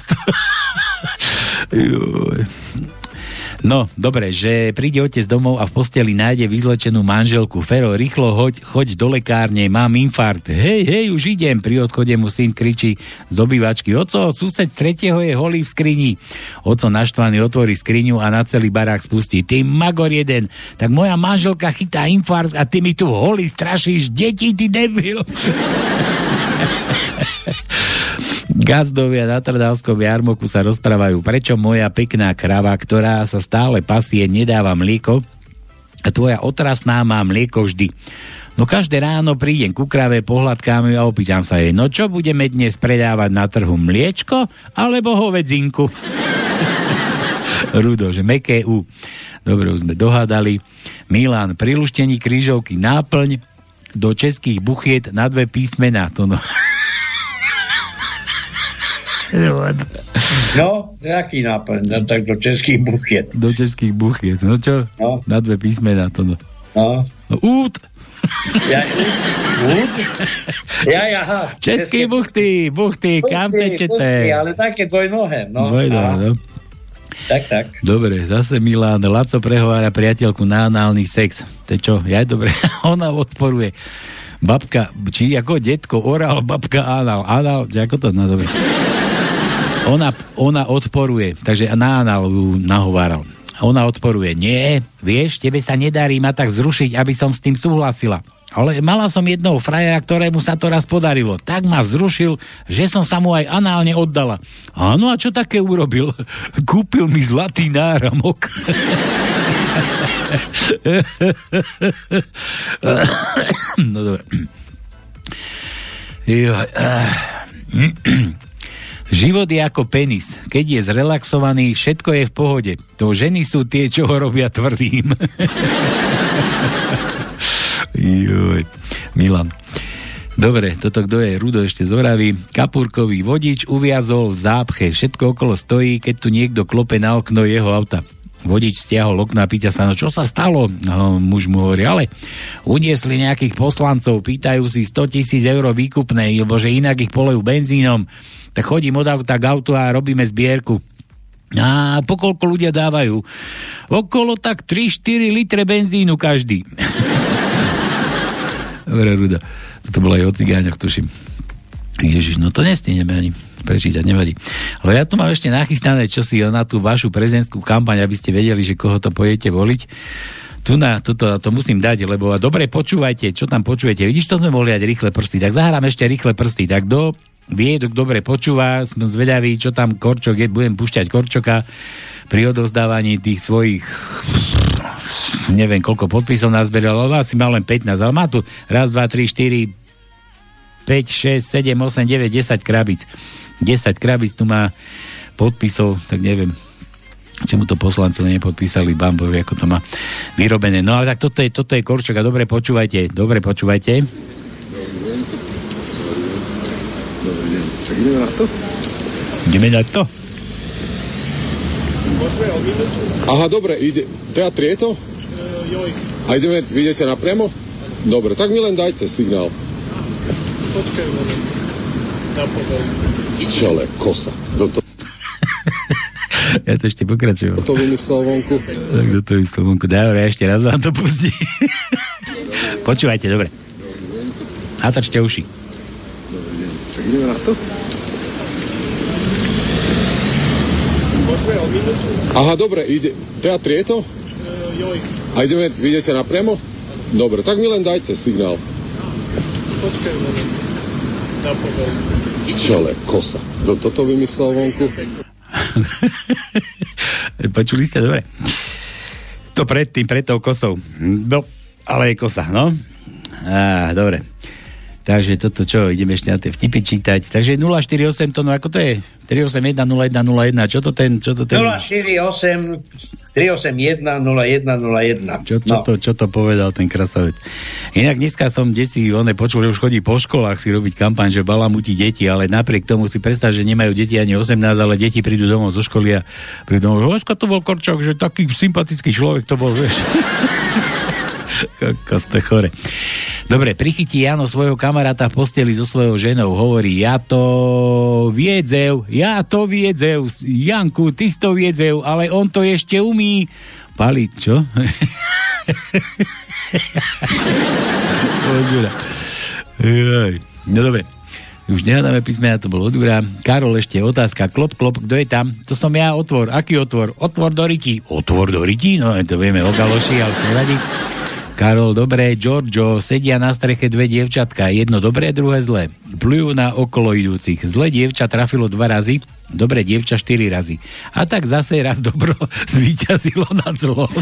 No, dobre, že príde otec domov a v posteli nájde vyzlečenú manželku. Fero, rýchlo hoď, choď do lekárne, mám infarkt. Hej, hej, už idem. Pri odchode mu syn kričí z obývačky. Oco, sused z tretieho je holý v skrini. Oco naštvaný otvorí skriňu a na celý barák spustí. Ty magor jeden, tak moja manželka chytá infarkt a ty mi tu holý strašíš deti, ty debil. (laughs) Gazdovia na Trnavskom jarmoku sa rozprávajú, prečo moja pekná krava, ktorá sa stále pasie, nedáva mlieko a tvoja otrasná má mlieko vždy. No každé ráno prídem ku krave, pohľadkám ju a opýtam sa jej, no čo budeme dnes predávať na trhu, mliečko alebo hovedzinku? (laughs) Rudo, že meké U. Dobre, už sme dohádali. Milan, pri luštení krížovky náplň do českých buchiet na dve písmená. To no. No, to je aký náplň? No, tak do českých buchiet. Do českých buchiet. No čo? No. Na dve písmená to no. No. no út! Ja, út? Ja, ja, aha. České buchty, buchty, kam buchty, tečete? Ale také dvojnohé. No. Dvojnohé, no. Tak, tak. Dobre, zase Milán, Laco prehovára priateľku na análny sex. To je čo? Ja dobre, (laughs) ona odporuje. Babka, či ako detko, oral, babka, anál. Anál, ako to? No dobre. Ona, ona odporuje, takže na anál ju nahováral. Ona odporuje, nie, vieš, tebe sa nedarí ma tak zrušiť, aby som s tým súhlasila. Ale mala som jednoho frajera, ktorému sa to raz podarilo. Tak ma vzrušil, že som sa mu aj análne oddala. Áno, a čo také urobil? (laughs) Kúpil mi zlatý náramok. (laughs) no dobre. (clears throat) Život je ako penis. Keď je zrelaxovaný, všetko je v pohode. To ženy sú tie, čo ho robia tvrdým. Joj. Milan. Dobre, toto kto je? Rudo ešte zoraví. Kapurkový vodič uviazol v zápche. Všetko okolo stojí, keď tu niekto klope na okno jeho auta. Vodič stiahol okno a pýta sa, no čo sa stalo? No, muž mu hovorí, ale uniesli nejakých poslancov, pýtajú si 100 tisíc eur výkupnej, lebo že inak ich polejú benzínom. Tak chodím od auta k autu a robíme zbierku. A pokoľko ľudia dávajú? Okolo tak 3-4 litre benzínu každý. (laughs) Dobre, Ruda. Toto bolo aj o cigáňoch, tuším. Ježiš, no to nestihneme ani prečítať, nevadí. Ale ja tu mám ešte nachystané čosi na tú vašu prezidentskú kampaň, aby ste vedeli, že koho to pojete voliť. Tu na, toto, to musím dať, lebo dobre počúvajte, čo tam počujete. Vidíš, to sme mohli dať rýchle prsty. Tak zahrám ešte rýchle prsty. Tak do vie, kto dobre počúva, som zvedavý, čo tam Korčok je, budem pušťať Korčoka pri odozdávaní tých svojich neviem, koľko podpisov nazberal, ale asi má len 15, ale má tu raz, dva, tri, štyri, 5, 6, 7, 8, 9, 10 krabíc. 10 krabíc tu má podpisov, tak neviem, čemu to poslancov nepodpísali Bambovi, ako to má vyrobené. No ale tak toto je, toto je Korčok a dobre počúvajte, dobre počúvajte. Ideme na to? Ideme na to? Aha, dobre, ide, teatr je to? A ideme, vy idete napriamo? Dobre, tak mi len dajte signál. Počkaj, na pozor. Kosa. Kto to, (laughs) Ja to ešte pokračujem. to vymyslel vonku? Tak kto to vymyslel vonku? Dobre, ešte raz vám to pustí. (laughs) Počúvajte, dobre. Natačte uši. Ideme na to? Aha, dobre, ide, teatr je to? A ideme, idete napriamo? Dobre, tak mi len dajte signál. počkaj, na kosa. Kto toto vymyslel vonku? (laughs) Počuli ste, dobre. To predtým, pred tou kosou. No, ale je kosa, no. Á, dobre. Takže toto čo, ideme ešte na tie vtipy čítať. Takže 048 to, no ako to je? 381 0101, čo to ten, čo to ten... 048 381 0101. Čo, čo, No. to, čo to povedal ten krasavec? Inak dneska som desi, one počul, že už chodí po školách si robiť kampaň, že balamutí deti, ale napriek tomu si predstav, že nemajú deti ani 18, ale deti prídu domov zo školy a prídu domov, že to bol Korčok, že taký sympatický človek to bol, vieš. (laughs) Ste chore. Dobre, prichytí Jano svojho kamaráta v posteli so svojou ženou. Hovorí, ja to viedzev, ja to viedzev. Janku, ty si to viedzev, ale on to ešte umí. Pali, čo? No dobre. Už nehľadáme písmena, to bolo odúra. Karol ešte otázka. Klop, klop, kto je tam? To som ja, otvor. Aký otvor? Otvor do riti. Otvor do riti? No, to vieme o galoši, ale to nevadí. Karol, dobré, Giorgio, sedia na streche dve dievčatka, jedno dobré, druhé zlé. Plujú na okolo idúcich. Zlé dievča trafilo dva razy, dobré dievča štyri razy. A tak zase raz dobro (laughs) zvíťazilo nad zlom.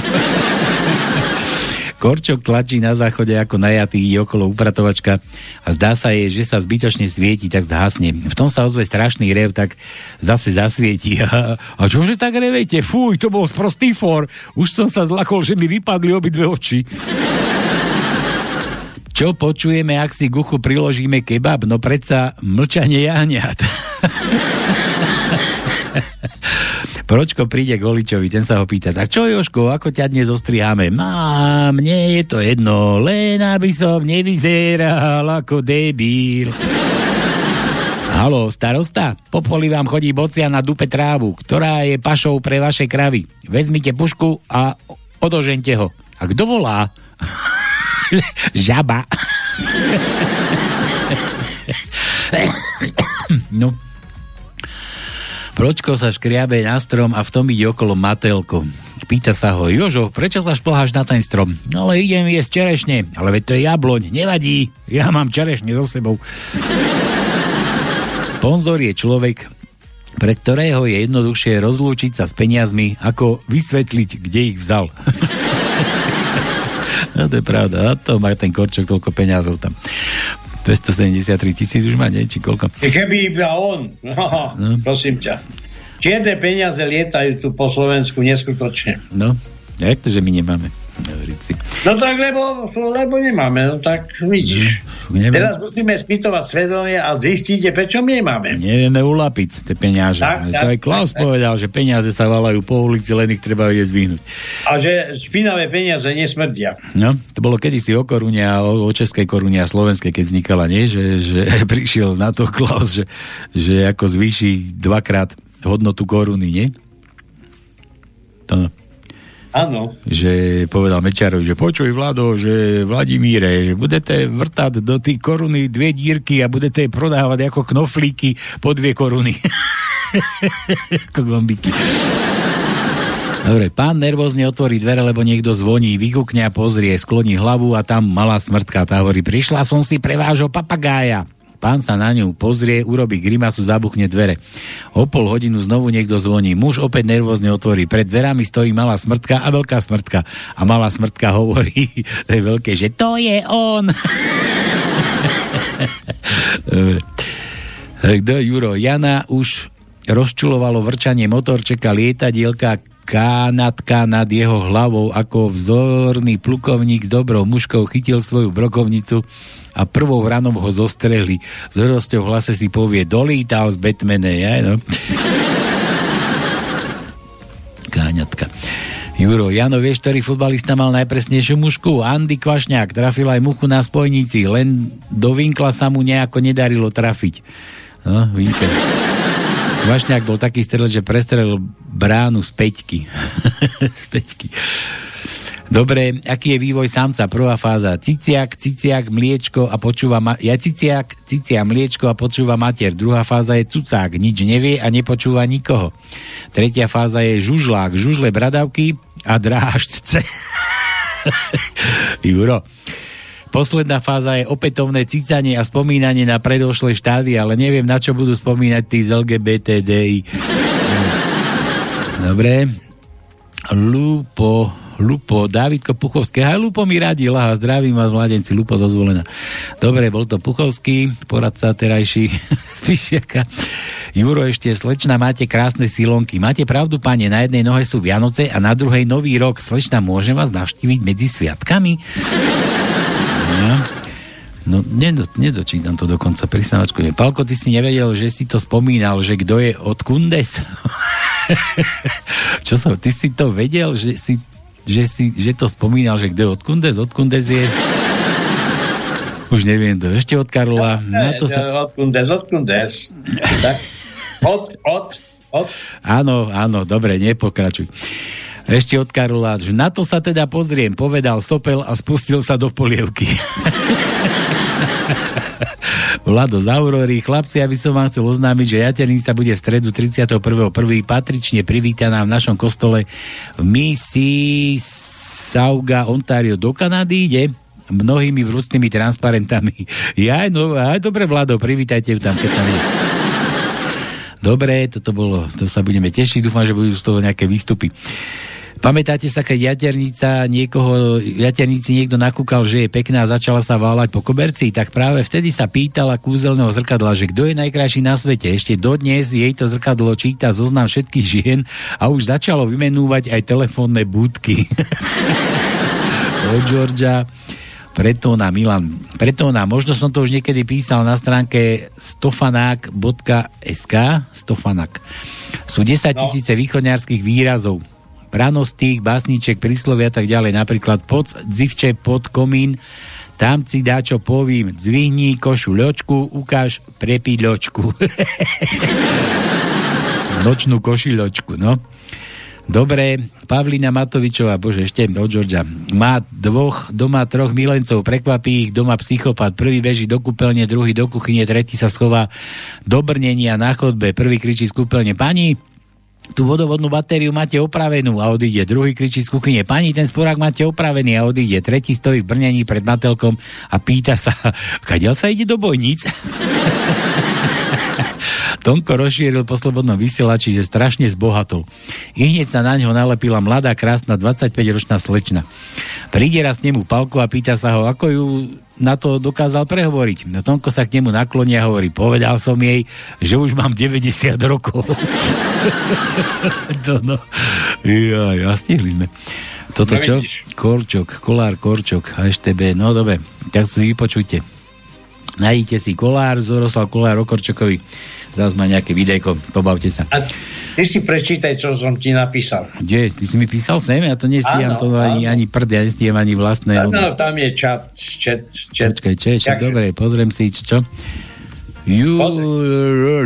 Korčok tlačí na záchode ako najatý, okolo upratovačka a zdá sa jej, že sa zbytočne svieti, tak zhasne. V tom sa ozve strašný rev, tak zase zasvieti. A, (laughs) a čože tak revete? Fuj, to bol sprostý for. Už som sa zlakol, že mi vypadli obidve oči. Čo počujeme, ak si k uchu priložíme kebab? No predsa mlčanie jahňat. (laughs) Pročko príde k Oličovi, ten sa ho pýta, tak čo Joško, ako ťa dnes ostriháme? Má, mne je to jedno, len aby som nevyzeral ako debil. Halo, starosta, po vám chodí bocia na dupe trávu, ktorá je pašou pre vaše kravy. Vezmite pušku a odožente ho. A kto volá? (laughs) Žaba. (laughs) no, Pročko sa škriabe na strom a v tom ide okolo Matelko. Pýta sa ho, Jožo, prečo sa šplháš na ten strom? No ale idem jesť čerešne. Ale veď to je jabloň, nevadí. Ja mám čerešne so sebou. (laughs) Sponzor je človek, pre ktorého je jednoduchšie rozlúčiť sa s peniazmi, ako vysvetliť, kde ich vzal. (laughs) (laughs) no to je pravda, a to má ten korčok toľko peniazov tam. 273 tisíc už má, nie? Či koľko? Keby iba on, no, no. prosím ťa. Čierne peniaze lietajú tu po Slovensku neskutočne. No, jak to, že my nemáme? Si. No tak, lebo, lebo nemáme, no tak vidíš. No, neviem. Teraz musíme spýtovať svedomie a zistíte, prečo nemáme. Nevieme ulapiť tie peniaze. Tak, to tak, aj Klaus tak, tak. povedal, že peniaze sa valajú po ulici, len ich treba vedieť zvihnúť. A že špinavé peniaze nesmrdia. No, to bolo kedysi o korune a o, o českej korune a slovenskej, keď vznikala, nie? Že, že (laughs) prišiel na to Klaus, že, že ako zvýši dvakrát hodnotu koruny, nie? To, Áno. že povedal Mečiarovi, že počuj Vlado, že Vladimíre, že budete vrtať do tej koruny dve dírky a budete prodávať ako knoflíky po dve koruny. (laughs) ako gombiky. Dobre, pán nervózne otvorí dvere, lebo niekto zvoní, vykúkne a pozrie, skloní hlavu a tam malá smrtka. Tá hovorí, prišla som si pre vášho papagája. Pán sa na ňu pozrie, urobí grimasu, zabuchne dvere. O pol hodinu znovu niekto zvoní. Muž opäť nervózne otvorí. Pred dverami stojí malá smrtka a veľká smrtka. A malá smrtka hovorí, (laughs) to je veľké, že to je on. (laughs) Dobre. Kto, Juro? Jana už rozčulovalo vrčanie motorčeka, lietadielka, kánatka nad jeho hlavou, ako vzorný plukovník s dobrou muškou chytil svoju brokovnicu a prvou ranou ho zostreli. S hrosťou v hlase si povie, dolítal z Batmane, ja, no. Káňatka. Juro, Jano, vieš, ktorý futbalista mal najpresnejšiu mušku? Andy Kvašňák trafil aj muchu na spojnici, len do Vinkla sa mu nejako nedarilo trafiť. No, Vinkel. Kvašňák bol taký strel, že prestrelil bránu z peťky. (laughs) z peťky. Dobre, aký je vývoj samca? Prvá fáza. Ciciak, ciciak, mliečko a počúva... Ma- ja ciciak, cicia, mliečko a počúva matier. Druhá fáza je cucák, nič nevie a nepočúva nikoho. Tretia fáza je žužlák, žužle bradavky a dráždce. (laughs) Juro. Posledná fáza je opätovné cicanie a spomínanie na predošlé štády, ale neviem, na čo budú spomínať tí z LGBTDI. Dobre. Lupo, Lupo, Dávidko Puchovský. Aj Lupo mi radí, laha, zdravím vás, mladenci, Lupo dozvolená. Dobre, bol to Puchovský, poradca terajší (laughs) z Pišiaka. Juro, ešte slečna, máte krásne silonky. Máte pravdu, pane, na jednej nohe sú Vianoce a na druhej Nový rok. Slečna, môžem vás navštíviť medzi sviatkami? No. No, nedo, nedočítam to dokonca, prisnávačku. Palko, ty si nevedel, že si to spomínal, že kto je od Kundes? (laughs) Čo som, ty si to vedel, že si, že si, že to spomínal, že kto je od Kundes? Od Kundes je... Už neviem to, ešte od Karola. Na to sa... Od Kundes, od Kundes. Tak? Od, od, od. Áno, áno, dobre, nepokračuj. Ešte od Karola, že na to sa teda pozriem, povedal Sopel a spustil sa do polievky. (laughs) Vlado z Aurory. Chlapci, aby som vám chcel oznámiť, že Jaternica bude v stredu 31.1. patrične privítaná v našom kostole v misii Sauga Ontario do Kanady. Ide mnohými vrúcnými transparentami. (laughs) Ja, no, aj dobre, Vlado, privítajte tam, keď tam je. Dobre, toto bolo, to sa budeme tešiť, dúfam, že budú z toho nejaké výstupy. Pamätáte sa, keď jaternica niekoho, jaternici niekto nakúkal, že je pekná a začala sa váľať po koberci, tak práve vtedy sa pýtala kúzelného zrkadla, že kto je najkrajší na svete. Ešte dodnes jej to zrkadlo číta zoznam všetkých žien a už začalo vymenúvať aj telefónne budky. (laughs) Od Georgia. Preto na Milan. Preto na, možno som to už niekedy písal na stránke stofanák.sk stofanak. Sú 10 tisíce východňarských výrazov pranostík, básniček, príslovia a tak ďalej. Napríklad pod dzivče pod komín, tam si dá čo povím, zvihni košu ľočku, ukáž prepiť ľočku. (laughs) Nočnú košiločku, no. Dobre, Pavlina Matovičová, bože, ešte od Georgia. Má dvoch, doma troch milencov, prekvapí ich doma psychopat. Prvý beží do kúpeľne, druhý do kuchyne, tretí sa schová do brnenia na chodbe. Prvý kričí z kúpeľne, pani, tú vodovodnú batériu máte opravenú a odíde. Druhý kričí z kuchyne, pani, ten sporák máte opravený a odíde. Tretí stojí v brnení pred matelkom a pýta sa, (laughs) kadiaľ sa ide do bojnic? (laughs) Tonko rozšíril po slobodnom vysielači, že strašne zbohatol. I hneď sa na ňo nalepila mladá, krásna 25-ročná slečna. Príde raz nemu Palko a pýta sa ho, ako ju na to dokázal prehovoriť. No Tonko sa k nemu nakloní a hovorí, povedal som jej, že už mám 90 rokov. (laughs) to no. Ja, ja, stihli sme. Toto No čo? Korčok, kolár, korčok, HTB. No dobre, tak si vypočujte. Najdite si kolár, Zoroslav Kolár o Korčokovi. Zás má nejaké videjko, pobavte sa. A ty si prečítaj, čo som ti napísal. Kde? Ty si mi písal sem? Ja to nestíham, Áno, to ani, áno. ani prd, ja nestíham ani vlastné. Áno, tam je čat, čet, čet. Počkaj, čo, Jak- dobre, pozriem si, čo? You,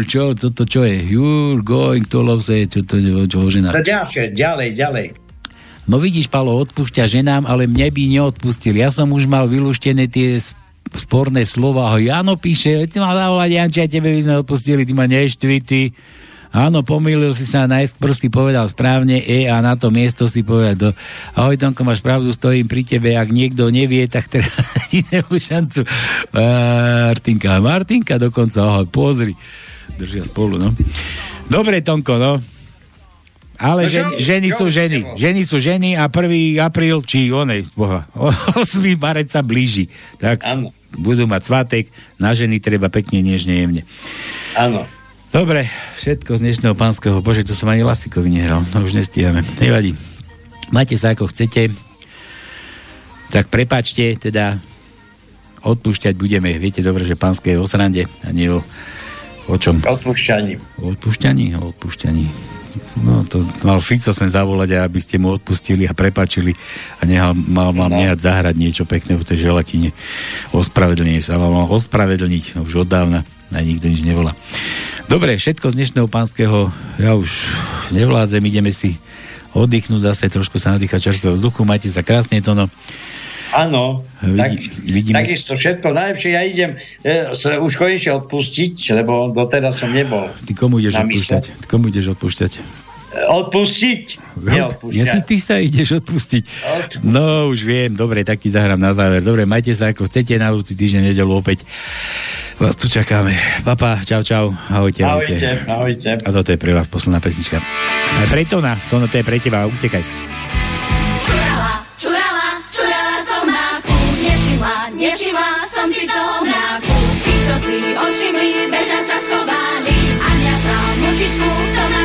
čo, toto čo je? You're going to love čo to je, čo o ženách. To ďalšie, ďalej, ďalej. No vidíš, Palo, odpúšťa ženám, ale mne by neodpustil. Ja som už mal vylúštené tie sporné slova. Ho Jano píše, veď si mal zavolať, Janči, tebe by sme odpustili, ty ma neštvi, ty. Áno, pomýlil si sa, najskôr si povedal správne E a na to miesto si povedal do... Ahoj, Tonko, máš pravdu, stojím pri tebe, ak niekto nevie, tak teraz (laughs) ti nemú šancu. Martinka, Martinka dokonca, ahoj, pozri. Držia spolu, no. Dobre, Tonko, no. Ale čo? ženy, sú ženy. Ženy sú ženy a 1. apríl, či onej, boha, (laughs) 8. marec sa blíži. Tak Áno. Budú mať svatek, na ženy treba pekne, nežne, jemne. Áno. Dobre, všetko z dnešného pánskeho. Bože, to som ani Lasikovi nehral. No už nestíhame. Nevadí. Máte sa ako chcete. Tak prepačte, teda odpúšťať budeme. Viete dobre, že pánske je o srande a nie o, o čom? Odpúšťaní. O odpúšťaní? O odpúšťaní. No to mal Fico sem zavolať, aby ste mu odpustili a prepačili a nehal, mal vám No. nehať zahrať niečo pekné v tej želatine. Ospravedlnenie sa mal, ospravedlniť no, už od dávna a nikto nič nevolá. Dobre, všetko z dnešného pánskeho ja už nevládzem, ideme si oddychnúť zase, trošku sa nadýchať čerstvého vzduchu, majte sa krásne to no. Áno, tak, vidíme, takisto všetko najlepšie. Ja idem e, sa už konečne odpustiť, lebo doteraz som nebol. ty komu ideš odpúšťať? Ty komu ideš odpúšťať? E, Odpustiť? Ja, Neodpúšťať. ty, ty sa ideš odpustiť. No, už viem, dobre, tak ti zahrám na záver. Dobre, majte sa ako chcete na budúci týždeň, nedelu opäť. Vás tu čakáme. Papa, čau, čau. Ahojte, ahojte. Ahojte, ahojte. A toto je pre vás posledná pesnička. Aj pre Tona, to, to je pre teba, utekaj. Ošimli, bežať sa schovali. A mňa sa mučičku v tom